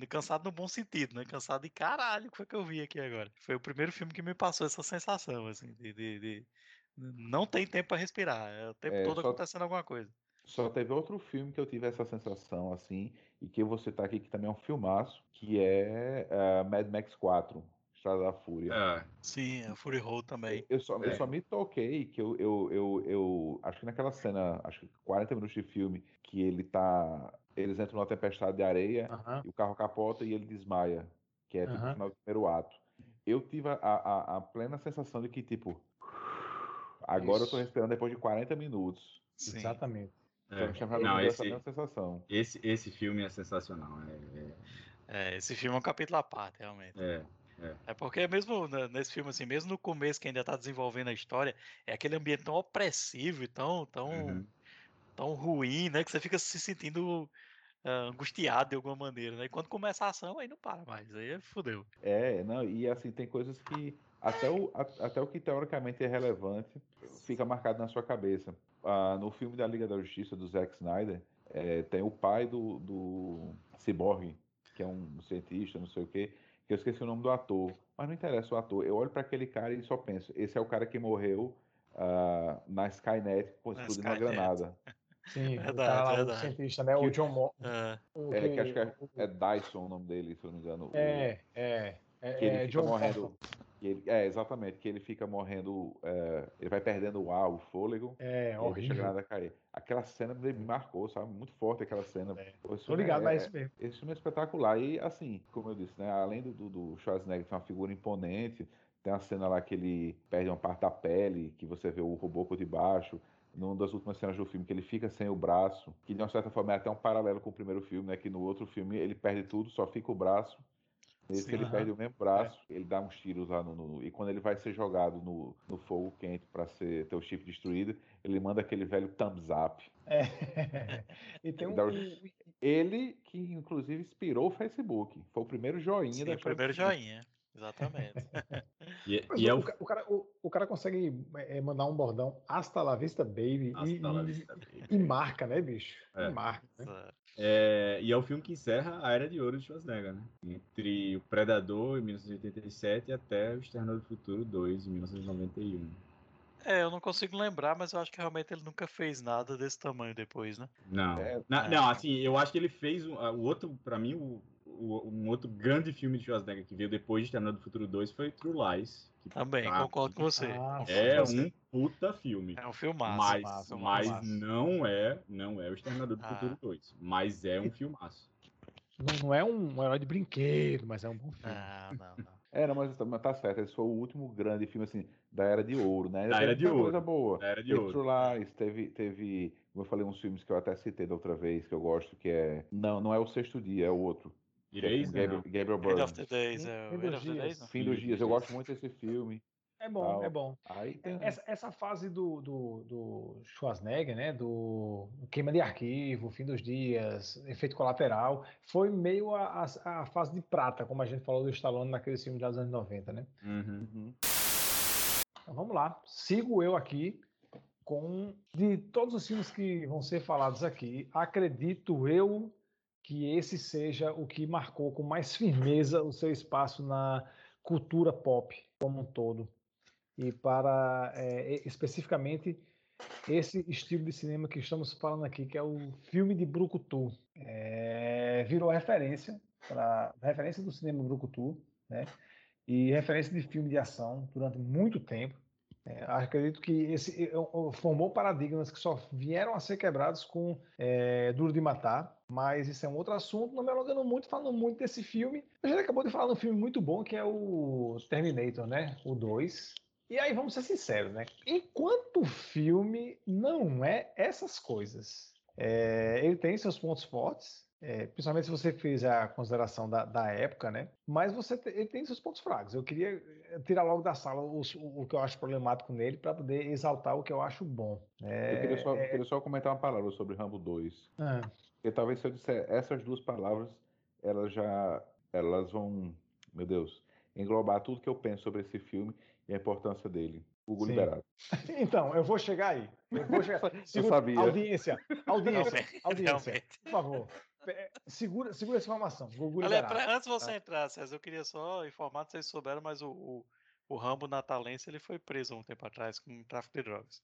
Cansado no bom sentido, né? Cansado de caralho, o que foi que eu vi aqui agora? Foi o primeiro filme que me passou essa sensação, assim, de. de- de- Não tem tempo pra respirar. É o tempo É, todo só- acontecendo alguma coisa. Só teve outro filme que eu tive essa sensação, assim, e que eu vou citar aqui, que também é um filmaço, que é ah, Mad Max 4, Estrada da Fúria. É, Sim, a Fury Road também. Eu só, eu É. só me toquei que eu, eu, eu, eu acho que naquela cena, acho que 40 minutos de filme, que ele tá. Eles entram numa tempestade de areia Aham. e o carro capota e ele desmaia, que é tipo o Aham. final do primeiro ato. Eu tive a, a, a plena sensação de que, tipo, agora eu tô Isso. respirando depois de 40 minutos. Sim. Exatamente. É. tinha Não, essa esse, mesma sensação. esse, esse filme é sensacional. É, É, esse filme é um capítulo à parte, realmente. é, é. É porque mesmo nesse filme, assim, mesmo no começo que ainda tá desenvolvendo a história, é aquele ambiente tão opressivo e tão, tão, Uhum. tão ruim, né? Que você fica se sentindo ah, angustiado de alguma maneira, né? E quando começa a ação, aí não para mais, aí fudeu. É, não, e assim, tem coisas que até o, a- até o que teoricamente é relevante fica marcado na sua cabeça. Ah, no filme da Liga da Justiça, do Zack Snyder, eh, tem o pai do, do Cyborg, que é um cientista, não sei o quê, que eu esqueci o nome do ator, mas não interessa o ator. Eu olho para aquele cara e só penso, esse é o cara que morreu ah, na Skynet explodindo uma granada. Sim, o Verdade, cara lá, o verdade. cientista, né? O Que- John Mo Ah, o É, que acho que é, é Dyson o nome dele, se eu não me engano. o- É, é. É, que ele é fica John morrendo. Morton. Ele- é, exatamente, que ele fica morrendo, é, ele vai perdendo o ar, o fôlego, É, aí deixa a horrível. cair. Aquela cena me marcou, sabe? Muito forte aquela cena. É. Tô ligado, é, mas é isso mesmo. esse filme é espetacular. E assim, como eu disse, né? Além do, do, do Schwarzenegger ser uma figura imponente, tem a cena lá que ele perde uma parte da pele, que você vê o robô por debaixo. Numa das últimas cenas do filme, que ele fica sem o braço, que de uma certa forma é até um paralelo com o primeiro filme, né? Que no outro filme ele perde tudo, só fica o braço. Nesse Sim. ele Aham. perde o mesmo braço, ele dá uns tiros lá no, no- E quando ele vai ser jogado no, no fogo quente para ser ter o chip destruído, ele manda aquele velho thumbs up. É. E tem um. Ele que inclusive inspirou o Facebook. Foi o primeiro joinha sim, da o primeiro do joinha. Exatamente. E, e é o, o ca- o cara, o, o cara consegue é, mandar um bordão hasta la vista, baby, e, Hasta la e- vista, baby. e marca, né, bicho? É. E marca. né? É, e é o filme que encerra a Era de Ouro de Schwarzenegger, né? Entre o Predador, em 1987, e até o Exterminador do Futuro 2, em 1991. É, eu não consigo lembrar, mas eu acho que realmente ele nunca fez nada desse tamanho depois, né? Não. É, Na- é. Não, assim, eu acho que ele fez um- o outro, pra mim, o, o- um outro grande filme de Schwarzenegger que veio depois de Exterminador do Futuro 2 foi True Lies. que Também, pra concordo com você. Ah, É com um puta filme. você. É um filmaço. Mas, filmaço, mas filmaço. não é, não é o Exterminador do Ah. Futuro 2. Mas é um filmaço. Não, não é um herói de brinquedo, mas é um bom filme. Não, não, não. É, não, mas, mas tá certo. Esse foi o último grande filme assim da Era de Ouro, né? Da Teve Era de Ouro. coisa boa. Da Era de Ouro. True Lies, teve, teve, como eu falei, uns filmes que eu até citei da outra vez, que eu gosto, que é. Não, não é o sexto dia, é o outro. É com Erased, Gabriel, não. Gabriel End Byrne. of the Days, é Fim dos End of the dias. Days? Fim dos dias, eu gosto muito desse filme. É bom, Tal. é bom. Aí tem. Essa, essa fase do, do, do Schwarzenegger, né? Do queima de arquivo, fim dos dias, efeito colateral, foi meio a, a, a fase de prata, como a gente falou do Stallone naquele filme dos anos 90, né? Uhum. Uhum. Então vamos lá. Sigo eu aqui com de todos os filmes que vão ser falados aqui, acredito eu que esse seja o que marcou com mais firmeza o seu espaço na cultura pop como um todo. E para é, especificamente esse estilo de cinema que estamos falando aqui, que é o filme de Brucutu. É, virou referência para referência do cinema Brucutu, né? E referência de filme de ação durante muito tempo. É, acredito que esse formou paradigmas que só vieram a ser quebrados com é, Duro de Matar, mas isso é um outro assunto, não me alongando muito, falando muito desse filme. A gente acabou de falar de um filme muito bom que é o Terminator, né? O 2. E aí vamos ser sinceros, né? Enquanto filme não é essas coisas, é, ele tem seus pontos fortes, é, principalmente se você fez a consideração da, da época, né? Mas você te- ele tem seus pontos fracos. Eu queria eh, tirar logo da sala os- o, o que eu acho problemático nele para poder exaltar o que eu acho bom. Eu queria só, É, queria só comentar uma palavra sobre Rambo 2. ah, Porque talvez se eu disser essas duas palavras, elas já elas vão, meu Deus, englobar tudo que eu penso sobre esse filme e a importância dele. Hugo Sim. Liberato. Então, eu vou chegar aí. Eu vou chegar. Eu sabia. Audiência, audiência, Realmente, audiência, realmente. por favor. É, Segura, segura essa informação. Liberato. pra- antes de você entrar, César, eu queria só informar, se souberam, mas o, o, o Rambo natalense ele foi preso há um tempo atrás com tráfico de drogas.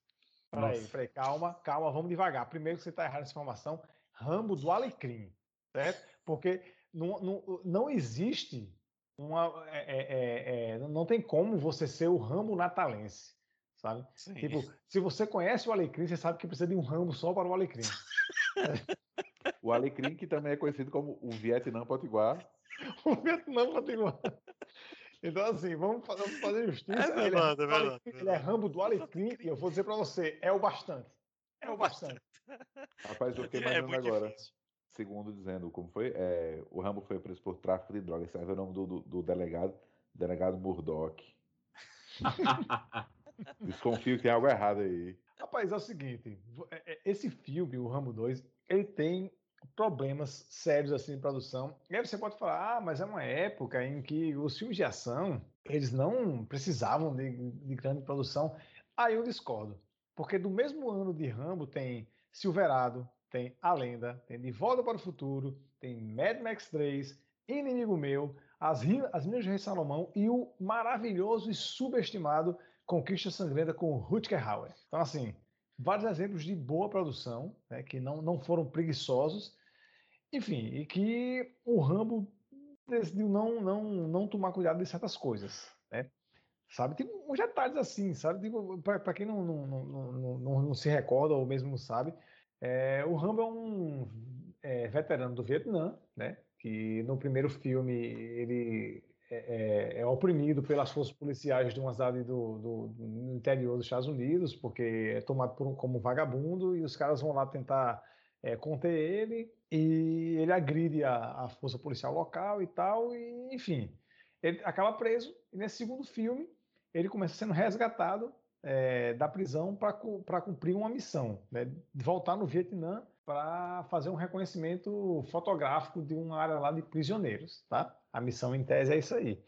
Peraí, peraí, calma, calma, vamos devagar. Primeiro que você está errado nessa informação, Rambo do Alecrim, certo? Porque não, não, não existe uma. é, é, é, é, não tem como você ser o Rambo natalense, sabe? Sim. Tipo, se você conhece o Alecrim, você sabe que precisa de um Rambo só para o Alecrim. O Alecrim, que também é conhecido como o Vietnã Potiguar. o Vietnã continua. Então, assim, vamos fa- vamos fazer justiça. É ele, verdade, é Rambo do verdade, Alecrim, ele é Rambo do Alecrim, e eu vou dizer para você, é o bastante. É o bastante. Rapaz, eu fiquei É imaginando muito agora. difícil. Segundo dizendo como foi, é, o Rambo foi preso por tráfico de drogas. É o nome do, do, do delegado, delegado Murdoch. Desconfio que tem algo errado aí. Rapaz, é o seguinte, é- é- esse filme, o Rambo 2, ele tem problemas sérios assim de produção. E aí você pode falar, ah, mas é uma época em que os filmes de ação, eles não precisavam de, de grande produção. Aí eu discordo. Porque do mesmo ano de Rambo tem Silverado, tem A Lenda, tem De Volta para o Futuro, tem Mad Max 3, Inimigo Meu, As, As Minas de Rei Salomão e o maravilhoso e subestimado Conquista Sangrenta com Rutger Hauer. Então, assim, vários exemplos de boa produção, né, que não, não foram preguiçosos, enfim, e que o Rambo decidiu não, não, não tomar cuidado de certas coisas, né? Sabe, tem uns detalhes assim, sabe? Para quem não, não, não, não, não se recorda ou mesmo não sabe, é, o Rambo é um é, veterano do Vietnã, né? Que no primeiro filme ele é, é- é oprimido pelas forças policiais de uma cidade do, do- do- interior dos Estados Unidos, porque é tomado por um- como vagabundo e os caras vão lá tentar é, conter ele e ele agride a, a força policial local e tal, e enfim, ele acaba preso e nesse segundo filme ele começa sendo resgatado é, da prisão para cumprir uma missão, né, voltar no Vietnã para fazer um reconhecimento fotográfico de uma área lá de prisioneiros, tá? A missão em tese é isso aí.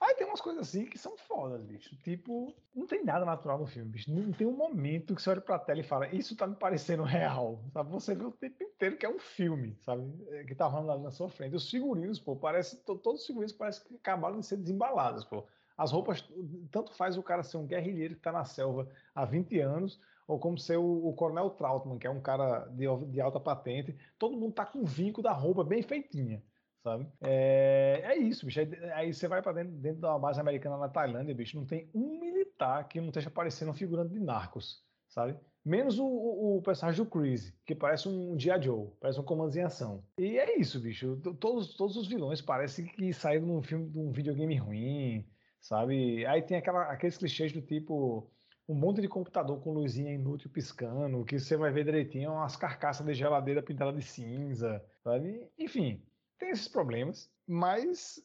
Aí tem umas coisas assim que são fodas, bicho. Tipo, não tem nada natural no filme, bicho. Não tem um momento que você olha pra tela e fala, isso tá me parecendo real. Sabe? Você vê o tempo inteiro que é um filme, sabe? É, Que tá rolando ali na sua frente. Os figurinos, pô, parece. to- Todos os figurinos parecem que acabaram de ser desembalados, pô. As roupas, tanto faz o cara ser um guerrilheiro que tá na selva há 20 anos, ou como ser o, o Coronel Trautmann, que é um cara de, de alta patente. Todo mundo tá com o vinco da roupa bem feitinha sabe? É, é isso, bicho. Aí, aí você vai para dentro, dentro da base americana na Tailândia, bicho, não tem um militar que não esteja parecendo um figurante de narcos, sabe? Menos o, o, o personagem do Chris, que parece um G.I. Joe, parece um comando em ação. E é isso, bicho. Todos, todos os vilões parecem que saíram de um filme, de um videogame ruim, sabe? Aí tem aquela, aqueles clichês do tipo um monte de computador com luzinha inútil piscando, que você vai ver direitinho umas carcaças de geladeira pintada de cinza, sabe? Enfim, tem esses problemas, mas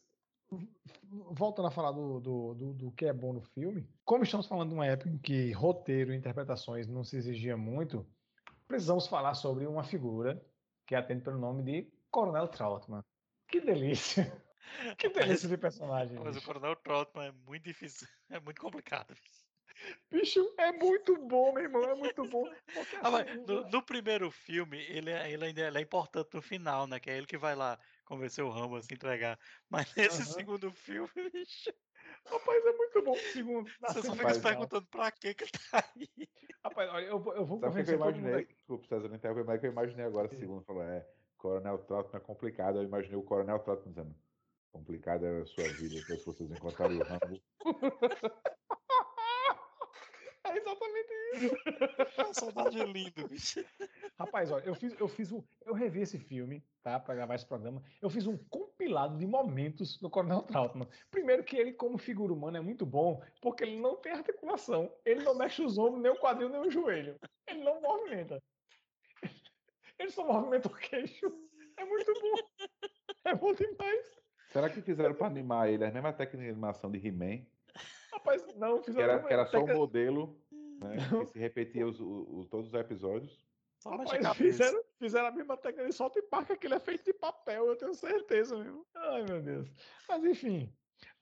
voltando a falar do, do, do, do que é bom no filme, como estamos falando de uma época em que roteiro e interpretações não se exigia muito, precisamos falar sobre uma figura que atende pelo nome de Coronel Trautmann. Que delícia! Que delícia de personagem. Mas o bicho. Coronel Trotman é muito difícil, é muito complicado. Bicho, é muito bom, meu irmão, é muito bom. Ah, mas assim, no, no primeiro filme, ele, é- ele ainda ele é importante no final, né? Que é ele que vai lá convencer o Rambo a se entregar. Mas nesse Aham. segundo filme, bicho, Rapaz, é muito bom. Segundo, você só fica se final. perguntando pra que que ele tá aí. Rapaz, olha, eu vou, eu vou Sabe o que que convencer eu todo mundo imaginei? Desculpa, César, não interromper, mas é que eu imaginei agora, segundo falou, é, Coronel Trotman é complicado. Eu imaginei o Coronel Trotman dizendo, complicada é a sua vida, depois vocês encontrarem o Rambo. É exatamente isso. Personagem lindo, bicho. Rapaz, olha, eu fiz, eu fiz um. Eu revi esse filme, tá? Pra gravar esse programa. Eu fiz um compilado de momentos do Coronel Trautmann. Primeiro que ele, como figura humana, é muito bom, porque ele não tem articulação. Ele não mexe os ombros, nem o quadril, nem o joelho. Ele não movimenta. Ele só movimenta o queixo. É muito bom. É bom demais. Será que fizeram para animar ele a mesma técnica de animação de He-Man? Rapaz, não, Que fizeram. era, que era só o modelo, né? Que se repetia os, os- todos os episódios. Só Rapaz, fizeram, fizeram a mesma técnica de solta e parca, que ele é feito de papel, eu tenho certeza mesmo. Ai, meu Deus. Mas enfim.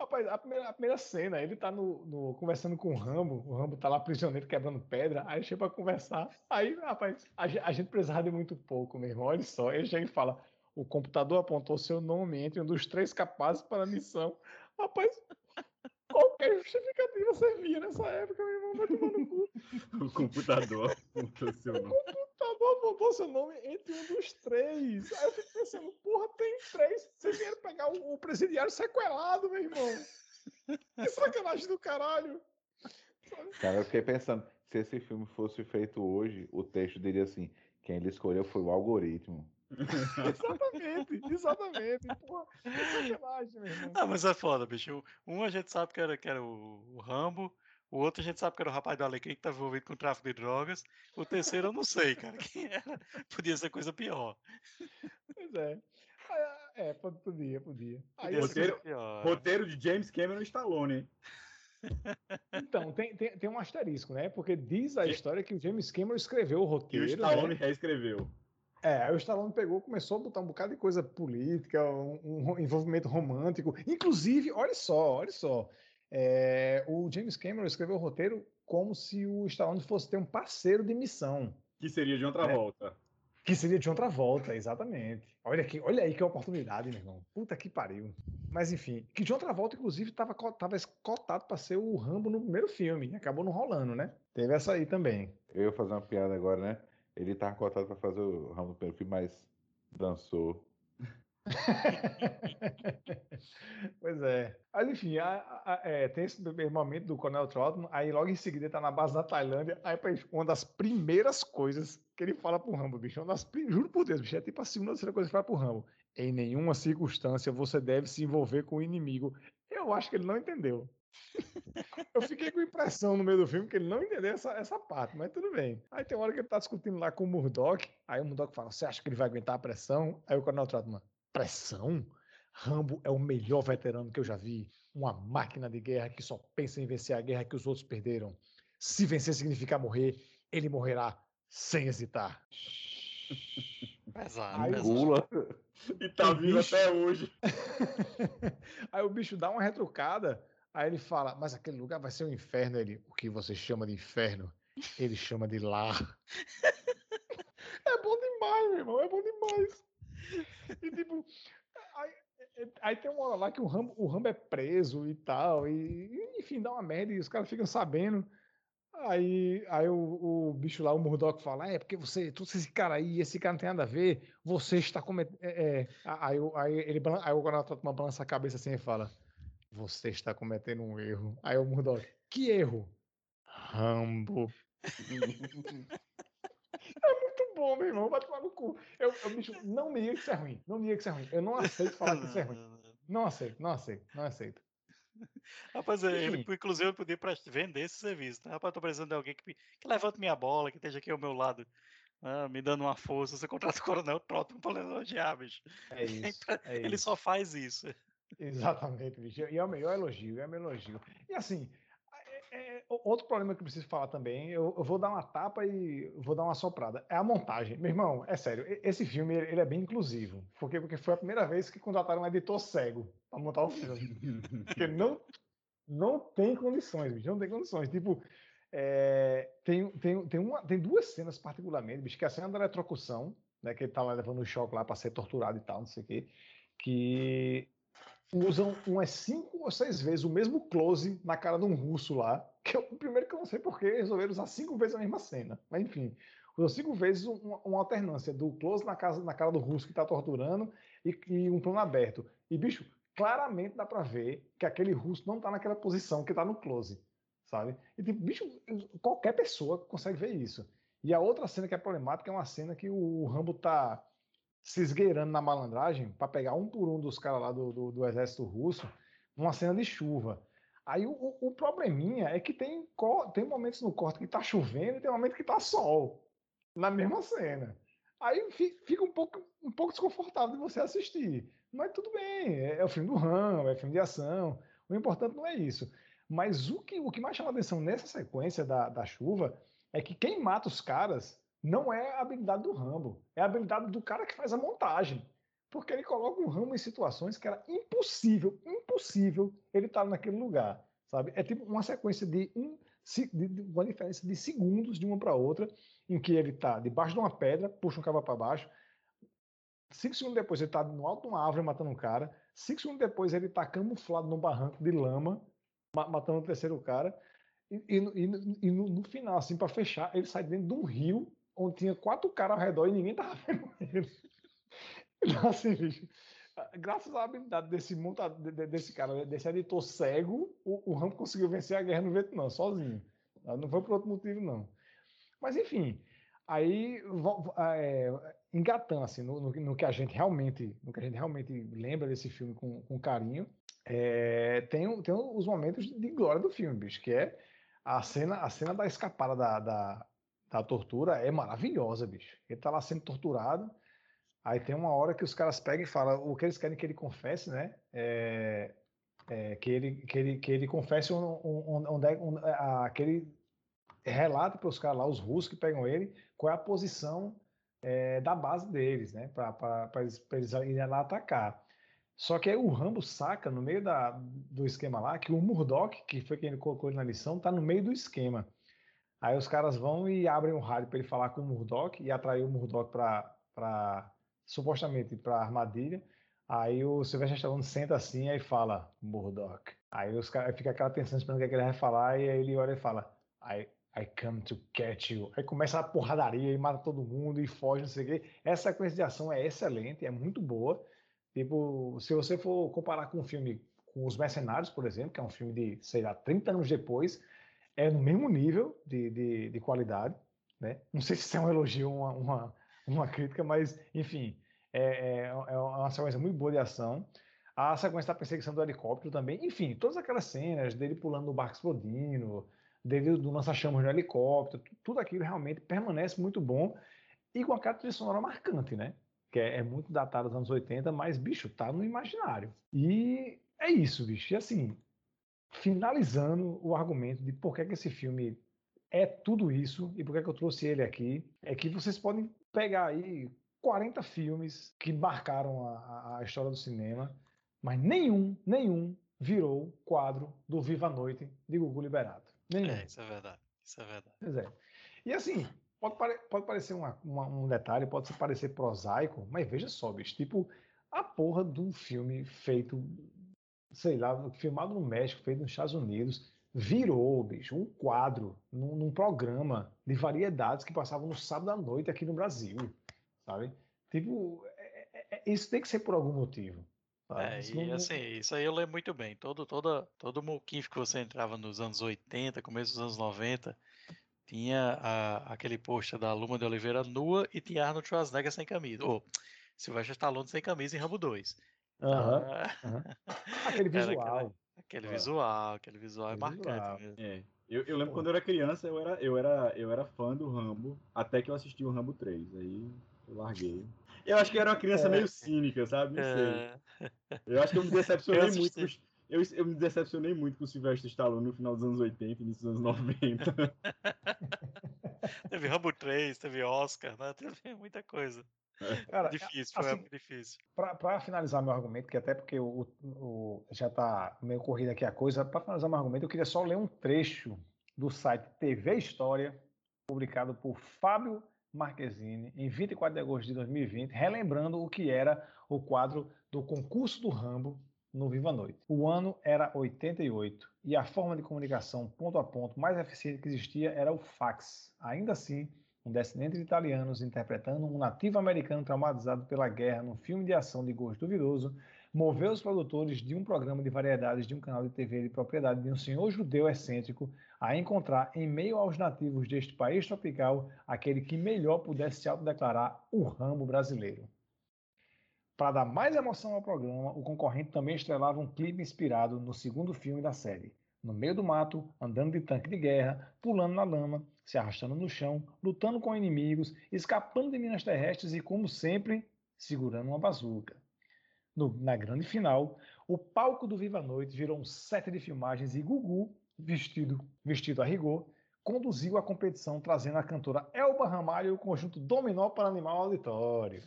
Rapaz, a primeira, a primeira cena, ele tá no, no- conversando com o Rambo, o Rambo tá lá prisioneiro quebrando pedra, aí chega pra conversar. Aí, rapaz, a, a gente precisava de muito pouco, meu irmão. Olha só, ele chega e fala: o computador apontou seu nome entre um dos três capazes para a missão. Rapaz, qualquer justificativa servia nessa época, meu irmão, vai tomar no cu. O computador apontou seu nome. computador botou seu nome entre um dos três. Aí eu fico pensando, porra, tem três. Vocês vieram pegar o, o presidiário sequelado, meu irmão. Que sacanagem do caralho. Cara, eu fiquei pensando, se esse filme fosse feito hoje, o texto diria assim, quem ele escolheu foi o algoritmo. Exatamente, exatamente. Porra, que sacanagem, meu irmão. Ah, mas é foda, bicho. Um a gente sabe que era, que era o, o Rambo, o outro a gente sabe que era o rapaz do Alecrim que estava envolvido com tráfico de drogas, o terceiro eu não sei, cara, quem era. Podia ser coisa pior. Pois é. É, pod- podia, podia. Aí, Podia assim. Roteiro de James Cameron e Stallone, hein? então, tem, tem, tem um asterisco, né? Porque diz a história que o James Cameron escreveu o E o roteiro. Stallone né? reescreveu. É, aí o Stallone pegou, começou a botar um bocado de coisa política, um, um envolvimento romântico. Inclusive, olha só, olha só. é, o James Cameron escreveu o roteiro como se o Stallone fosse ter um parceiro de missão, Que seria de outra É. volta. que seria de outra volta, exatamente. Olha aqui, olha aí que oportunidade, meu irmão. Puta que pariu. Mas enfim, que de outra volta, inclusive, estava tava cotado para ser o Rambo no primeiro filme. Acabou não rolando, né? Teve essa aí também. Eu ia fazer uma piada agora, né? Ele tava cotado para fazer o primeiro filme, mas dançou. Pois é. Mas enfim, a- a- é, tem esse primeiro momento do Coronel Trotman, aí logo em seguida ele tá na base da Tailândia, aí uma das primeiras coisas que ele fala pro Rambo, bicho, uma das, juro por Deus, bicho, é tipo a segunda ou terceira coisa que ele fala pro Rambo. Em nenhuma circunstância você deve se envolver com o inimigo. Eu acho que ele não entendeu. Eu fiquei com impressão no meio do filme que ele não entendeu essa, essa parte, mas tudo bem. Aí tem hora que ele tá discutindo lá com o Murdoch, aí o Murdoch fala, você acha que ele vai aguentar a pressão? Aí o Coronel Trotman, pressão? Rambo é o melhor veterano que eu já vi. Uma máquina de guerra que só pensa em vencer a guerra que os outros perderam. Se vencer significar morrer, ele morrerá sem hesitar. Pesado, Aí. Gula. E tá vivo bicho- até hoje. Aí o bicho dá uma retrucada, aí ele fala, mas aquele lugar vai ser um inferno. Ele, o que você chama de inferno, ele chama de lar. é bom demais, meu irmão, é bom demais. E tipo, aí, aí tem uma hora lá que o Rambo, o Rambo é preso e tal, e enfim, dá uma merda e os caras ficam sabendo. Aí, aí o, o bicho lá, o Murdoch, fala: É, porque você trouxe esse cara aí, esse cara não tem nada a ver, você está cometendo. É, é." aí, o- aí ele aí o balança a cabeça assim e fala: Você está cometendo um erro. Aí o Murdoch: Que erro? Rambo. Muito bom, meu irmão, vai tomar no cu. Eu, eu, bicho, não me diga que isso é ruim, não me diga que isso é ruim. Eu não aceito falar que isso é ruim. Não aceito, não aceito, não aceito. Rapaz, ele inclusive podia prest- vender esse serviço. Tá? Rapaz, tô precisando de alguém que, que levante minha bola, que esteja aqui ao meu lado, ah, me dando uma força. Você contrata o Coronel Trotman pra elogiar, bicho. É isso. É Ele isso. só faz isso. Exatamente, bicho. E é o melhor elogio, é o melhor elogio. E assim, é- outro problema que eu preciso falar também, eu, eu vou dar uma tapa e vou dar uma soprada. É a montagem. Meu irmão, é sério, esse filme ele, é bem inclusivo. Por quê? Porque foi a primeira vez que contrataram um editor cego para montar o filme. Porque não, não tem condições, bicho, não tem condições. Tipo, é, tem, tem, tem, uma, tem duas cenas particularmente, bicho, que é a cena da eletrocução, né, que ele tá lá levando o choque lá para ser torturado e tal, não sei o quê, que usam umas cinco ou seis vezes o mesmo close na cara de um russo lá, que eu, primeiro que eu não sei porque resolveram usar cinco vezes a mesma cena, mas enfim, usam cinco vezes um- uma, uma alternância do close na, casa, na cara do russo que tá torturando e, e um plano aberto. E, bicho, claramente dá pra ver que aquele russo não tá naquela posição que tá no close, sabe? E, tipo, bicho, qualquer pessoa consegue ver isso. E a outra cena que é problemática é uma cena que o Rambo tá se esgueirando na malandragem para pegar um por um dos caras lá do, do, do exército russo, numa cena de chuva. Aí o, o- probleminha é que tem, tem momentos no corte que tá chovendo e tem momentos que tá sol, na mesma cena. Aí fi- fica um pouco, um pouco desconfortável de você assistir. Mas tudo bem, é, é o filme do Rambo, é filme de ação. O importante não é isso. Mas o que, o que mais chama atenção nessa sequência da, da chuva é que quem mata os caras não é a habilidade do Rambo, é a habilidade do cara que faz a montagem. Porque ele coloca o Rambo em situações que era impossível, impossível ele estar naquele lugar, sabe? É tipo uma sequência de, um, de- uma diferença de segundos de uma para outra, em que ele está debaixo de uma pedra, puxa um cabo para baixo, cinco segundos depois ele está no alto de uma árvore matando um cara, cinco segundos depois ele está camuflado num barranco de lama, ma- matando o terceiro cara, e, e e no- e no, no final, assim, para fechar, ele sai dentro de um rio onde tinha quatro caras ao redor e ninguém tava vendo ele. Então, assim, bicho, graças à habilidade desse desse cara, desse editor cego, o, o Rambo conseguiu vencer a guerra no Vietnã, sozinho. Não foi por outro motivo, não. Mas, enfim, aí, vo- é, engatando, assim, no, no- no que a gente realmente, no que a gente realmente lembra desse filme com, com carinho, é, tem, tem os momentos de glória do filme, bicho, que é a cena, a cena da escapada da, da, da tortura é maravilhosa, bicho. Ele tá lá sendo torturado, aí tem uma hora que os caras pegam e falam o que eles querem que ele confesse, né? É, é, que, ele, que, ele, que ele confesse onde é, um, a, que ele relata para os caras lá, os russos que pegam ele, qual é a posição é, da base deles, né? Para eles, eles irem lá atacar. Só que aí o Rambo saca no meio da, do esquema lá que o Murdoch, que foi quem ele colocou ele na lição, tá no meio do esquema. Aí os caras vão e abrem o rádio para ele falar com o Murdoch e atrair o Murdoch para supostamente para armadilha. Aí o Sylvester Stallone senta assim e fala Murdoch. Aí os caras fica aquela tensão esperando o é que ele vai falar e aí ele olha e fala I, I come to catch you. Aí começa a porradaria e mata todo mundo e foge, não sei o quê. Essa sequência de ação é excelente, é muito boa. Tipo, se você for comparar com um filme com Os Mercenários, por exemplo, que é um filme de, sei lá, 30 anos depois, é no mesmo nível de, de, de qualidade, né? Não sei se isso é um elogio ou uma, uma, uma crítica, mas, enfim, é, é, é uma sequência muito boa de ação. A sequência da perseguição do helicóptero também, enfim, todas aquelas cenas dele pulando no barco explodindo, dele do lança-chamas no helicóptero, tudo aquilo realmente permanece muito bom e com aquela trilha sonora marcante, né? Que é, é muito datado dos anos 80, mas, bicho, tá no imaginário. E é isso, bicho. E assim, finalizando o argumento de por que, que esse filme é tudo isso e por que, que eu trouxe ele aqui, é que vocês podem pegar aí 40 filmes que marcaram a, a- história do cinema, mas nenhum, nenhum virou quadro do Viva a Noite de Gugu Liberato. Nenhum. É, isso é verdade. Isso é verdade. Pois é. E assim, pode, pare- pode parecer uma- uma- um detalhe, pode parecer prosaico, mas veja só, bicho, tipo, a porra de um filme feito, sei lá, filmado no México, feito nos Estados Unidos, virou, bicho, um quadro num, num programa de variedades que passava no sábado à noite aqui no Brasil, sabe? Tipo, é- é- é- isso tem que ser por algum motivo. É, Isso e não- assim, isso aí eu lembro muito bem. Todo, toda, todo muquinho que você entrava nos anos 80, começo dos anos 90, tinha a- aquele pôster da Luma de Oliveira nua e tinha Arnold Schwarzenegger sem camisa. Ou Sylvester Stallone sem camisa em Rambo 2. Aham. Aquele visual. aquela- aquele É. visual, aquele visual é Aquele visual. marcante mesmo. É. Eu, eu lembro Pô. quando eu era criança, eu era, eu, era, eu era fã do Rambo, até que eu assisti o Rambo 3. Aí eu larguei. Eu acho que eu era uma criança É. meio cínica, sabe? Não sei. É, Eu acho que eu me decepcionei Eu muito. Com, os- eu, eu me decepcionei muito com o Sylvester Stallone no final dos anos 80 e início dos anos 90. teve Rambo 3, teve Oscar, né? Teve muita coisa. Cara, Difícil, foi assim, difícil. Para finalizar meu argumento, que até porque o, o- já está meio corrida aqui a coisa, para finalizar meu argumento, eu queria só ler um trecho do site TV História, publicado por Fábio Marquezine, em 24 de agosto de 2020, relembrando o que era o quadro do concurso do Rambo no Viva Noite. O ano era 88 e a forma de comunicação ponto a ponto mais eficiente que existia era o fax. Ainda assim, um descendente de italianos interpretando um nativo americano traumatizado pela guerra num filme de ação de gosto duvidoso, moveu os produtores de um programa de variedades de um canal de TV de propriedade de um senhor judeu excêntrico a encontrar, em meio aos nativos deste país tropical, aquele que melhor pudesse se autodeclarar o Rambo brasileiro. Para dar mais emoção ao programa, o concorrente também estrelava um clipe inspirado no segundo filme da série. No meio do mato, andando de tanque de guerra, pulando na lama, se arrastando no chão, lutando com inimigos, escapando de minas terrestres e, como sempre, segurando uma bazuca. No- na grande final, o palco do Viva a Noite virou um set de filmagens e Gugu, vestido, vestido a rigor, conduziu a competição trazendo a cantora Elba Ramalho e o conjunto Dominó para animar o auditório.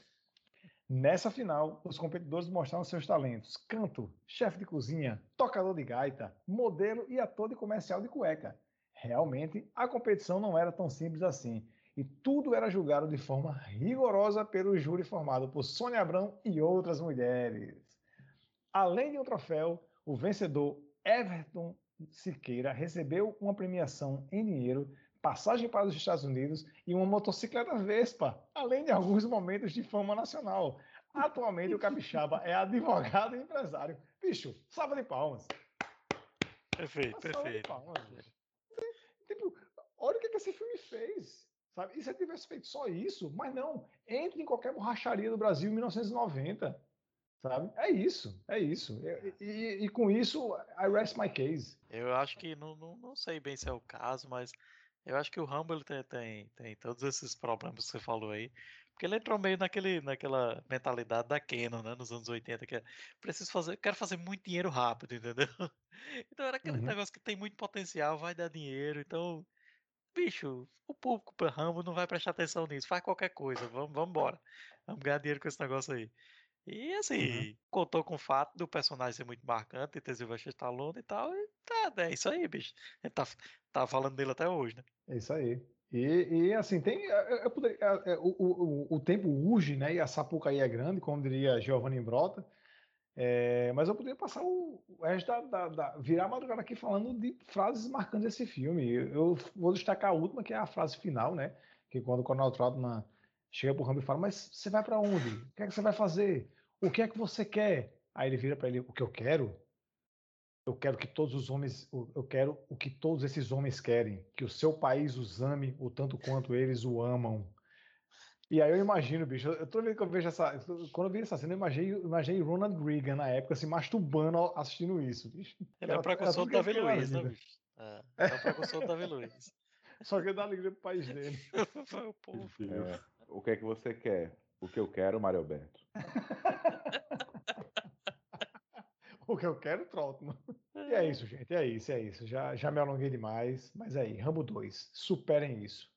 Nessa final, os competidores mostraram seus talentos: canto, chefe de cozinha, tocador de gaita, modelo e ator de comercial de cueca. Realmente, a competição não era tão simples assim, e tudo era julgado de forma rigorosa pelo júri formado por Sônia Abrão e outras mulheres. Além de um troféu, o vencedor Everton Siqueira recebeu uma premiação em dinheiro, passagem para os Estados Unidos e uma motocicleta Vespa, além de alguns momentos de fama nacional. Atualmente, o Capixaba é advogado e empresário. Bicho, salva de palmas. Perfeito, Uma perfeito. palmas, olha o que, que esse filme fez. Sabe? E se ele tivesse feito só isso, mas não, entre em qualquer borracharia do Brasil em 1990. Sabe? É isso, é isso. E, e- e com isso, I rest my case. Eu acho que não, não, não sei bem se é o caso, mas eu acho que o Rambo ele tem, tem, tem todos esses problemas que você falou aí. Porque ele entrou meio naquele, naquela mentalidade da Canon, né? Nos anos 80, que é preciso fazer, quero fazer muito dinheiro rápido, entendeu? Então era aquele Uhum. negócio que tem muito potencial, vai dar dinheiro, então. Bicho, o público para Rambo não vai prestar atenção nisso, faz qualquer coisa, vamos, vamos embora. Vamos ganhar dinheiro com esse negócio aí. E assim, contou com o fato do personagem ser muito marcante, e ter Sylvester Stallone e tal, e tá, é isso aí, bicho. A gente tá, tá falando dele até hoje, né? É isso aí. E, e, assim, tem. Eu, eu poderia- é, é, o, o, o tempo urge, né? E a sapucaí é grande, como diria Giovanni Brota. É, mas eu poderia passar o, o resto da, da- da- virar a madrugada aqui falando de frases marcantes desse filme. Eu, eu vou destacar a última, que é a frase final, né? Que quando o Coronel Trautmann chega pro Rambo e fala: Mas você vai para onde? O que é que você vai fazer? O que é que você quer? Aí ele vira para ele: O que eu quero? Eu quero que todos os homens, eu quero o que todos esses homens querem, que o seu país os ame o tanto quanto eles o amam. E aí eu imagino, bicho, eu toda vez que eu vejo essa, quando eu vi essa cena, eu imaginei, imaginei Ronald Reagan na época, se masturbando assistindo isso, bicho. Ele é o precursor do Davi Luiz, né, bicho? É, é o precursor do Davi Luiz. Só que dá alegria pro país dele. Foi o povo. É, o que é que você quer? O que eu quero, Mário Alberto. O que eu quero, Trotman. E é isso, gente, é isso, é isso. Já, já me alonguei demais, mas aí, Rambo 2, superem isso.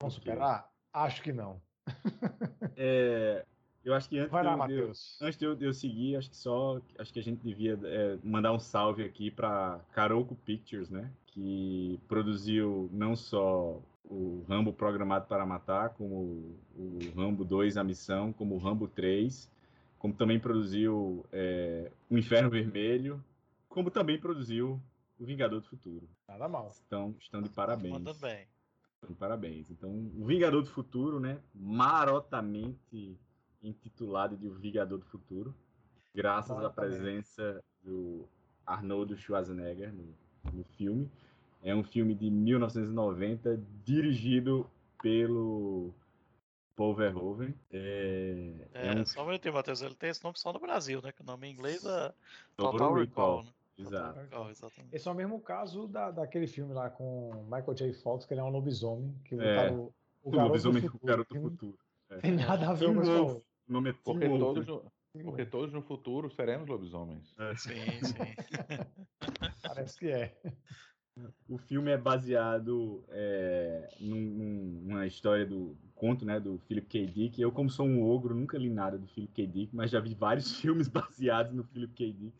Vão superar? Acho que não. É, eu acho que antes Vai de lá, eu- de eu-. Antes de eu, de eu seguir, acho que só acho que a gente devia é, mandar um salve aqui para Caroco Pictures, né? Que produziu não só o Rambo Programado para Matar, como o Rambo 2 A Missão, como o Rambo 3, como também produziu é, O Inferno Vermelho, como também produziu O Vingador do Futuro. Nada mal. Estão, estão de parabéns. Manda bem. Então, Parabéns. Então, o Vingador do Futuro, né? Marotamente intitulado de O Vingador do Futuro, graças à Marotamente. presença do Arnold Schwarzenegger no, no filme. É um filme de 1990, dirigido pelo Paul Verhoeven. É, É, é um Só um minutinho, Matheus. Ele tem esse nome só no Brasil, né? Que o nome em inglês é Total Total Recall, Recall. né? Exato. Recall, exatamente. Esse é o mesmo caso da, daquele filme lá com Michael J. Fox, que ele é um lobisomem, que É. o, o lobisomem, do garoto do futuro. Tem nada a ver com isso. O nome é Porque todos, no, porque todos no futuro seremos lobisomens. Sim, sim. Parece que é. O filme é baseado é, num- numa história do conto, né, do Philip K. Dick. Eu, como sou um ogro, nunca li nada do Philip K. Dick, mas já vi vários filmes baseados no Philip K. Dick.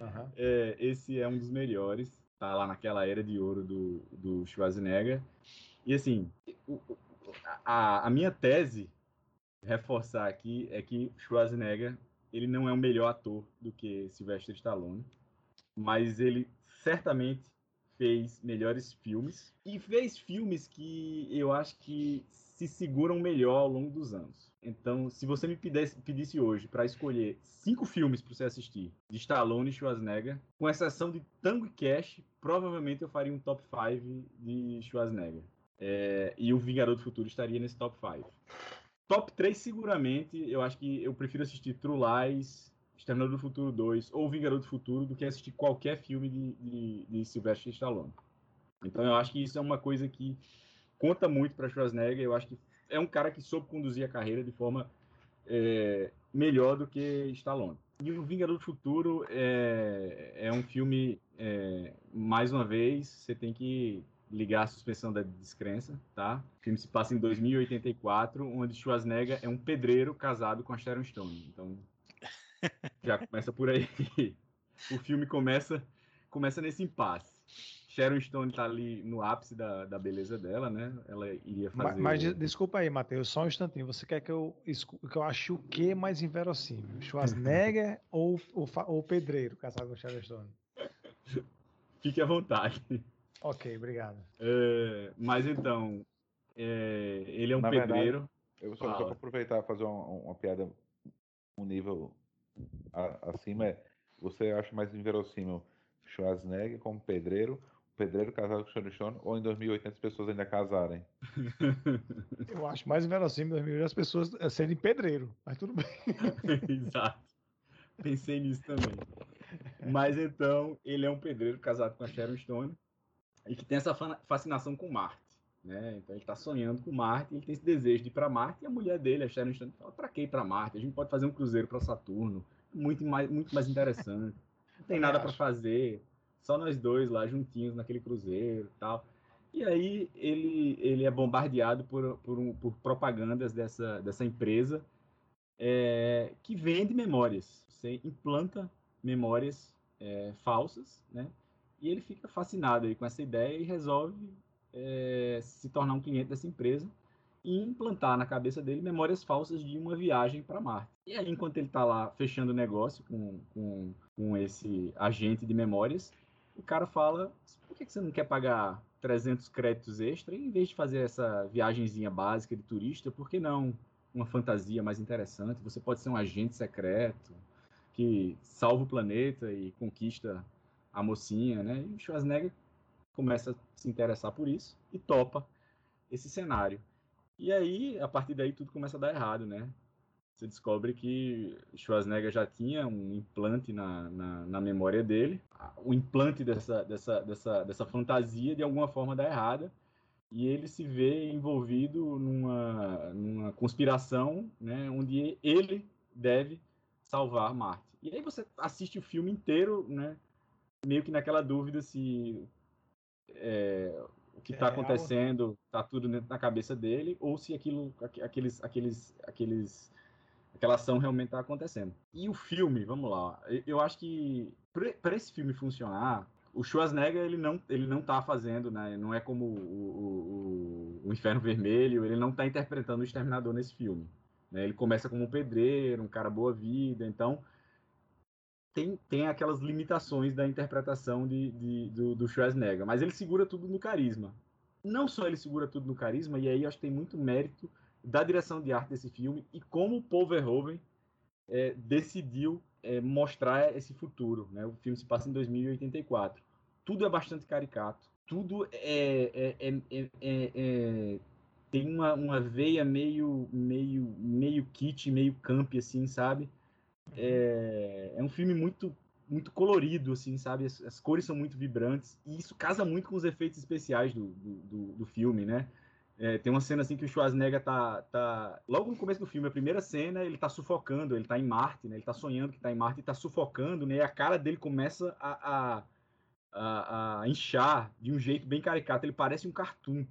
Aham. É, esse é um dos melhores. Tá lá naquela era de ouro do, do Schwarzenegger. E assim, a, a minha tese, reforçar aqui, é que Schwarzenegger ele não é o melhor ator do que Sylvester Stallone, mas ele certamente fez melhores filmes e fez filmes que eu acho que se seguram melhor ao longo dos anos. Então, se você me pedisse, pedisse hoje para escolher cinco filmes para você assistir de Stallone e Schwarzenegger, com exceção de Tango e Cash, provavelmente eu faria um top 5 de Schwarzenegger. É, e o Vingador do Futuro estaria nesse top 5. Top 3, seguramente, eu acho que eu prefiro assistir True Lies, Exterminador do Futuro 2 ou Vingador do Futuro do que assistir qualquer filme de, de, de Sylvester Stallone. Então eu acho que isso é uma coisa que conta muito para Schwarzenegger. Eu acho que é um cara que soube conduzir a carreira de forma é, melhor do que Stallone. E o Vingador do Futuro é, é um filme, é, mais uma vez, você tem que ligar a suspensão da descrença, tá? O filme se passa em 2084, onde Schwarzenegger é um pedreiro casado com a Sharon Stone. Então, já começa por aí. O filme começa, começa nesse impasse. Sharon Stone tá ali no ápice da, da beleza dela, né? Ela iria fazer... Mas, de- desculpa aí, Matheus, só um instantinho. Você quer que eu, que eu ache o que mais inverossímil? Schwarzenegger ou o pedreiro casado com Sharon Stone? Fique à vontade. Ok, obrigado. É, mas então, é, ele é um Na verdade, pedreiro. Eu só, só para aproveitar e fazer uma, uma piada um nível a- acima, é, você acha mais inverossímil Schwarzenegger como pedreiro, pedreiro casado com Sharon Stone, ou em 2080 as pessoas ainda casarem? Eu acho mais inverossímil 2000 as pessoas eh, serem pedreiro, mas tudo bem. Exato. Pensei nisso também. Mas então, ele é um pedreiro casado com a Sharon Stone e que tem essa fa- fascinação com Marte. Né? Então ele está sonhando com Marte, ele tem esse desejo de ir para Marte e a mulher dele, a Sharon Stone, fala: para que ir para Marte? A gente pode fazer um cruzeiro para Saturno, muito mais, muito mais interessante. Não tem nada para fazer, só nós dois lá juntinhos naquele cruzeiro tal. E aí ele, ele é bombardeado por, por, um- por propagandas dessa, dessa empresa é, que vende memórias. Você implanta memórias é, falsas, né? E ele fica fascinado aí com essa ideia e resolve é, se tornar um cliente dessa empresa e implantar na cabeça dele memórias falsas de uma viagem para Marte. E aí, enquanto ele está lá fechando o negócio com, com, com esse agente de memórias, o cara fala: por que você não quer pagar 300 créditos extra em vez de fazer essa viagenzinha básica de turista, por que não uma fantasia mais interessante? Você pode ser um agente secreto que salva o planeta e conquista a mocinha, né? E o Schwarzenegger começa a se interessar por isso e topa esse cenário. E aí, a partir daí, tudo começa a dar errado, né? Você descobre que Schwarzenegger já tinha um implante na, na, na memória dele. O implante dessa, dessa, dessa, dessa fantasia, de alguma forma, dá errada. E ele se vê envolvido numa, numa conspiração, né? Onde ele deve salvar Marte. E aí você assiste o filme inteiro, né? Meio que naquela dúvida se é, o que É está real. acontecendo, tá tudo dentro da cabeça dele, ou se aquilo, aqu- aqueles, aqueles, aqueles, aquela ação realmente está acontecendo. E o filme, vamos lá, eu- acho que para esse filme funcionar, o Schwarzenegger ele não ele não tá fazendo, né? Não é como o, o, o- o Inferno Vermelho, ele não está interpretando o Exterminador nesse filme. né? Ele começa como um pedreiro, um cara boa vida, então tem, tem aquelas limitações da interpretação de, de- do, do Schwarzenegger, mas ele segura tudo no carisma. Não só ele segura tudo no carisma, e aí eu acho que tem muito mérito da direção de arte desse filme e como Paul Verhoeven é, decidiu é, mostrar esse futuro. Né? O filme se passa em 2084. Tudo é bastante caricato, tudo é- é- é- é- é- tem uma, uma veia meio, meio, meio kit, meio camp, assim, sabe? É, é um filme muito muito colorido, assim, sabe? As, as cores são muito vibrantes e isso casa muito com os efeitos especiais do, do, do- do filme, né? É, tem uma cena assim que o Schwarzenegger tá, tá. Logo no começo do filme, a primeira cena, ele tá sufocando, ele tá em Marte, né? Ele tá sonhando que tá em Marte e tá sufocando, né? E a cara dele começa a, a, a, a inchar de um jeito bem caricato. Ele parece um cartoon.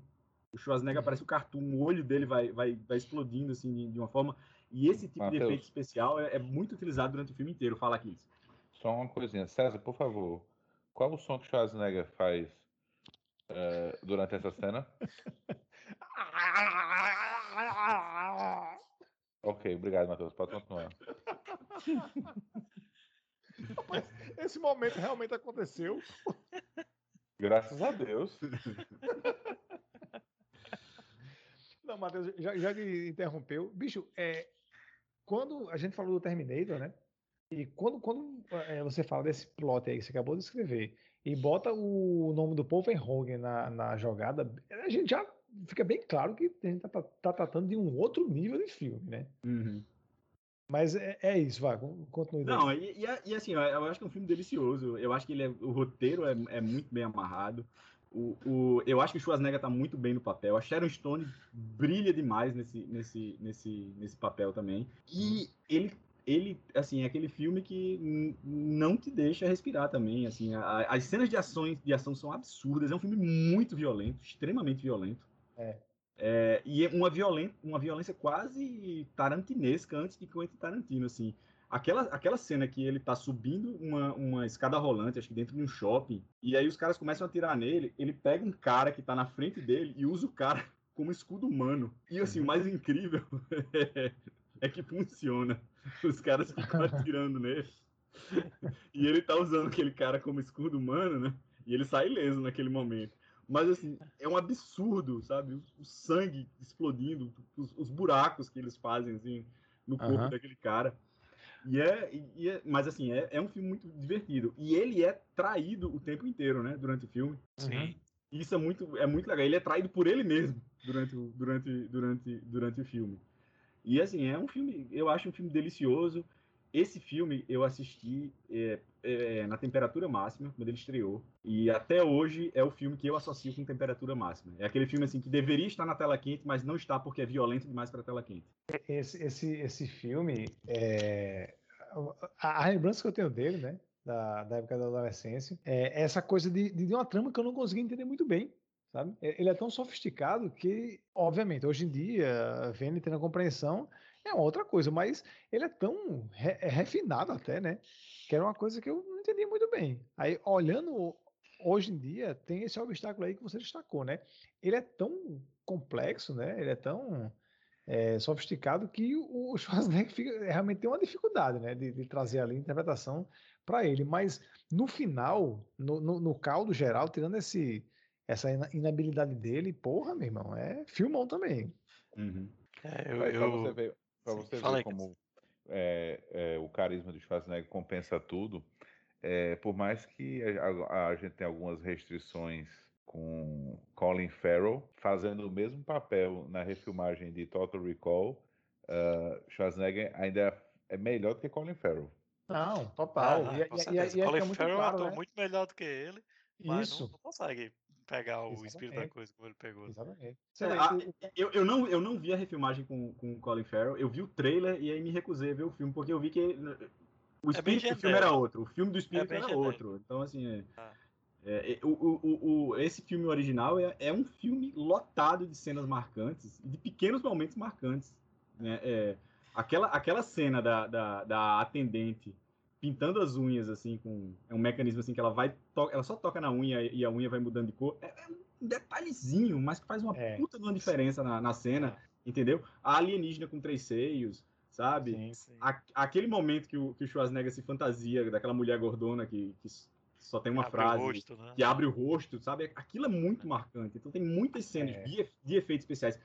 O Schwarzenegger parece um cartoon, o olho dele vai, vai, vai explodindo assim de, de uma forma. E esse tipo de Mateus. efeito especial é, é muito utilizado durante o filme inteiro. Fala aqui. Só uma coisinha. César, por favor, qual o som que Schwarzenegger faz eh, durante essa cena? Ok, obrigado, Matheus. Pode continuar. Esse momento realmente aconteceu. Graças a Deus. Não, Matheus, já, já que interrompeu. Bicho, é, quando a gente falou do Terminator, né? E quando, quando é, você fala desse plot aí que você acabou de escrever e bota o nome do Paul Verhoeven na, na jogada, a gente já fica bem claro que a gente tá, tá- tratando de um outro nível de filme, né? Mas é, é isso, vai, continue. Não, e, e, e assim, eu acho que é um filme delicioso. Eu acho que ele é, o roteiro é, é muito bem amarrado. O, o, eu acho que o Schwarzenegger tá muito bem no papel. A Sharon Stone brilha demais nesse, nesse, nesse, nesse papel também. E ele, ele, assim, é aquele filme que não te deixa respirar também. Assim, a- as cenas de ações de ação são absurdas. É um filme muito violento, extremamente violento. É. É, e é uma, uma violência quase tarantinesca antes de Quentin Tarantino, assim. Aquela, aquela cena que ele tá subindo uma, uma escada rolante, acho que dentro de um shopping, e aí os caras começam a atirar nele, ele pega um cara que tá na frente dele e usa o cara como escudo humano. E assim, o mais incrível é, é que funciona. Os caras ficam atirando nele. E ele tá usando aquele cara como escudo humano, né? E ele sai ileso naquele momento. Mas assim, é um absurdo, sabe? O, o sangue explodindo, os, os buracos que eles fazem assim no corpo Aham. daquele cara. E é, e- e é- mas assim, é, é um filme muito divertido. E ele é traído o tempo inteiro, né? Durante o filme. Sim. E Isso é muito, é muito legal. Ele é traído por ele mesmo durante, o- durante, durante, durante o filme. E assim, é um filme, eu acho um filme delicioso. Esse filme eu assisti é, é, na temperatura máxima, quando ele estreou. E até hoje é o filme que eu associo com temperatura máxima. É aquele filme assim que deveria estar na tela quente, mas não está porque é violento demais para tela quente. Esse, esse, esse filme, é, a, a lembrança que eu tenho dele, né, da, da época da adolescência, é essa coisa de, de uma trama que eu não consegui entender muito bem, sabe? É- Ele é tão sofisticado que, obviamente, hoje em dia, vendo e tendo a compreensão, é uma outra coisa, mas ele é tão re- é refinado até, né, que era uma coisa que eu não entendi muito bem. Aí, olhando hoje em dia, tem esse obstáculo aí que você destacou, né? Ele é tão complexo, né? Ele é tão é, sofisticado que o Schwarzenegger fica- realmente tem uma dificuldade né, de, de trazer ali a interpretação para ele. Mas no final, no, no, no caldo geral, tirando esse, essa ina- inabilidade dele, porra, meu irmão, é filmão também. É, eu, eu- Sim, você fala ver aí, como é, é, o carisma do Schwarzenegger compensa tudo, é, por mais que a, a- a gente tenha algumas restrições com Colin Farrell, fazendo o mesmo papel na refilmagem de Total Recall, uh, Schwarzenegger ainda é melhor do que Colin Farrell. Não, total. Ah, e, com e- e- certeza. e aí Colin Farrell é um claro, ator né? muito melhor do que ele, mas Isso, não, não consegue pegar o espírito da Exatamente. coisa como ele pegou. exatamente. Você É, o- eu, eu, não, eu não vi a refilmagem com, com o Colin Farrell, eu vi o trailer e aí me recusei a ver o filme, porque eu vi que o É espírito do filme era outro, o filme do espírito bem era genérico. outro. Então, assim, é, Ah. É, é, o, o, o- o- esse filme original é, é um filme lotado de cenas marcantes de pequenos momentos marcantes. né? É, aquela, aquela cena da, da, da atendente pintando as unhas assim com é um mecanismo assim que ela vai to- ela só toca na unha e a unha vai mudando de cor é, é um detalhezinho mas que faz uma É. puta de uma diferença na, na cena entendeu a alienígena com três seios sabe Sim. Sim. a- aquele momento que o, que o Schwarzenegger se fantasia daquela mulher gordona que, que só tem uma Abre frase rosto, né? que abre o rosto, sabe? Aquilo é muito marcante. Então tem muitas cenas É. de, de efeitos especiais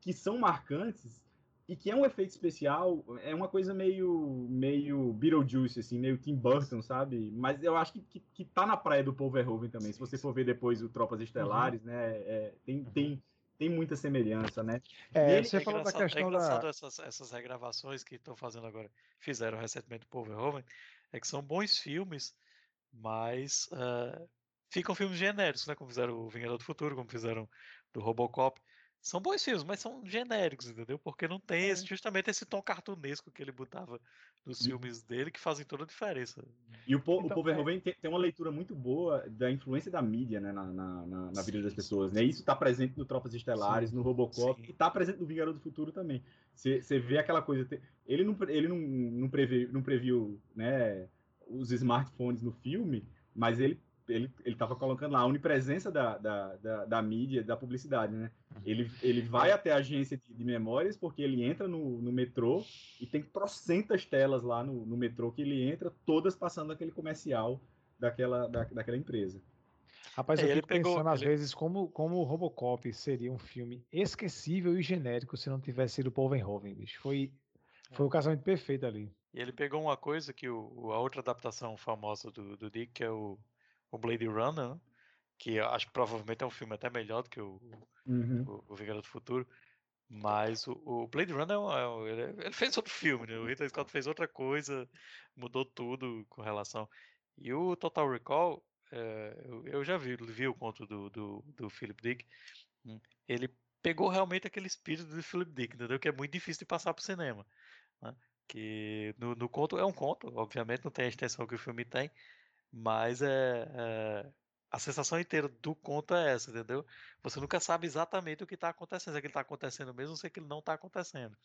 que são marcantes e que é um efeito especial, é uma coisa meio meio Beetlejuice, assim, meio Tim Burton, sabe? Mas eu acho que, que, que tá na praia do Paul Verhoeven também. Se você for ver depois o Tropas Estelares, né? é, tem, tem, tem muita semelhança, né? É, ele- você É falou da é questão engraçado da. essas, essas regravações que estão fazendo agora, fizeram recentemente o Paul Verhoeven, é que são bons filmes, mas eh, ficam filmes genéricos, né? Como fizeram o Vingador do Futuro, como fizeram do Robocop. São bons filmes, mas são genéricos, entendeu? Porque não tem esse- justamente esse tom cartunesco que ele botava nos E- filmes dele, que fazem toda a diferença. E o Paul, o Então, Paul Verhoeven tem, tem uma leitura muito boa da influência da mídia né, na, na, na- na vida Sim, das sim, pessoas. sim. Né? Isso está presente no Tropas Estelares, no Robocop, Sim. e está presente no Vingador do Futuro também. Você você vê aquela coisa. Ele não, ele não, não, previ, não previu né, os smartphones no filme, mas ele ele ele estava colocando lá a onipresença da, da, da, da mídia, da publicidade, né? Ele, ele vai até a agência de, de memórias porque ele entra no, no metrô e tem trocentas telas lá no, no metrô que ele entra, todas passando aquele comercial daquela, da, daquela empresa. Rapaz, É, eu fico pegou- pensando às ele- vezes como, como o Robocop seria um filme esquecível e genérico se não tivesse sido Paul Verhoeven, bicho. Foi, foi o casamento perfeito ali. E ele pegou uma coisa que o, o- a outra adaptação famosa do, do Dick, que é o, o Blade Runner, né? que acho que provavelmente é um filme até melhor do que o, o, o Vingador do Futuro. Mas o, o Blade Runner é é ele, ele fez outro filme, né? O Ridley Scott fez outra coisa, mudou tudo com relação. E o Total Recall, é, eu, eu já vi, vi o conto do, do, do Philip Dick. hum, Ele pegou realmente aquele espírito do Philip Dick, entendeu? Que é muito difícil de passar pro cinema. né? Que no, no conto é um conto, obviamente não tem a extensão que o filme tem, mas é, é- a sensação inteira do conto é essa, entendeu? Você nunca sabe exatamente o que está acontecendo, se aquilo está acontecendo mesmo, ou se aquilo não está acontecendo.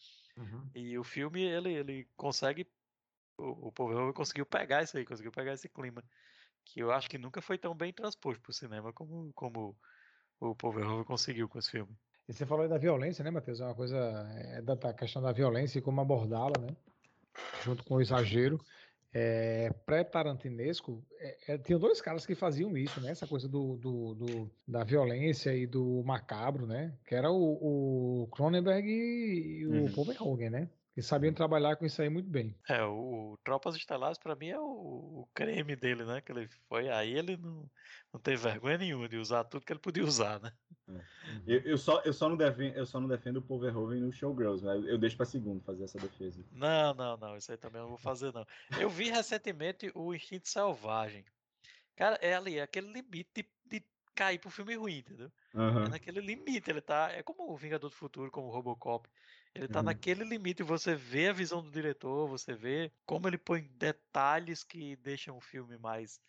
E o filme, ele, ele consegue, o, o Paul Verhoeven conseguiu pegar isso aí, conseguiu pegar esse clima, que eu acho que nunca foi tão bem transposto para o cinema como, como o Verhoeven conseguiu com esse filme. E você falou aí da violência, né, Matheus? É uma coisa é, da questão da violência e como abordá-la, né? Junto com o exagero. É, Pré-tarantinesco, é, é, tinham dois caras que faziam isso, né? Essa coisa do, do- do- da violência e do macabro, né? Que era o, o Cronenberg e o Uhum. Paul Verhoeven, né? Que sabiam trabalhar com isso aí muito bem. É, o, o Tropas Estelares para mim é o, o creme dele, né? Que ele foi aí, ele não, não teve vergonha nenhuma de usar tudo que ele podia usar, né? Eu, eu só, eu, só não defendo, eu só não defendo o Paul Verhoeven no Showgirls, mas eu deixo para segundo fazer essa defesa. Não, não, não, isso aí também eu não vou fazer, não. Eu vi recentemente o Instinto Selvagem. Cara, é ali, é aquele limite de, de cair pro filme ruim, entendeu? É Aham. naquele limite, ele tá. É como o Vingador do Futuro, como o Robocop. Ele tá Uhum. naquele limite, você vê a visão do diretor, você vê como ele põe detalhes que deixam o filme mais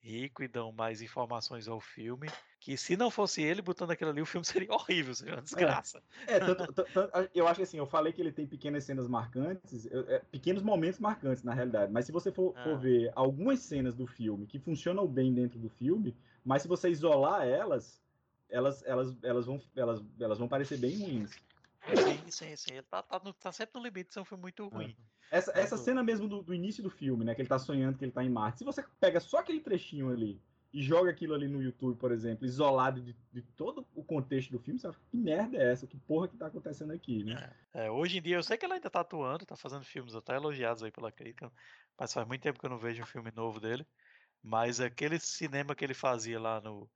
rico e dão mais informações ao filme. Que se não fosse ele botando aquilo ali, o filme seria horrível, seria uma desgraça. É, tanto- tanto- tanto- eu acho que assim, eu falei que ele tem pequenas cenas marcantes, é, pequenos momentos marcantes na realidade, mas se você for, for Ah. ver algumas cenas do filme que funcionam bem dentro do filme, mas se você isolar elas, elas, elas, elas, vão, elas, elas vão parecer bem ruins. Sim, sim, sim. Ele tá, tá, no- tá sempre no limite, isso é um filme muito ruim. Essa, essa cena mesmo do, do início do filme, né, que ele tá sonhando que ele tá em Marte, se você pega só aquele trechinho ali e joga aquilo ali no YouTube, por exemplo, isolado de, de todo o contexto do filme, você ficar, que merda é essa? Que porra que tá acontecendo aqui, né? É, hoje em dia, eu sei que ela ainda tá atuando, tá fazendo filmes até elogiados aí pela crítica, mas faz muito tempo que eu não vejo um filme novo dele. Mas aquele cinema que ele fazia lá no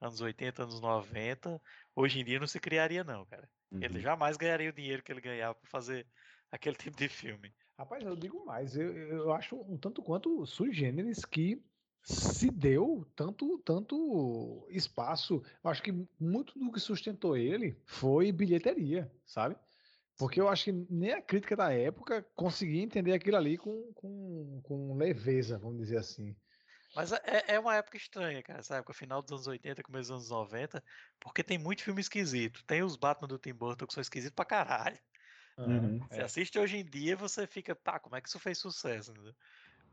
anos 80, anos 90, hoje em dia não se criaria não, cara. Ele Uhum. jamais ganharia o dinheiro que ele ganhava pra fazer aquele tipo de filme. Rapaz, eu digo mais, eu, eu acho um tanto quanto sui generis que se deu tanto, tanto espaço. Eu acho que muito do que sustentou ele foi bilheteria, sabe? Porque eu acho que nem a crítica da época conseguia entender aquilo ali com, com, com leveza, vamos dizer assim. Mas é, é uma época estranha, cara, essa época, final dos anos 80, começo dos anos 90, porque tem muito filme esquisito. Tem os Batman do Tim Burton que são esquisitos pra caralho. Uhum. Você assiste hoje em dia, você fica, tá, como é que isso fez sucesso?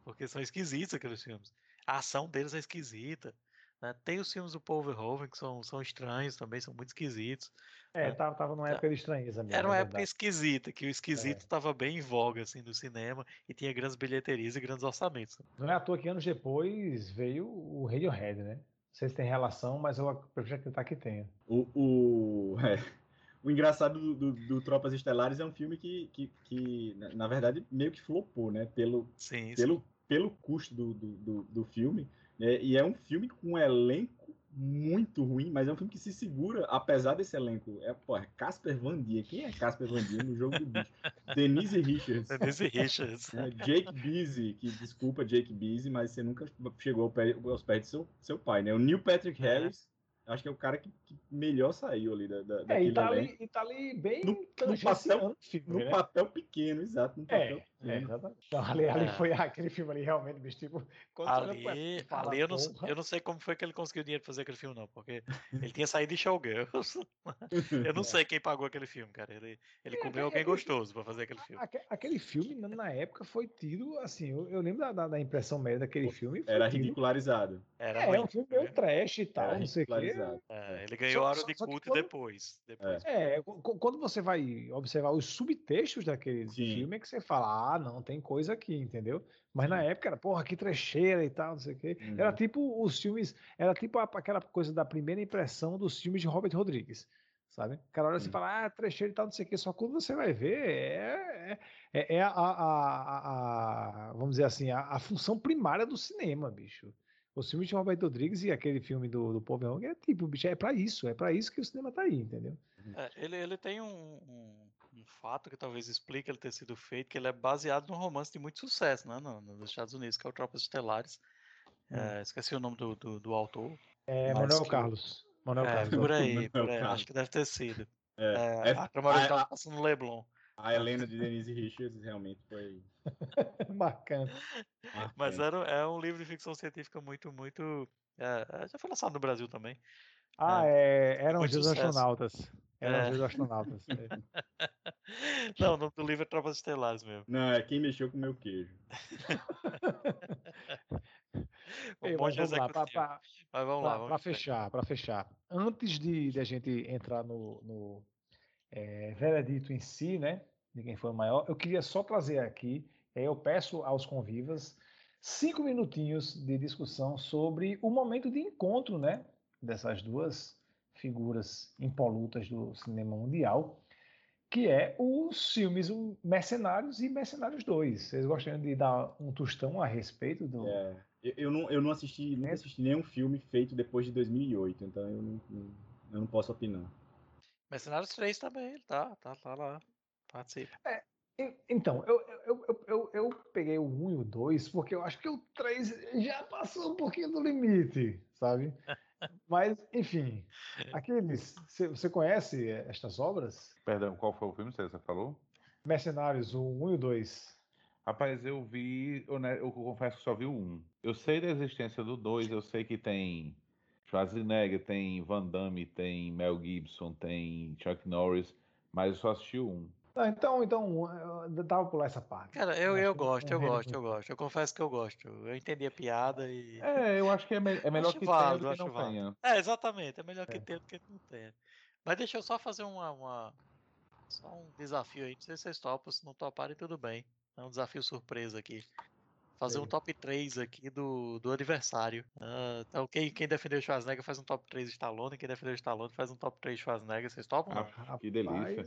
Porque são esquisitos aqueles filmes. A ação deles é esquisita. Né? Tem os filmes do Paul Verhoeven que são, são estranhos também, são muito esquisitos. É, É. tava, tava numa época de estranheza mesmo. Era uma é época verdade. esquisita, que o esquisito estava bem em voga assim, do cinema e tinha grandes bilheterias e grandes orçamentos. Não é à toa que anos depois veio o Radiohead, né? Não sei se tem relação, mas eu prefiro acreditar que tenha. O, o, é, o engraçado do, do, do Tropas Estelares é um filme que, que, que, na- na verdade, meio que flopou, né? Pelo, Sim, sim. pelo, pelo custo do, do, do, do filme. Né? E é um filme com um elenco muito ruim, mas é um filme que se segura, apesar desse elenco. É, pô, é Casper Van Dien. Quem é Casper Van Dien no jogo do bicho? Denise Richards. Denise Richards. né? Jake Busy, que desculpa Jake Busy, mas você nunca chegou ao pé- aos pés do seu, seu pai, né? O Neil Patrick É. Harris, acho que é o cara que, que melhor saiu ali da, da, É, daquele e tá, ali, e tá ali bem No- no papel- filme, No né? papel pequeno, exato, no papel É, é, exatamente. Então, ali, ali É. foi aquele filme ali, realmente, bicho, tipo... Ali, ali eu, não, eu não sei como foi que ele conseguiu dinheiro pra fazer aquele filme, não, porque ele tinha saído de Showgirls. Eu não sei quem pagou aquele filme, cara. Ele, ele É, comeu alguém aquele- gostoso pra fazer aquele filme. Aque- Aquele filme, na- época, foi tido, assim, eu, eu lembro da, da, da impressão média daquele filme. foi Era tido- ridicularizado. Era É, um filme meio né? trash e tal, Era não sei o quê. É, ele ganhou Só- a hora de culto quando- depois. depois. É, qu- qu- quando você vai observar os subtextos daquele Sim. filme, é que você fala, ah, não, tem coisa aqui, entendeu? Mas na época era, porra, que trecheira e tal, não sei o quê. Uhum. Era tipo os filmes, era tipo aquela coisa da primeira impressão dos filmes de Robert Rodrigues, sabe? O cara olha assim e fala, ah, trecheira e tal, não sei o quê. Só quando você vai ver, é, é, é a, a- a- a- vamos dizer assim, a, a função primária do cinema, bicho. Os filmes de Robert Rodrigues e aquele filme do, do Paul Verhoeven é tipo, bicho, é pra isso, é pra isso que o cinema tá aí, entendeu? É, ele, ele tem um, um- um fato que talvez explique ele ter sido feito, que ele é baseado num romance de muito sucesso, né, no- nos Estados Unidos, que é o Tropas Estelares. É, esqueci o nome do, do, do autor. É Manuel que- Carlos. Manuel É, Carlos. por aí, Manuel por aí, acho que deve ter sido. É, É, é- a original a- passa no Leblon. A Helena de Denise Richards realmente foi. Marcante. Mas era, é um livro de ficção científica muito, muito. é, já foi lançado no Brasil também. Ah, é, eram os astronautas. Eram É. os astronautas. é. Não, o nome do livro é Tropas Estelares mesmo. Não, é quem mexeu com o meu queijo. Ei, mas vamos lá, pra, pra- Mas vamos lá. pra- em frente. fechar, para fechar. Antes de, de a gente entrar no, no é, veredito em si, né? De quem foi o maior, eu queria só trazer aqui, é, eu peço aos convivas cinco minutinhos de discussão sobre o momento de encontro, né? Dessas duas figuras impolutas do cinema mundial, que é os filmes Mercenários e Mercenários 2. Vocês gostariam de dar um tostão a respeito do. É, eu, eu não, eu não assisti, nunca assisti nenhum filme feito depois de 2008, então eu não, não- eu não posso opinar. Mercenários 3 também, tá, tá, tá lá. Participa. E- Então, eu, eu, eu, eu, eu peguei o 1 e o 2 porque eu acho que o 3 já passou um pouquinho do limite, sabe? Mas, enfim, aqueles. Você conhece estas obras? Perdão, qual foi o filme que você falou? Mercenários, o 1 e o 2. Rapaz, eu vi. Eu, eu confesso que só vi o 1. Eu sei da existência do 2, eu sei que tem Schwarzenegger, tem Van Damme, tem Mel Gibson, tem Chuck Norris, mas eu só assisti o 1. Ah, então, então, eh, dava pular essa parte. Cara, eu, né, eu, eu gosto, eu gosto, eu gosto. Eu confesso que eu gosto. Eu entendi a piada e. É, eu acho que é, me é melhor acho que válido, tenha do que não válido. tenha. É, exatamente, é melhor é. que tenha do que não tenha. Mas deixa eu só fazer uma, uma só um desafio aí. Não sei se vocês topam, se não toparem, tudo bem. É um desafio surpresa aqui. Fazer Sim. um top 3 aqui do, do adversário. Uh, então, quem, quem defendeu o Schwarzenegger faz um top 3 Stallone. Quem defendeu o Stallone faz um top 3 Schwarzenegger. Vocês topam? Ah, que delícia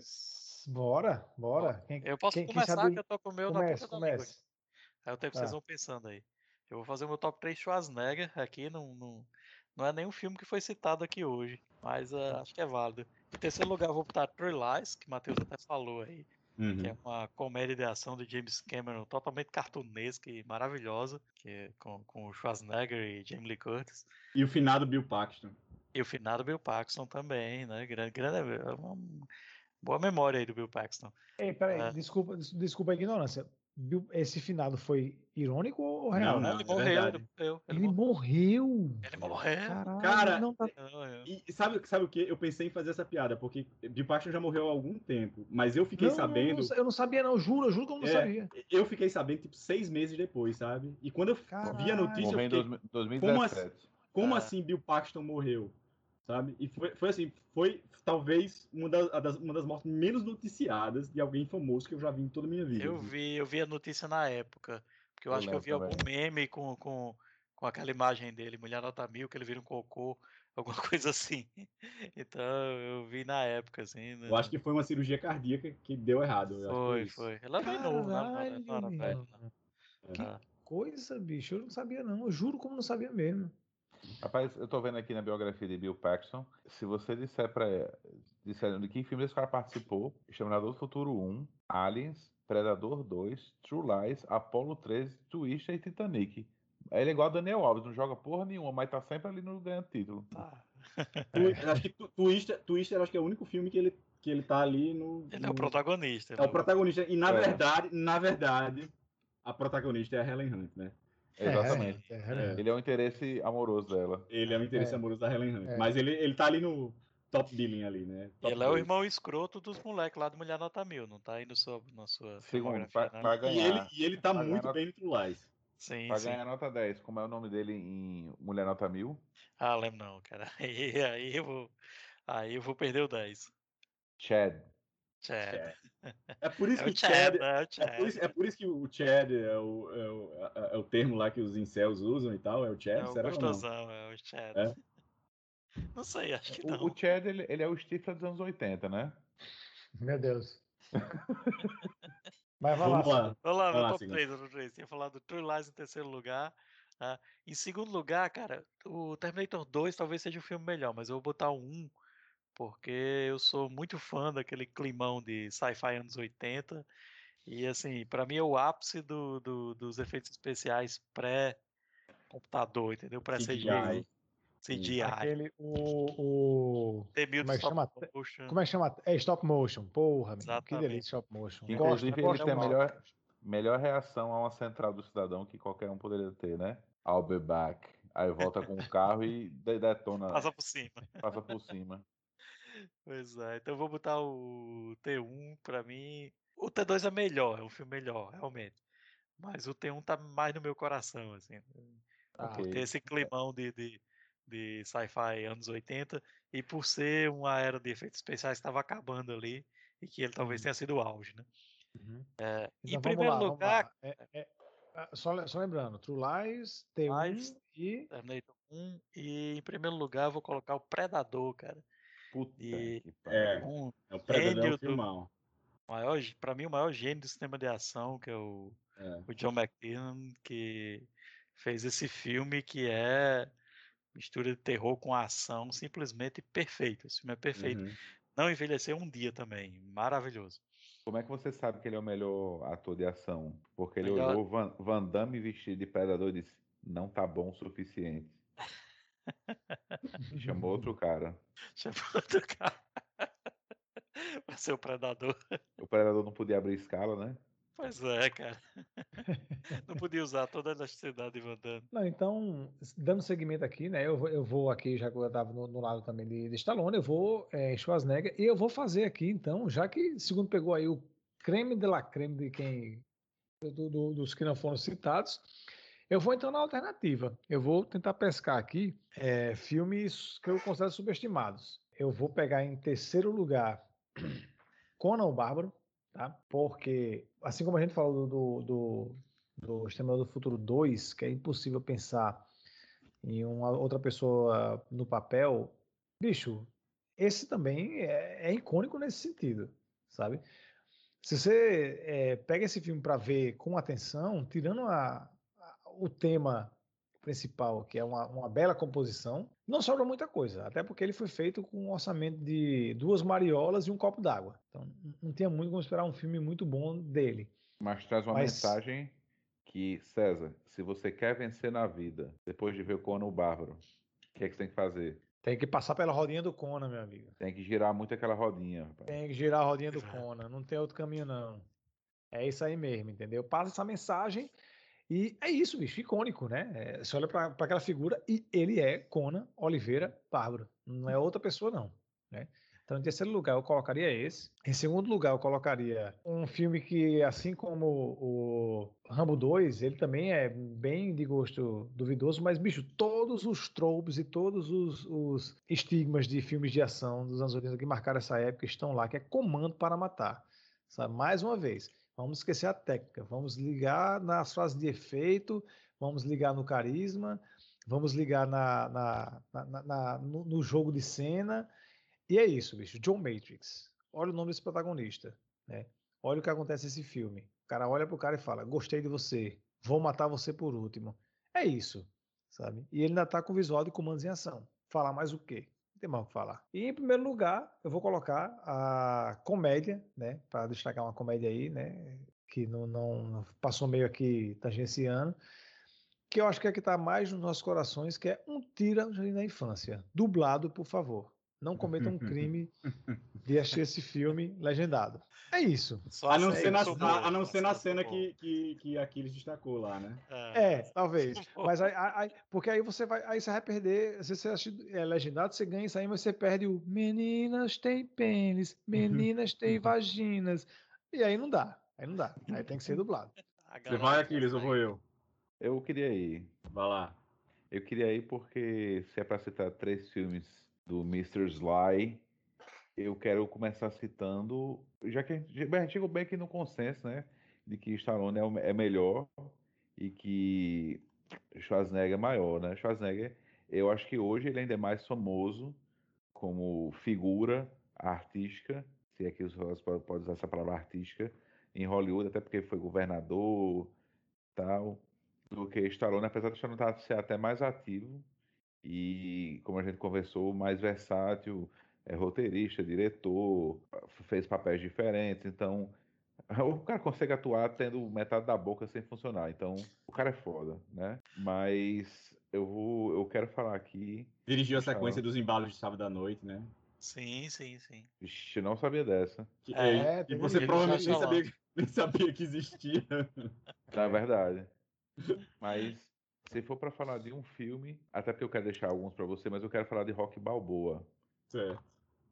bora, bora. Quem, Eu posso quem- quem começar, sabe- que eu tô com o meu na comece, ponta da. Aí o tempo Tá. vocês vão pensando aí. Eu vou fazer o meu top 3 Schwarzenegger aqui, não, não, não é nenhum filme que foi citado aqui hoje, mas ah, acho que é válido. Em terceiro lugar, eu vou botar True Lies, que o Matheus até falou aí, Uhum. que é uma comédia de ação de James Cameron totalmente cartunesca e maravilhosa, que é com, com o Schwarzenegger e Jamie Lee Curtis. E o finado Bill Paxton. E o finado Bill Paxton também, né? Grande, grande, é um Boa memória aí do Bill Paxton. Ei, peraí, É. desculpa, des- desculpa a ignorância. Bill- Esse finado foi irônico ou real? Não, ele é morreu, ele morreu. Ele, Ele morreu. morreu. Ele morreu. Caralho, Cara, não tá... E sabe, sabe o que? Eu pensei em fazer essa piada, porque Bill Paxton já morreu há algum tempo, mas eu fiquei Não, não, sabendo. não, eu não sabia, não, juro, eu juro que eu não É, sabia. Eu fiquei sabendo, tipo, seis meses depois, sabe? E quando eu vi a Caralho. notícia, eu Morreu em fiquei, dois- 2017. como Ah. assim Bill Paxton morreu? Sabe? E foi, foi assim, foi talvez uma das, uma das mortes menos noticiadas de alguém famoso que eu já vi em toda a minha vida. Eu vi, eu vi a notícia na época. Porque eu, Eu acho que eu vi algum também. meme com, com, com aquela imagem dele, mulher nota mil, que ele vira um cocô, alguma coisa assim. Então eu vi na época, assim. né? Eu acho que foi uma cirurgia cardíaca que deu errado. que foi, foi. Ele é bem novo, né? Mano. É. Ah, Coisa, bicho, eu não sabia, não. Eu juro como não sabia mesmo. Rapaz, eu tô vendo aqui na biografia de Bill Paxton. Se você disser pra. disser de que filme esse cara participou, Exterminador do Futuro 1, Aliens, Predador 2, True Lies, Apollo 13, Twister e Titanic. Ele é igual a Daniel Alves, não joga porra nenhuma, mas tá sempre ali no ganhando título. Tu- acho que Twister, Twister acho que é o único filme que ele, que ele tá ali no. Ele é o no- protagonista. É o protagonista. E na É. verdade, na verdade, a protagonista é a Helen Hunt, né? Exatamente. É, é, é. Ele é o interesse amoroso dela. Ele é o interesse É. amoroso da Helen Hunt. É. Mas ele, ele tá ali no top billing ali, né? Top Ele é o irmão escroto dos moleques lá do Mulher Nota Mil, não tá aí no sua, na sua Segundo, pra, né? pra E ganhar. ele, e ele tá muito bem no True Lies. Sim, Pra sim. ganhar nota 10, como é o nome dele em Mulher Nota Mil? Ah, lembro não, cara. Aí, aí, eu vou, aí eu vou perder o 10. Chad. Chad. É. É por isso É que o Chad. Chad, é o É Chad. por, isso, é por isso que o Chad é o, é, o, é- é o termo lá que os incels usam e tal, é o Chad, É o será ou não? gostosão, é o Chad. É? Não sei, acho que O, não. o Chad, ele, ele é o Stifler dos anos 80, né? Meu Deus. Mas vai lá. Vamos lá. Vamos lá, Vai meu lá, top. 3, top 3. Tinha falado do True Lies em terceiro lugar. ah, em segundo lugar, cara, o Terminator 2 talvez seja o filme melhor, mas eu vou botar o 1, porque eu sou muito fã daquele climão de sci-fi anos 80. E assim, pra mim é o ápice do, do- dos efeitos especiais pré-computador, entendeu? Pré-CGI. CGI. CGI. Aquele, o, o... T-1000 como é que stop chama? motion. Como é que chama? É stop motion. Porra, menino, que Exatamente. delícia stop motion. Inclusive, Gosto, ele tem a melhor, melhor reação a uma central do cidadão que qualquer um poderia ter, né? I'll be back. Aí volta com o carro e de- detona, Passa por cima. passa por cima. Pois é, então eu vou botar o T1 pra mim. O T2 é melhor, é um filme melhor, realmente. Mas o T1 tá mais no meu coração, assim. Ah, Por ter esse climão de, de, de sci-fi anos 80 e por ser uma era de efeitos especiais que estava acabando ali e que ele talvez tenha sido o auge, né? Uhum. É, em Então, vamos primeiro lá, lugar. É- é- ah, só, só lembrando, True Lies, T1 Lies. e... Terminator 1 e em primeiro lugar eu vou colocar o Predador, cara. Puta E- que pariu. É. Um É o Predador Gênio do- filmão. maior, para mim o maior gênio do cinema de ação, que é o É. o John McTiernan, que fez esse filme que é mistura de terror com ação, simplesmente perfeito. Esse filme é perfeito. Uhum. Não envelheceu um dia também, maravilhoso. Como é que você sabe que ele é o melhor ator de ação? Porque ele Melhor- olhou Van, Van Damme vestido de predador e disse: não tá bom o suficiente. Chamou outro cara. Chamou outro cara pra ser o predador. O predador não podia abrir escala, né? Pois é, cara. Não podia usar toda a elasticidade Damme. Não, então, dando seguimento aqui, né? Eu vou, eu vou aqui, já que eu estava no, no lado também de, de Stallone, eu vou é, Schwarzenegger e eu vou fazer aqui, então, já que segundo pegou aí o creme de la creme de quem do- do- dos que não foram citados, eu vou então na alternativa. Eu vou tentar pescar aqui é, filmes que eu considero subestimados. Eu vou pegar em terceiro lugar Conan o Bárbaro, tá? Porque, assim como a gente falou do, do, do Exterminador do Futuro 2, que é impossível pensar em uma outra pessoa no papel, bicho, esse também é, é icônico nesse sentido, sabe? Se você é, pega esse filme para ver com atenção, tirando a- a- o tema principal, que é uma, uma bela composição, não sobra muita coisa, até porque ele foi feito com um orçamento de duas mariolas e um copo d'água. Então, não- tinha muito como esperar um filme muito bom dele. Mas traz uma Mas- mensagem que, César, se você quer vencer na vida, depois de ver o Conan o Bárbaro, o que é que você tem que fazer? Tem que passar pela rodinha do Conan, meu amigo. Tem que girar muito aquela rodinha, rapaz. Tem que girar a rodinha do. Conan. Não tem outro caminho, não. É isso aí mesmo, entendeu? Passa essa mensagem e é isso, bicho. Icônico, né? É, você olha para aquela figura e ele é Conan Oliveira Bárbaro. Não é outra pessoa, não. Né? Então, em terceiro lugar, eu colocaria esse. Em segundo lugar, eu colocaria um filme que, assim como o Rambo 2, ele também é bem de gosto duvidoso, mas, bicho, todos os tropes e todos os, os estigmas de filmes de ação dos anos 80 que marcaram essa época estão lá, que é Comando para Matar. Sabe? Mais uma vez, vamos esquecer a técnica, vamos ligar nas frases de efeito, vamos ligar no carisma, vamos ligar na, na- na- na- no, no jogo de cena. E é isso, bicho. John Matrix. Olha o nome desse protagonista. Né? Olha o que acontece nesse filme. O cara olha pro cara e fala: Gostei de você, vou matar você por último. É isso, sabe? E ele ainda tá com o visual de comandos em ação. Falar mais o quê? Tem mais o que falar. E em primeiro lugar, eu vou colocar a comédia, né? Para destacar uma comédia aí, né? Que não, não passou meio aqui tangenciando. Que eu acho que é que tá mais nos nossos corações, que é Um Tira na Infância. Dublado, por favor. Não cometa um crime de assistir esse filme legendado. É isso. Só A não ser na, a, a não ser na cena que, que, que Aquiles destacou lá, né? É, talvez. Mas aí, aí- porque aí você vai, aí você vai perder. Se você assistir é, legendado, você ganha isso aí, mas você perde o meninas têm pênis, meninas têm vaginas. E aí não dá. Aí não dá. Aí tem que ser dublado. Você vai, Aquiles, ou vou eu? Eu queria ir. Vai lá. Eu queria ir porque, se é para citar três filmes do Mr. Sly, eu quero começar citando, já que a gente, chegou bem aqui no consenso, né, de que Stallone é, é melhor e que Schwarzenegger é maior, né? Schwarzenegger, eu acho que hoje ele ainda é mais famoso como figura artística, se é que os pode usar essa palavra artística, em Hollywood, até porque foi governador, tal, do que Stallone, apesar de Stallone tá- ser até mais ativo e, como a gente conversou, mais versátil, é roteirista, diretor, fez papéis diferentes, então o cara consegue atuar tendo metade da boca sem funcionar, então o cara é foda, né? Mas eu vou, eu quero falar aqui, Dirigiu a sequência dos embalos de sábado à noite, né? Sim, sim, sim. Vixe, eu não sabia dessa, Que- É, e você provavelmente nem sabia, nem sabia que existia. na verdade. Mas se for para falar de um filme, até porque eu quero deixar alguns para você, mas eu quero falar de Rock Balboa. Certo.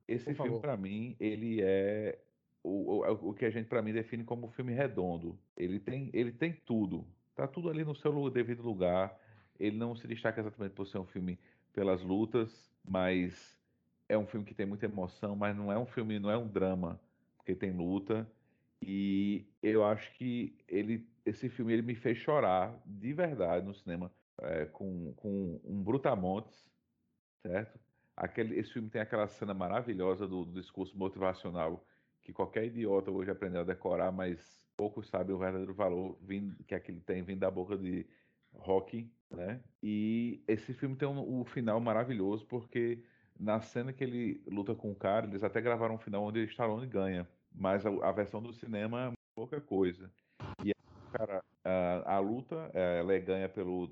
Esse Por filme, pra mim, ele é o, o, o que a gente, pra mim, define como filme redondo. Ele tem, ele tem tudo. Tá tudo ali no seu devido lugar. Ele não se destaca exatamente por ser um filme pelas lutas, mas é um filme que tem muita emoção, mas não é um filme, não é um drama, porque tem luta. E eu acho que ele, esse filme ele me fez chorar de verdade no cinema é, com, com um Brutamontes, certo? Aquele, esse filme tem aquela cena maravilhosa do, do discurso motivacional que qualquer idiota hoje aprendeu a decorar, mas poucos sabem o verdadeiro valor vindo, que aquele tem vindo da boca de Rocky, né? E esse filme tem um, um final maravilhoso porque na cena que ele luta com o cara, eles até gravaram um final onde Stallone ganha, mas a, a versão do cinema é pouca coisa. E cara, a, a luta, eh, ela é ganha pelo,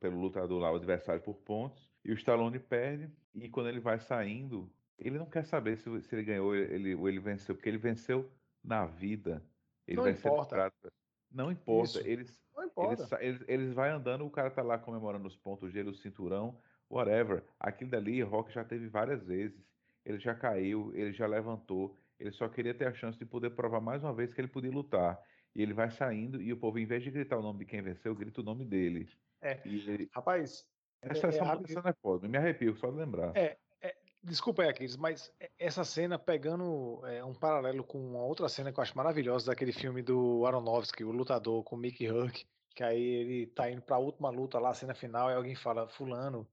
pelo lutador lá, o adversário por pontos, e o Stallone perde, e quando ele vai saindo, ele não quer saber se, se ele ganhou ele, ou ele venceu, porque ele venceu na vida. Ele Não importa. Não importa, Isso. eles Não eles, importa. sa- eles, eles vai andando, o cara tá lá comemorando os pontos dele, o cinturão, whatever. Aquilo dali, Rock já teve várias vezes. Ele já caiu, ele já levantou. Ele só queria ter a chance de poder provar mais uma vez que ele podia lutar. E ele vai saindo e o povo, em vez de gritar o nome de quem venceu, grita o nome dele. É. E ele- Rapaz, essa, é, essa, rápido. essa não é foda, me arrepio só de lembrar. É, Desculpa aí, Aquiles, mas essa cena pegando é, um paralelo com uma outra cena que eu acho maravilhosa daquele filme do Aronofsky, o lutador com o Mickey Huck, que aí ele tá indo pra última luta lá, a cena final, e alguém fala, fulano,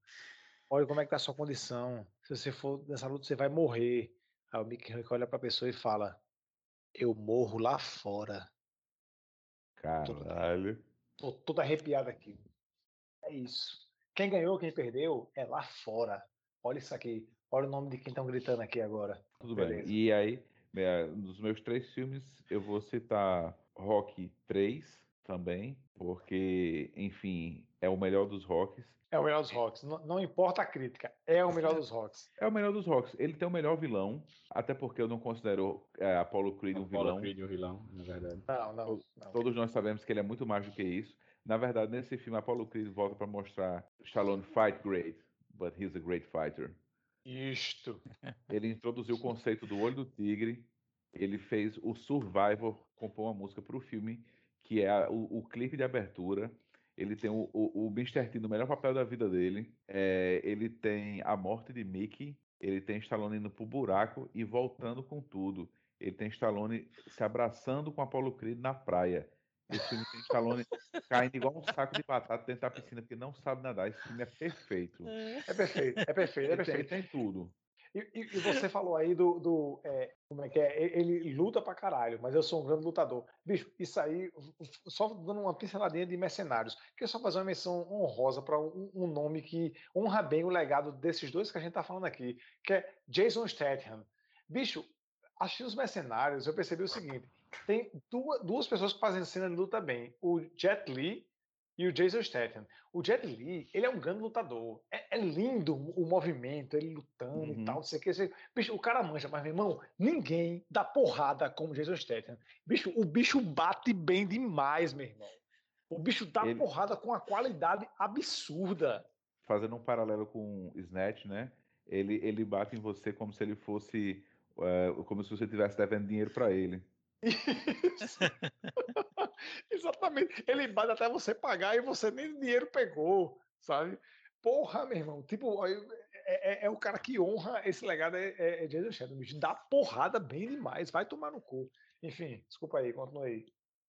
olha como é que tá a sua condição, se você for nessa luta você vai morrer. Aí o Mickey Huck olha pra pessoa e fala, eu morro lá fora. Caralho. Tô todo arrepiado aqui. É isso. Quem ganhou, quem perdeu, é lá fora. Olha isso aqui. Olha o nome de quem estão gritando aqui agora. Tudo Beleza. bem. E aí, é, dos meus três filmes, eu vou citar Rock 3, também, porque, enfim, é o melhor dos rocks. É o melhor dos rocks. Não, não importa a crítica, é o melhor dos rocks. É o melhor dos rocks. Ele tem o melhor vilão, até porque eu não considero é, Apollo Creed um Apollo vilão. Creed é um vilão, na verdade. Não, não. não. Todos nós sabemos que ele é muito mais do que isso. Na verdade, nesse filme, Apollo Creed volta para mostrar Stallone fight great, but he's a great fighter. Isto. Ele introduziu o conceito do olho do tigre. Ele fez o Survivor compor uma música para o filme, que é a- o, o clipe de abertura. Ele tem o, o, o Mr. T no melhor papel da vida dele. É, ele tem a morte de Mickey. Ele tem Stallone indo pro buraco e voltando com tudo. Ele tem Stallone se abraçando com Apollo Creed na praia. Esse filme tem Stallone caindo igual um saco de batata dentro da piscina, porque não sabe nadar. Esse filme é perfeito. É perfeito, é perfeito, é Ele tem, perfeito. tem tudo. E, e- você falou aí do. do, é, como é que é? Ele luta pra caralho, mas eu sou um grande lutador. Bicho, isso aí, só dando uma pinceladinha de mercenários. Queria só fazer uma menção honrosa para um, um nome que honra bem o legado desses dois que a gente tá falando aqui, que é Jason Statham. Bicho, assistindo os mercenários, eu percebi o seguinte: tem duas, duas pessoas que fazem cena de luta bem: o Jet Li e o Jason Statham. O Jet Li, ele é um grande lutador. É, é lindo o movimento, ele lutando Uhum. e tal, não sei o que. sei- Bicho, o cara mancha, mas, meu irmão, ninguém dá porrada como o Jason Statham. Bicho, o bicho bate bem demais, meu irmão. O bicho dá Ele- porrada com uma qualidade absurda. fazendo um paralelo com Snatch, né? Ele, ele bate em você como se ele fosse. eh, como se você estivesse devendo dinheiro para ele. Isso. Exatamente. Ele bate até você pagar e você nem dinheiro pegou, sabe? Porra, meu irmão. Tipo, é, é- é o cara que honra esse legado, é, é, é Jason bicho. Dá porrada bem demais. Vai tomar no cu. Enfim, desculpa aí, continua aí.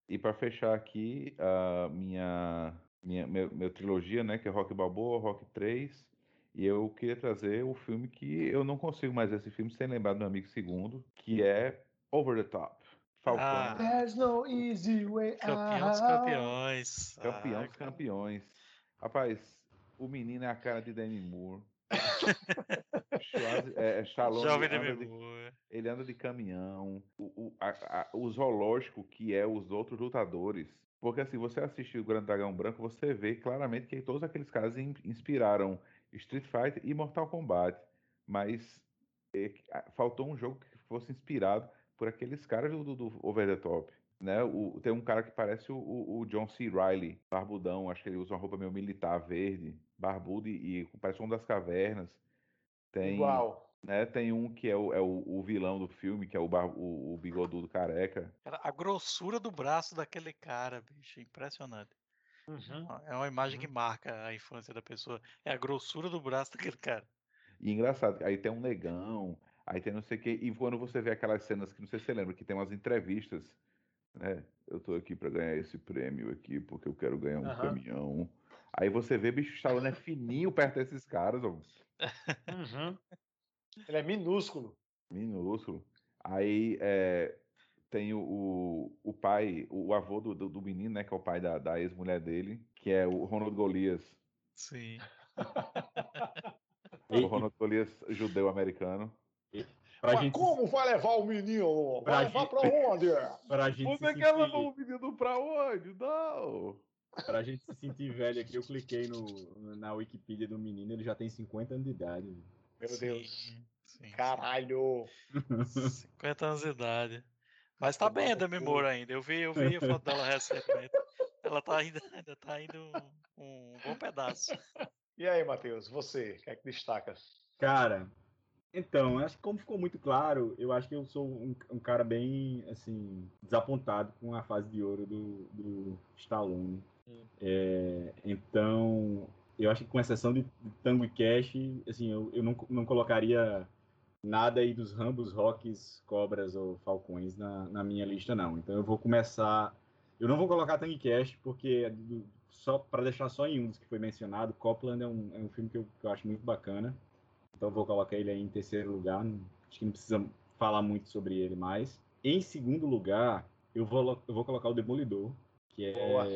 E para fechar aqui a minha, minha meu, meu trilogia, né? Que é Rock Balboa, Rock 3. E eu queria trazer o filme que eu não consigo mais ver esse filme sem lembrar do meu amigo segundo, que é Over the Top. Falcão, Ah. There's no easy way Campeão dos out. campeões. campeão Ah, dos campeões. Rapaz, o menino é a cara de Demi Moore. Schwarze- é, é Stallone Jovem anda de- Moore. Ele anda de caminhão, o, o, a- a- o zoológico que é os outros lutadores. Porque assim, você assistir o Grande Dragão Branco, você vê claramente que todos aqueles caras in- inspiraram Street Fighter e Mortal Kombat. Mas é, faltou um jogo que fosse inspirado por aqueles caras do, do- Over the Top. Né? O- tem um cara que parece o, o- o John C. Riley, barbudão, acho que ele usa uma roupa meio militar verde, barbudo e, e parece um das cavernas. Tem, Igual. né? Tem um que é o, é o, o vilão do filme, que é o, bar, o, o bigodudo careca. Cara, a grossura do braço daquele cara, bicho, impressionante. Uhum. É uma imagem que marca a infância da pessoa. É a grossura do braço daquele cara. E engraçado, aí tem um negão, aí tem não sei o quê. E quando você vê aquelas cenas que não sei se você lembra, que tem umas entrevistas, né? Eu tô aqui pra ganhar esse prêmio aqui, porque eu quero ganhar um Aham. caminhão. Aí você vê, bicho, Stallone é fininho perto desses caras, ó, Uhum. Ele é minúsculo. minúsculo. Aí é, tem o, o, o pai, o avô do, do, do menino, né? Que é o pai da, da ex-mulher dele, que é o Ronald Golias. Sim. O Ronald Golias judeu-americano. Pra Mas gente, como vai levar o menino? Pra Vai levar gente- pra onde? pra gente Você se quer levar sentir, o menino pra onde? Não! pra gente se sentir velho aqui, eu cliquei no, na Wikipedia do menino, ele já tem 50 anos de idade. Meu Deus. Sim, sim. Caralho. 50 anos de idade. Mas tá bem a Demi. Moore ainda. Eu vi, eu vi a foto dela recentemente. Ela tá ainda, ainda tá indo um, um bom pedaço. E aí, Matheus, você, o que é que destaca? Cara, então, acho que como ficou muito claro, eu acho que eu sou um, um cara bem, assim, desapontado com a fase de ouro do, do Stallone. É, então, eu acho que com exceção de, de Tango e Cash, assim, eu, eu não, não colocaria nada aí dos Rambos, Rocks, Cobras ou Falcões na, na minha lista, não. Então eu vou começar... Eu não vou colocar Tango e Cash, porque só para deixar só em um dos que foi mencionado, Copland é um, é um filme que eu, que eu acho muito bacana. Então vou colocar ele aí em terceiro lugar. acho que não precisa falar muito sobre ele mais. Em segundo lugar, eu vou, eu vou colocar o Demolidor, que é Boa.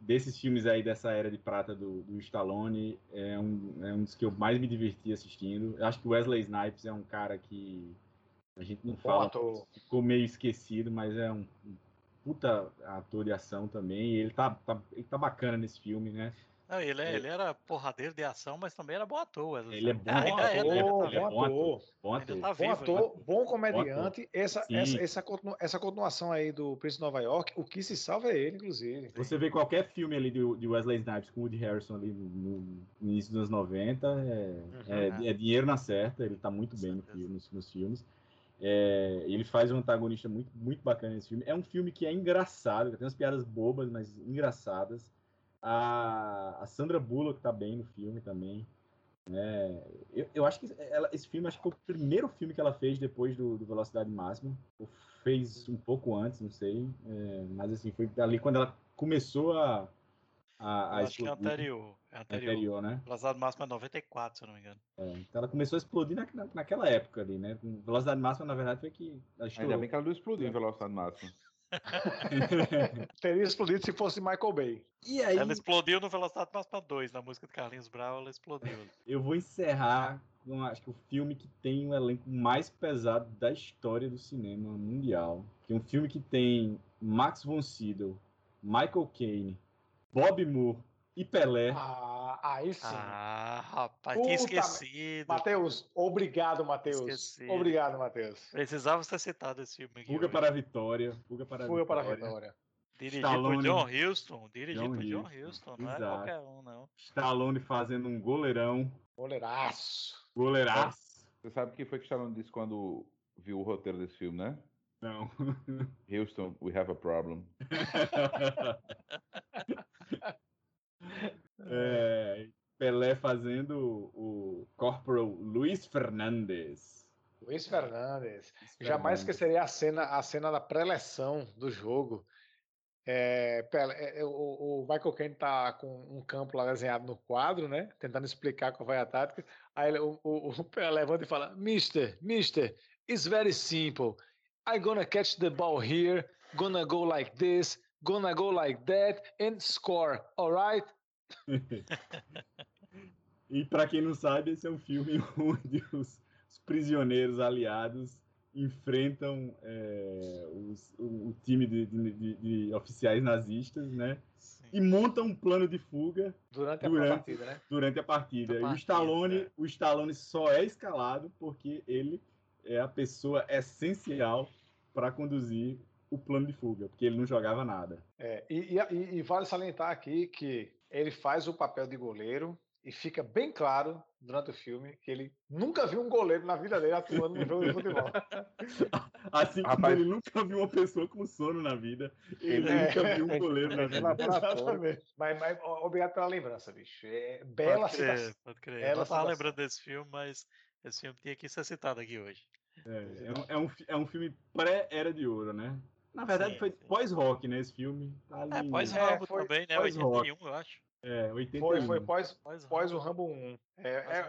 desses filmes aí dessa era de prata do, do Stallone, é um, é um dos que eu mais me diverti assistindo. Eu acho que o Wesley Snipes é um cara que a gente não fala, ator. ficou meio esquecido, mas é um, puta ator de ação também. Ele tá, tá, ele tá bacana nesse filme, né? Não, ele, é- Ele- ele era porradeiro de ação, mas também era bom ator. Ele é bom Ah, é, ator, né? bom Ainda tá ator. vivo. Bom ator. tá Bom ator, bom comediante. Essa, Sim. essa, essa, continu- essa continuação aí do Príncipe de Nova York, o que se salva é ele, inclusive. Você vê qualquer filme ali de, de Wesley Snipes com Woody Harrison ali no, no início dos anos 90, é, é, é dinheiro na certa, ele tá muito bem no filme, nos, nos filmes. É, ele faz um antagonista muito, muito bacana nesse filme. É um filme que é engraçado, tem umas piadas bobas, mas engraçadas. A, a Sandra Bullock tá bem no filme também. né? eu, eu acho que ela- esse filme acho que foi o primeiro filme que ela fez depois do, do Velocidade Máxima. Ou fez um pouco antes, não sei. é, mas assim, foi ali quando ela começou a. a, a Eu acho que é anterior. É anterior. Anterior, né? Velocidade máxima é 94, se eu não me engano. É, então ela começou a explodir na, na- naquela época ali, né? Velocidade máxima, na verdade, foi que ela estourou. Ainda bem que ela não explodiu em velocidade máxima. Teria explodido se fosse Michael Bay. e aí, Ela explodiu no Velocidade máxima 2, na música de Carlinhos Brau, ela explodiu. eu vou encerrar com acho que o filme que tem o elenco mais pesado da história do cinema mundial. Que é um filme que tem Max von Sydow, Michael Caine, Bob Moore e Pelé. Ah, aí sim. Ah, rapaz, tinha Puta esquecido. Matheus, obrigado, Matheus. Obrigado, Matheus. Precisava ser citado esse filme aqui. Fuga hoje. para a Vitória. Fuga para a Fuga para a Vitória. vitória. Dirigido Stallone. por John Huston. Dirigido John por John Huston, Huston, não é qualquer um, não. Stallone fazendo um goleirão. Goleiraço. Goleiraço. Você sabe o que foi que Stallone disse quando viu o roteiro desse filme, né? Não. Houston, we have a problem. É, Pelé fazendo o Corporal Luiz Fernandes. Luiz Fernandes. Luiz Jamais Fernandes. esqueceria a cena, a cena da pré-eleção do jogo. É, Pelé- é, é, o, o Michael Caine tá com um campo lá desenhado no quadro, né? Tentando explicar qual vai a tática. Aí ele- o, o, o Pelé levanta e fala: Mister, Mister, it's very simple. I'm gonna catch the ball here, gonna go like this, gonna go like that, and score, alright? E para quem não sabe, esse é um filme onde os, os prisioneiros aliados enfrentam é, os- o, o time de, de- de- de oficiais nazistas, né? Sim. E montam um plano de fuga Durante a Durante- partida, né? durante a partida. Da e o Stallone, é. o Stallone só é escalado porque ele é a pessoa essencial para conduzir o plano de fuga, porque ele não jogava nada. É, e, e- e vale salientar aqui que ele faz o papel de goleiro e fica bem claro durante o filme que ele nunca viu um goleiro na vida dele atuando no jogo de futebol. Assim como Rapaz- ele nunca viu uma pessoa com sono na vida, ele É. nunca viu um goleiro na vida. Exatamente. Mas, mas, obrigado pela lembrança, bicho. É, bela Pode crer, citação. pode crer. Bela Eu não tava citação. lembrando desse filme, mas esse filme tinha que ser citado aqui hoje. É, é um, é um é um filme pré-era de ouro, né? Na verdade, Sim, foi pós-rock, né? Esse filme. Tá ali, É, pós-Rambo foi também, né? pós-rock. 81, eu acho. É, 81. Foi, foi pós, pós o Rambo 1. É, é,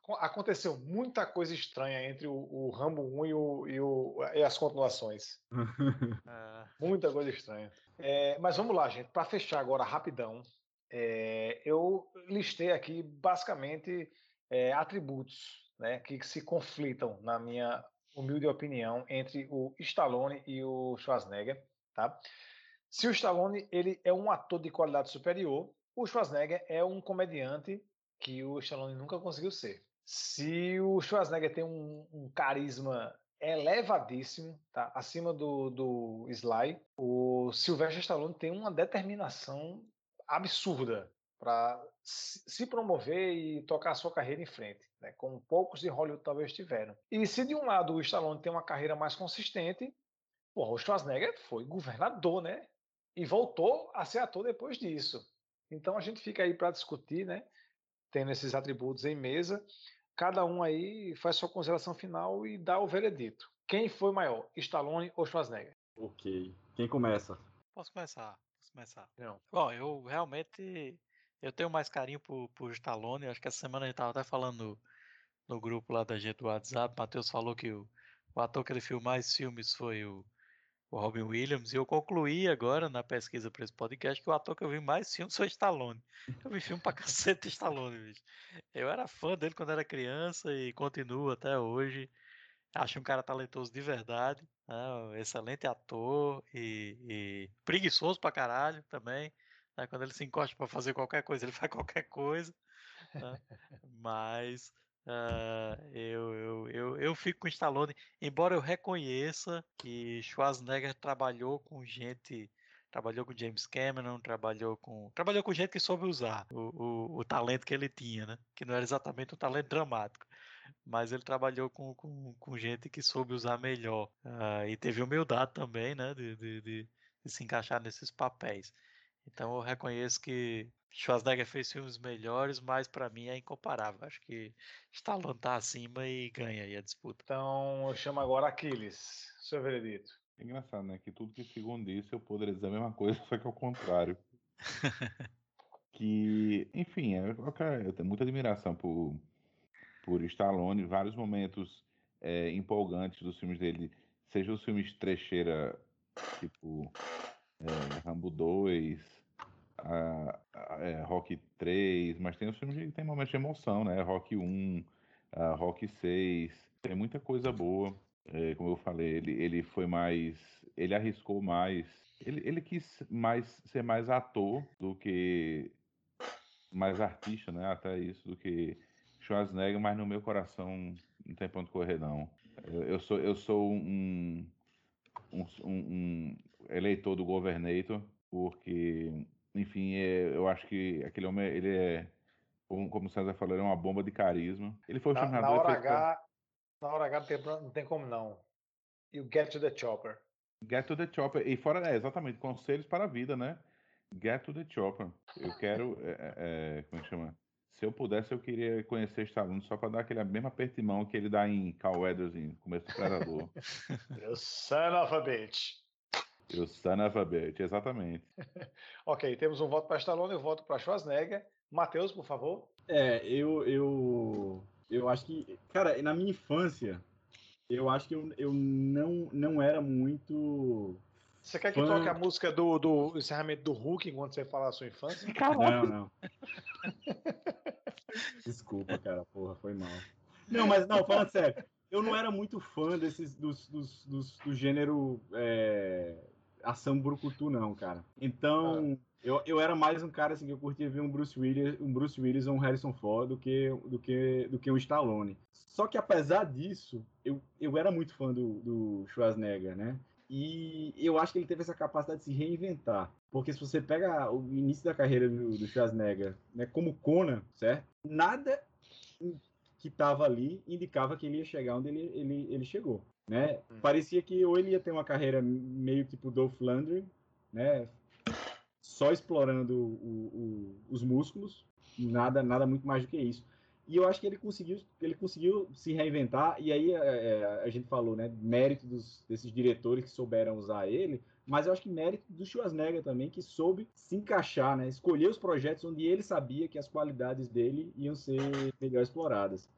Pós é, aconteceu muita coisa estranha entre o, o Rambo 1 e, o, e, o, e as continuações. É, Muita coisa estranha. É, mas vamos lá, gente. Para fechar agora rapidão, é, eu listei aqui basicamente é, atributos né, que se conflitam, na minha humilde opinião, entre o Stallone e o Schwarzenegger. Tá? Se o Stallone ele é um ator de qualidade superior, o Schwarzenegger é um comediante que o Stallone nunca conseguiu ser. Se o Schwarzenegger tem um, um carisma elevadíssimo, tá? acima do, do Sly, o Sylvester Stallone tem uma determinação absurda para se promover e tocar a sua carreira em frente, né? como poucos de Hollywood talvez tiveram. E se de um lado o Stallone tem uma carreira mais consistente, porra, o Schwarzenegger foi governador, né? E voltou a ser ator depois disso. Então a gente fica aí para discutir, né? Tendo esses atributos em mesa, cada um aí faz sua consideração final e dá o veredito. Quem foi maior, Stallone ou Schwarzenegger? Ok. Quem começa? Posso começar? Posso começar? Não. Bom, eu realmente eu tenho mais carinho por, por Stallone. Acho que essa semana a gente tava até falando no, no grupo lá da gente do WhatsApp. Matheus falou que o, o ator que ele viu mais filmes foi o, o Robin Williams. E eu concluí agora na pesquisa para esse podcast que o ator que eu vi mais filmes foi Stallone. Eu vi filme pra cacete Stallone, bicho. Eu era fã dele quando era criança e continuo até hoje. Acho um cara talentoso de verdade. né, um excelente ator e, e preguiçoso pra caralho também. Né, Quando ele se encosta pra fazer qualquer coisa, ele faz qualquer coisa. né, Mas ah, eu, eu, eu, eu fico com Stallone, embora eu reconheça que Schwarzenegger trabalhou com gente, trabalhou com James Cameron, trabalhou com, trabalhou com gente que soube usar o, o, o talento que ele tinha, né? Que não era exatamente um talento dramático, mas ele trabalhou com, com, com gente que soube usar melhor Ah, e teve humildade também, né? De, de, de, de se encaixar nesses papéis. Então eu reconheço que Schwarzenegger fez filmes melhores, mas pra mim é incomparável. Acho que Stallone tá acima e ganha aí a disputa. Então eu chamo agora Aquiles, seu veredito. É engraçado, né? Que tudo que segundo disse eu poderia dizer a mesma coisa, só que ao contrário. que, enfim, é, eu, eu tenho muita admiração por, por Stallone, vários momentos é, empolgantes dos filmes dele, seja os filmes trecheira, tipo é, Rambo 2, a- a- é, Rock 3, mas tem os filmes que tem momentos de emoção, né? Rock 1, a Rock 6, tem muita coisa boa. É, como eu falei, ele, ele foi mais. Ele arriscou mais. Ele, ele quis mais ser mais ator do que mais artista, né? Até isso, do que Schwarzenegger, mas no meu coração não tem ponto correr, não. Eu, eu sou, eu sou um, um- um eleitor do Governator, porque, enfim, é- eu acho que aquele homem, ele é, como, o César falou, ele é uma bomba de carisma. Ele foi o Na, na hora H, na hora H não tem, não tem como não. You get to the chopper. Get to the chopper. E fora, é, exatamente, conselhos para a vida, né? Get to the chopper. Eu quero, é, é, é, como é que chama? Se eu pudesse, eu queria conhecer Stallone só para dar aquele mesmo aperto de mão que ele dá em Carl Weathers em Começo do Predador. You son of a bitch. E a Bitch, exatamente. Ok, temos um voto para Stallone e um voto para Schwarzenegger. Matheus, por favor. É, eu, eu, eu acho que, cara, na minha infância, eu acho que eu, eu não, não era muito. Você quer que Fã- toque a música do, do encerramento do Hulk enquanto você fala a sua infância? Não, não. Desculpa, cara, porra, foi mal. Não, mas não, falando sério, eu não era muito fã desses dos, dos, dos- do gênero é, ação brucutu, não, cara. Então, eu, eu era mais um cara assim que eu curtia ver um Bruce Willis, um Bruce Willis ou um Harrison Ford do que do que do que um Stallone. Só que apesar disso, eu, eu era muito fã do, do Schwarzenegger, né? E eu acho que ele teve essa capacidade de se reinventar. Porque se você pega o início da carreira do, do Schwarzenegger, né, como Conan, certo? Nada que estava ali indicava que ele ia chegar onde ele, ele, ele chegou, né? Parecia que ou ele ia ter uma carreira meio tipo Dolph Lundgren, né? Só explorando o- o- os músculos, nada, nada muito mais do que isso. E eu acho que ele conseguiu, ele conseguiu se reinventar, e aí é, a gente falou, né, mérito dos, desses diretores que souberam usar ele, mas eu acho que mérito do Schwarzenegger também, que soube se encaixar, né, escolher os projetos onde ele sabia que as qualidades dele iam ser melhor exploradas.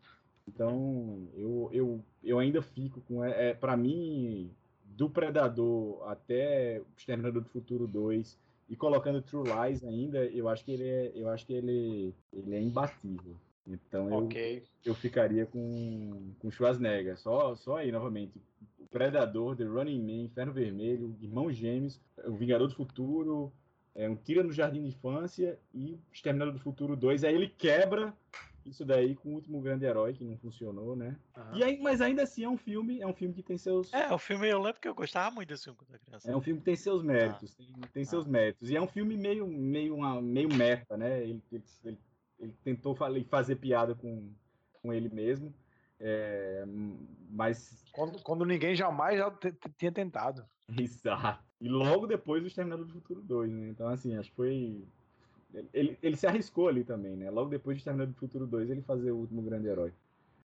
Então, eu, eu, eu ainda fico com, é, é, para mim, do Predador até Exterminador do Futuro 2, e colocando True Lies ainda, eu acho que ele é, eu acho que ele, ele é imbatível. Então eu, Ok. eu ficaria com, com Schwarzenegger. Só, só aí, novamente. O Predador, The Running Man, Inferno Vermelho, Irmãos Gêmeos, O Vingador do Futuro, é, Um Tira no Jardim de Infância e Exterminador do Futuro 2. Aí ele quebra isso daí com o Último Grande Herói, que não funcionou, né? Aham. E aí, mas ainda assim é um filme, é um filme que tem seus... É, o filme eu lembro que eu gostava muito desse filme quando era criança. É um filme que tem seus méritos, tem, tem seus méritos. E é um filme meio, meio, uma, meio meta, né? Ele, ele, ele- ele tentou fa- fazer piada com, com ele mesmo, é, mas Quando, quando ninguém jamais já tinha tentado. Exato. E logo depois o Exterminador do Futuro 2, né? Então, assim, acho que foi. Ele, ele se arriscou ali também, né? Logo depois de Exterminador do Futuro 2, ele fazer o último grande herói.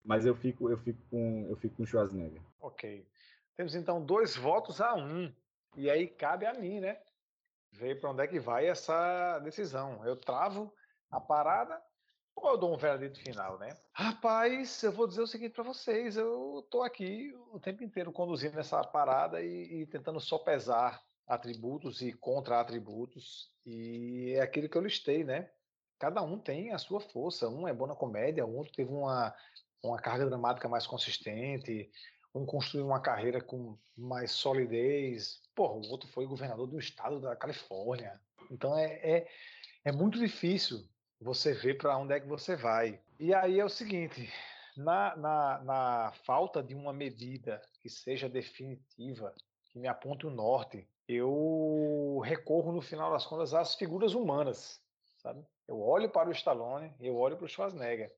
Mas eu fico, eu fico com. Eu fico com o Schwarzenegger. Ok. Temos então dois votos a um. E aí cabe a mim, né? Ver para onde é que vai essa decisão. Eu travo a parada ou eu dou um veredito final, né? Rapaz, eu vou dizer o seguinte para vocês: eu tô aqui o tempo inteiro conduzindo essa parada e, e tentando só pesar atributos e contra-atributos. E é aquilo que eu listei, né? Cada um tem a sua força. Um é bom na comédia, o outro teve uma, uma carga dramática mais consistente, um construiu uma carreira com mais solidez. Porra, o outro foi governador do estado da Califórnia. Então é, é, é muito difícil você ver para onde é que você vai. E aí é o seguinte: na, na, na falta de uma medida que seja definitiva, que me aponte o norte, eu recorro, no final das contas, às figuras humanas, sabe? Eu olho para o Stallone eu olho para o Schwarzenegger.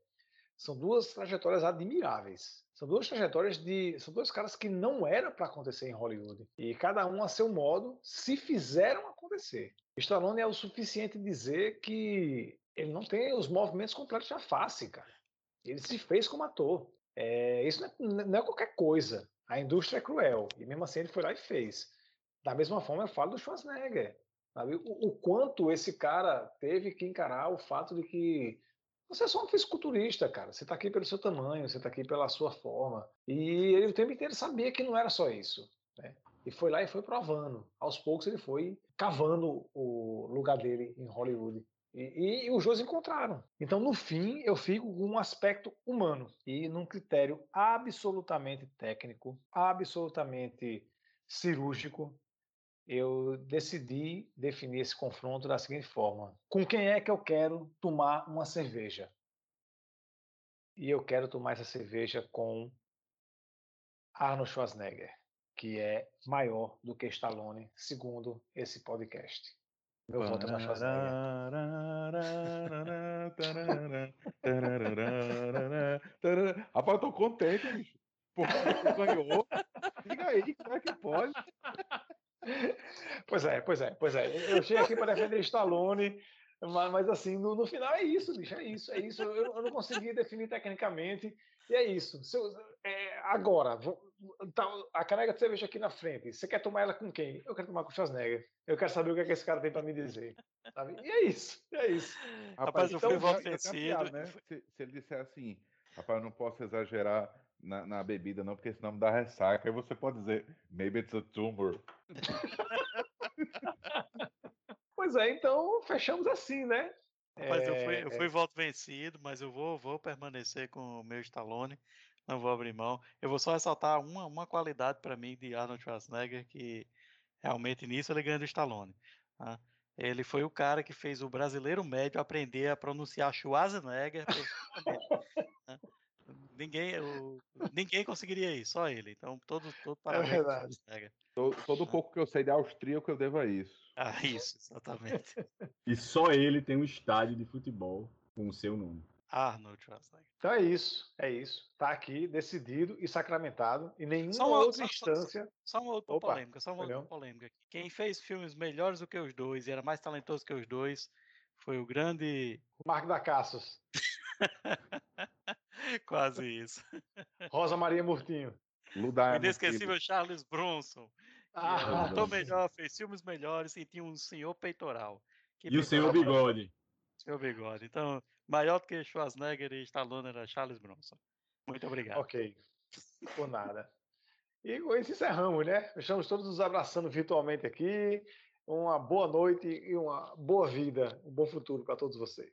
São duas trajetórias admiráveis. São duas trajetórias de. São dois caras que não era para acontecer em Hollywood. E cada um a seu modo se fizeram acontecer. Stallone é o suficiente dizer que ele não tem os movimentos completos da face, cara. Ele se fez como ator. É, isso não é, não é qualquer coisa. A indústria é cruel. E mesmo assim ele foi lá e fez. Da mesma forma, eu falo do Schwarzenegger. O, o quanto esse cara teve que encarar o fato de que você é só um fisiculturista, cara. Você está aqui pelo seu tamanho, você está aqui pela sua forma. E ele o tempo inteiro sabia que não era só isso. Né? E foi lá e foi provando. Aos poucos ele foi cavando o lugar dele em Hollywood. E, e, e os dois encontraram. Então, no fim, eu fico com um aspecto humano e num critério absolutamente técnico, absolutamente cirúrgico, eu decidi definir esse confronto da seguinte forma: com quem é que eu quero tomar uma cerveja? E eu quero tomar essa cerveja com Arnold Schwarzenegger, que é maior do que Stallone, segundo esse podcast. Meu voto é Schwarzenegger. Rapaz, eu tô contente, bicho. Porque você ganhou. Diga aí, como é que pode? Pois é, pois é, pois é. Eu cheguei aqui para defender Stallone, mas, mas assim, no, no, final é isso, bicho, é isso, é isso. Eu, eu não consegui definir tecnicamente, e é isso. Se eu, é, agora, vou, tá, a caneca de cerveja aqui na frente, você quer tomar ela com quem? Eu quero tomar com o Schwarzenegger. Eu quero saber o que, é que esse cara tem para me dizer. Sabe? E é isso, é isso. Rapaz, eu então, fui vencido. piada, né? se, se ele disser assim, rapaz, eu não posso exagerar na, na bebida, não, porque senão me dá ressaca. Aí você pode dizer, maybe it's a tumor. Pois é, então fechamos assim, né? Rapaz, eu fui, eu É, fui voto vencido, mas eu vou, vou permanecer com o meu Stallone. Não vou abrir mão. Eu vou só ressaltar uma, uma qualidade para mim de Arnold Schwarzenegger, que realmente nisso ele ganha do Stallone. tá? Ele foi o cara que fez o brasileiro médio aprender a pronunciar Schwarzenegger? Ninguém, o- ninguém conseguiria isso, só ele. Então, todo, todo parabéns pro verdade. Schwarzenegger. Todo, todo o pouco que eu sei de austríaco eu devo a isso. Ah, isso, exatamente. E só ele tem um estádio de futebol com o seu nome. Arnold Schwarzenegger. Então é isso, é isso. Tá aqui decidido e sacramentado. E nenhuma Só uma- outra só- só- instância. Só uma outra Opa, polêmica, só uma foi outra polêmica. Quem fez filmes melhores do que os dois e era mais talentoso que os dois foi o grande. Marco da Caços, Quase isso. Rosa Maria Murtinho. Ludar inesquecível Charles Bronson. Ah, melhor, fez filmes melhores e tinha um senhor peitoral. Que E o senhor peitoral Bigode. Senhor Bigode. Então, maior do que Schwarzenegger e Stallone era Charles Bronson. Muito obrigado. ok. Por nada. E com isso encerramos, né? Estamos todos nos abraçando virtualmente aqui. Uma boa noite e uma boa vida, um bom futuro para todos vocês.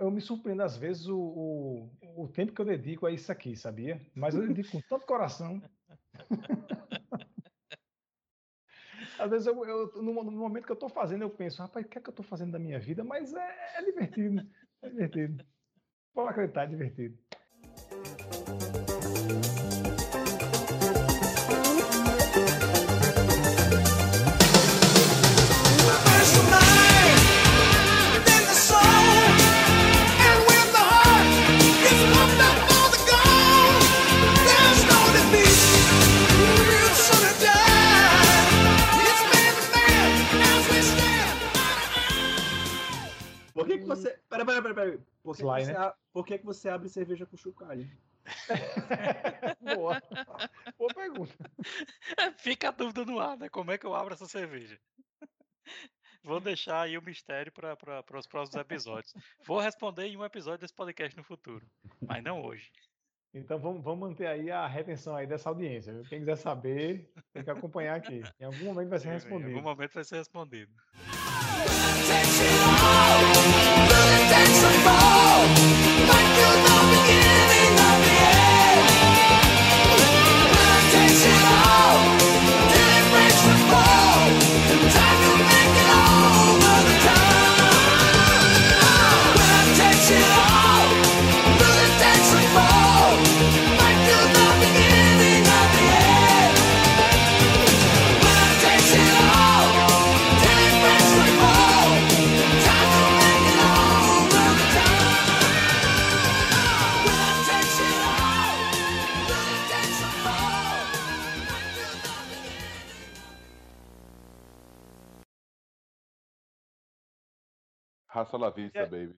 eu, me surpreendo às vezes o, o, o tempo que eu dedico a isso aqui, sabia? Mas eu dedico com tanto coração. Às vezes, eu, eu, no, no momento que eu estou fazendo, eu penso, rapaz, o que é que eu estou fazendo da minha vida? Mas é, é divertido, é divertido. Pode acreditar, é divertido. Por que, que você. Pera, pera, pera, pera. Por que, que Sly, você, né? a- por que, que você abre cerveja com chocalho? Boa. Boa pergunta. Fica a dúvida no ar, né? Como é que eu abro essa cerveja? Vou deixar aí o mistério para os próximos episódios. Vou responder em um episódio desse podcast no futuro, mas não hoje. Então vamos, vamos manter aí a retenção aí dessa audiência. viu? Quem quiser saber, tem que acompanhar aqui. Em algum momento vai ser Em respondido. algum momento vai ser respondido. Takes it all, Raça La Vista, É. baby.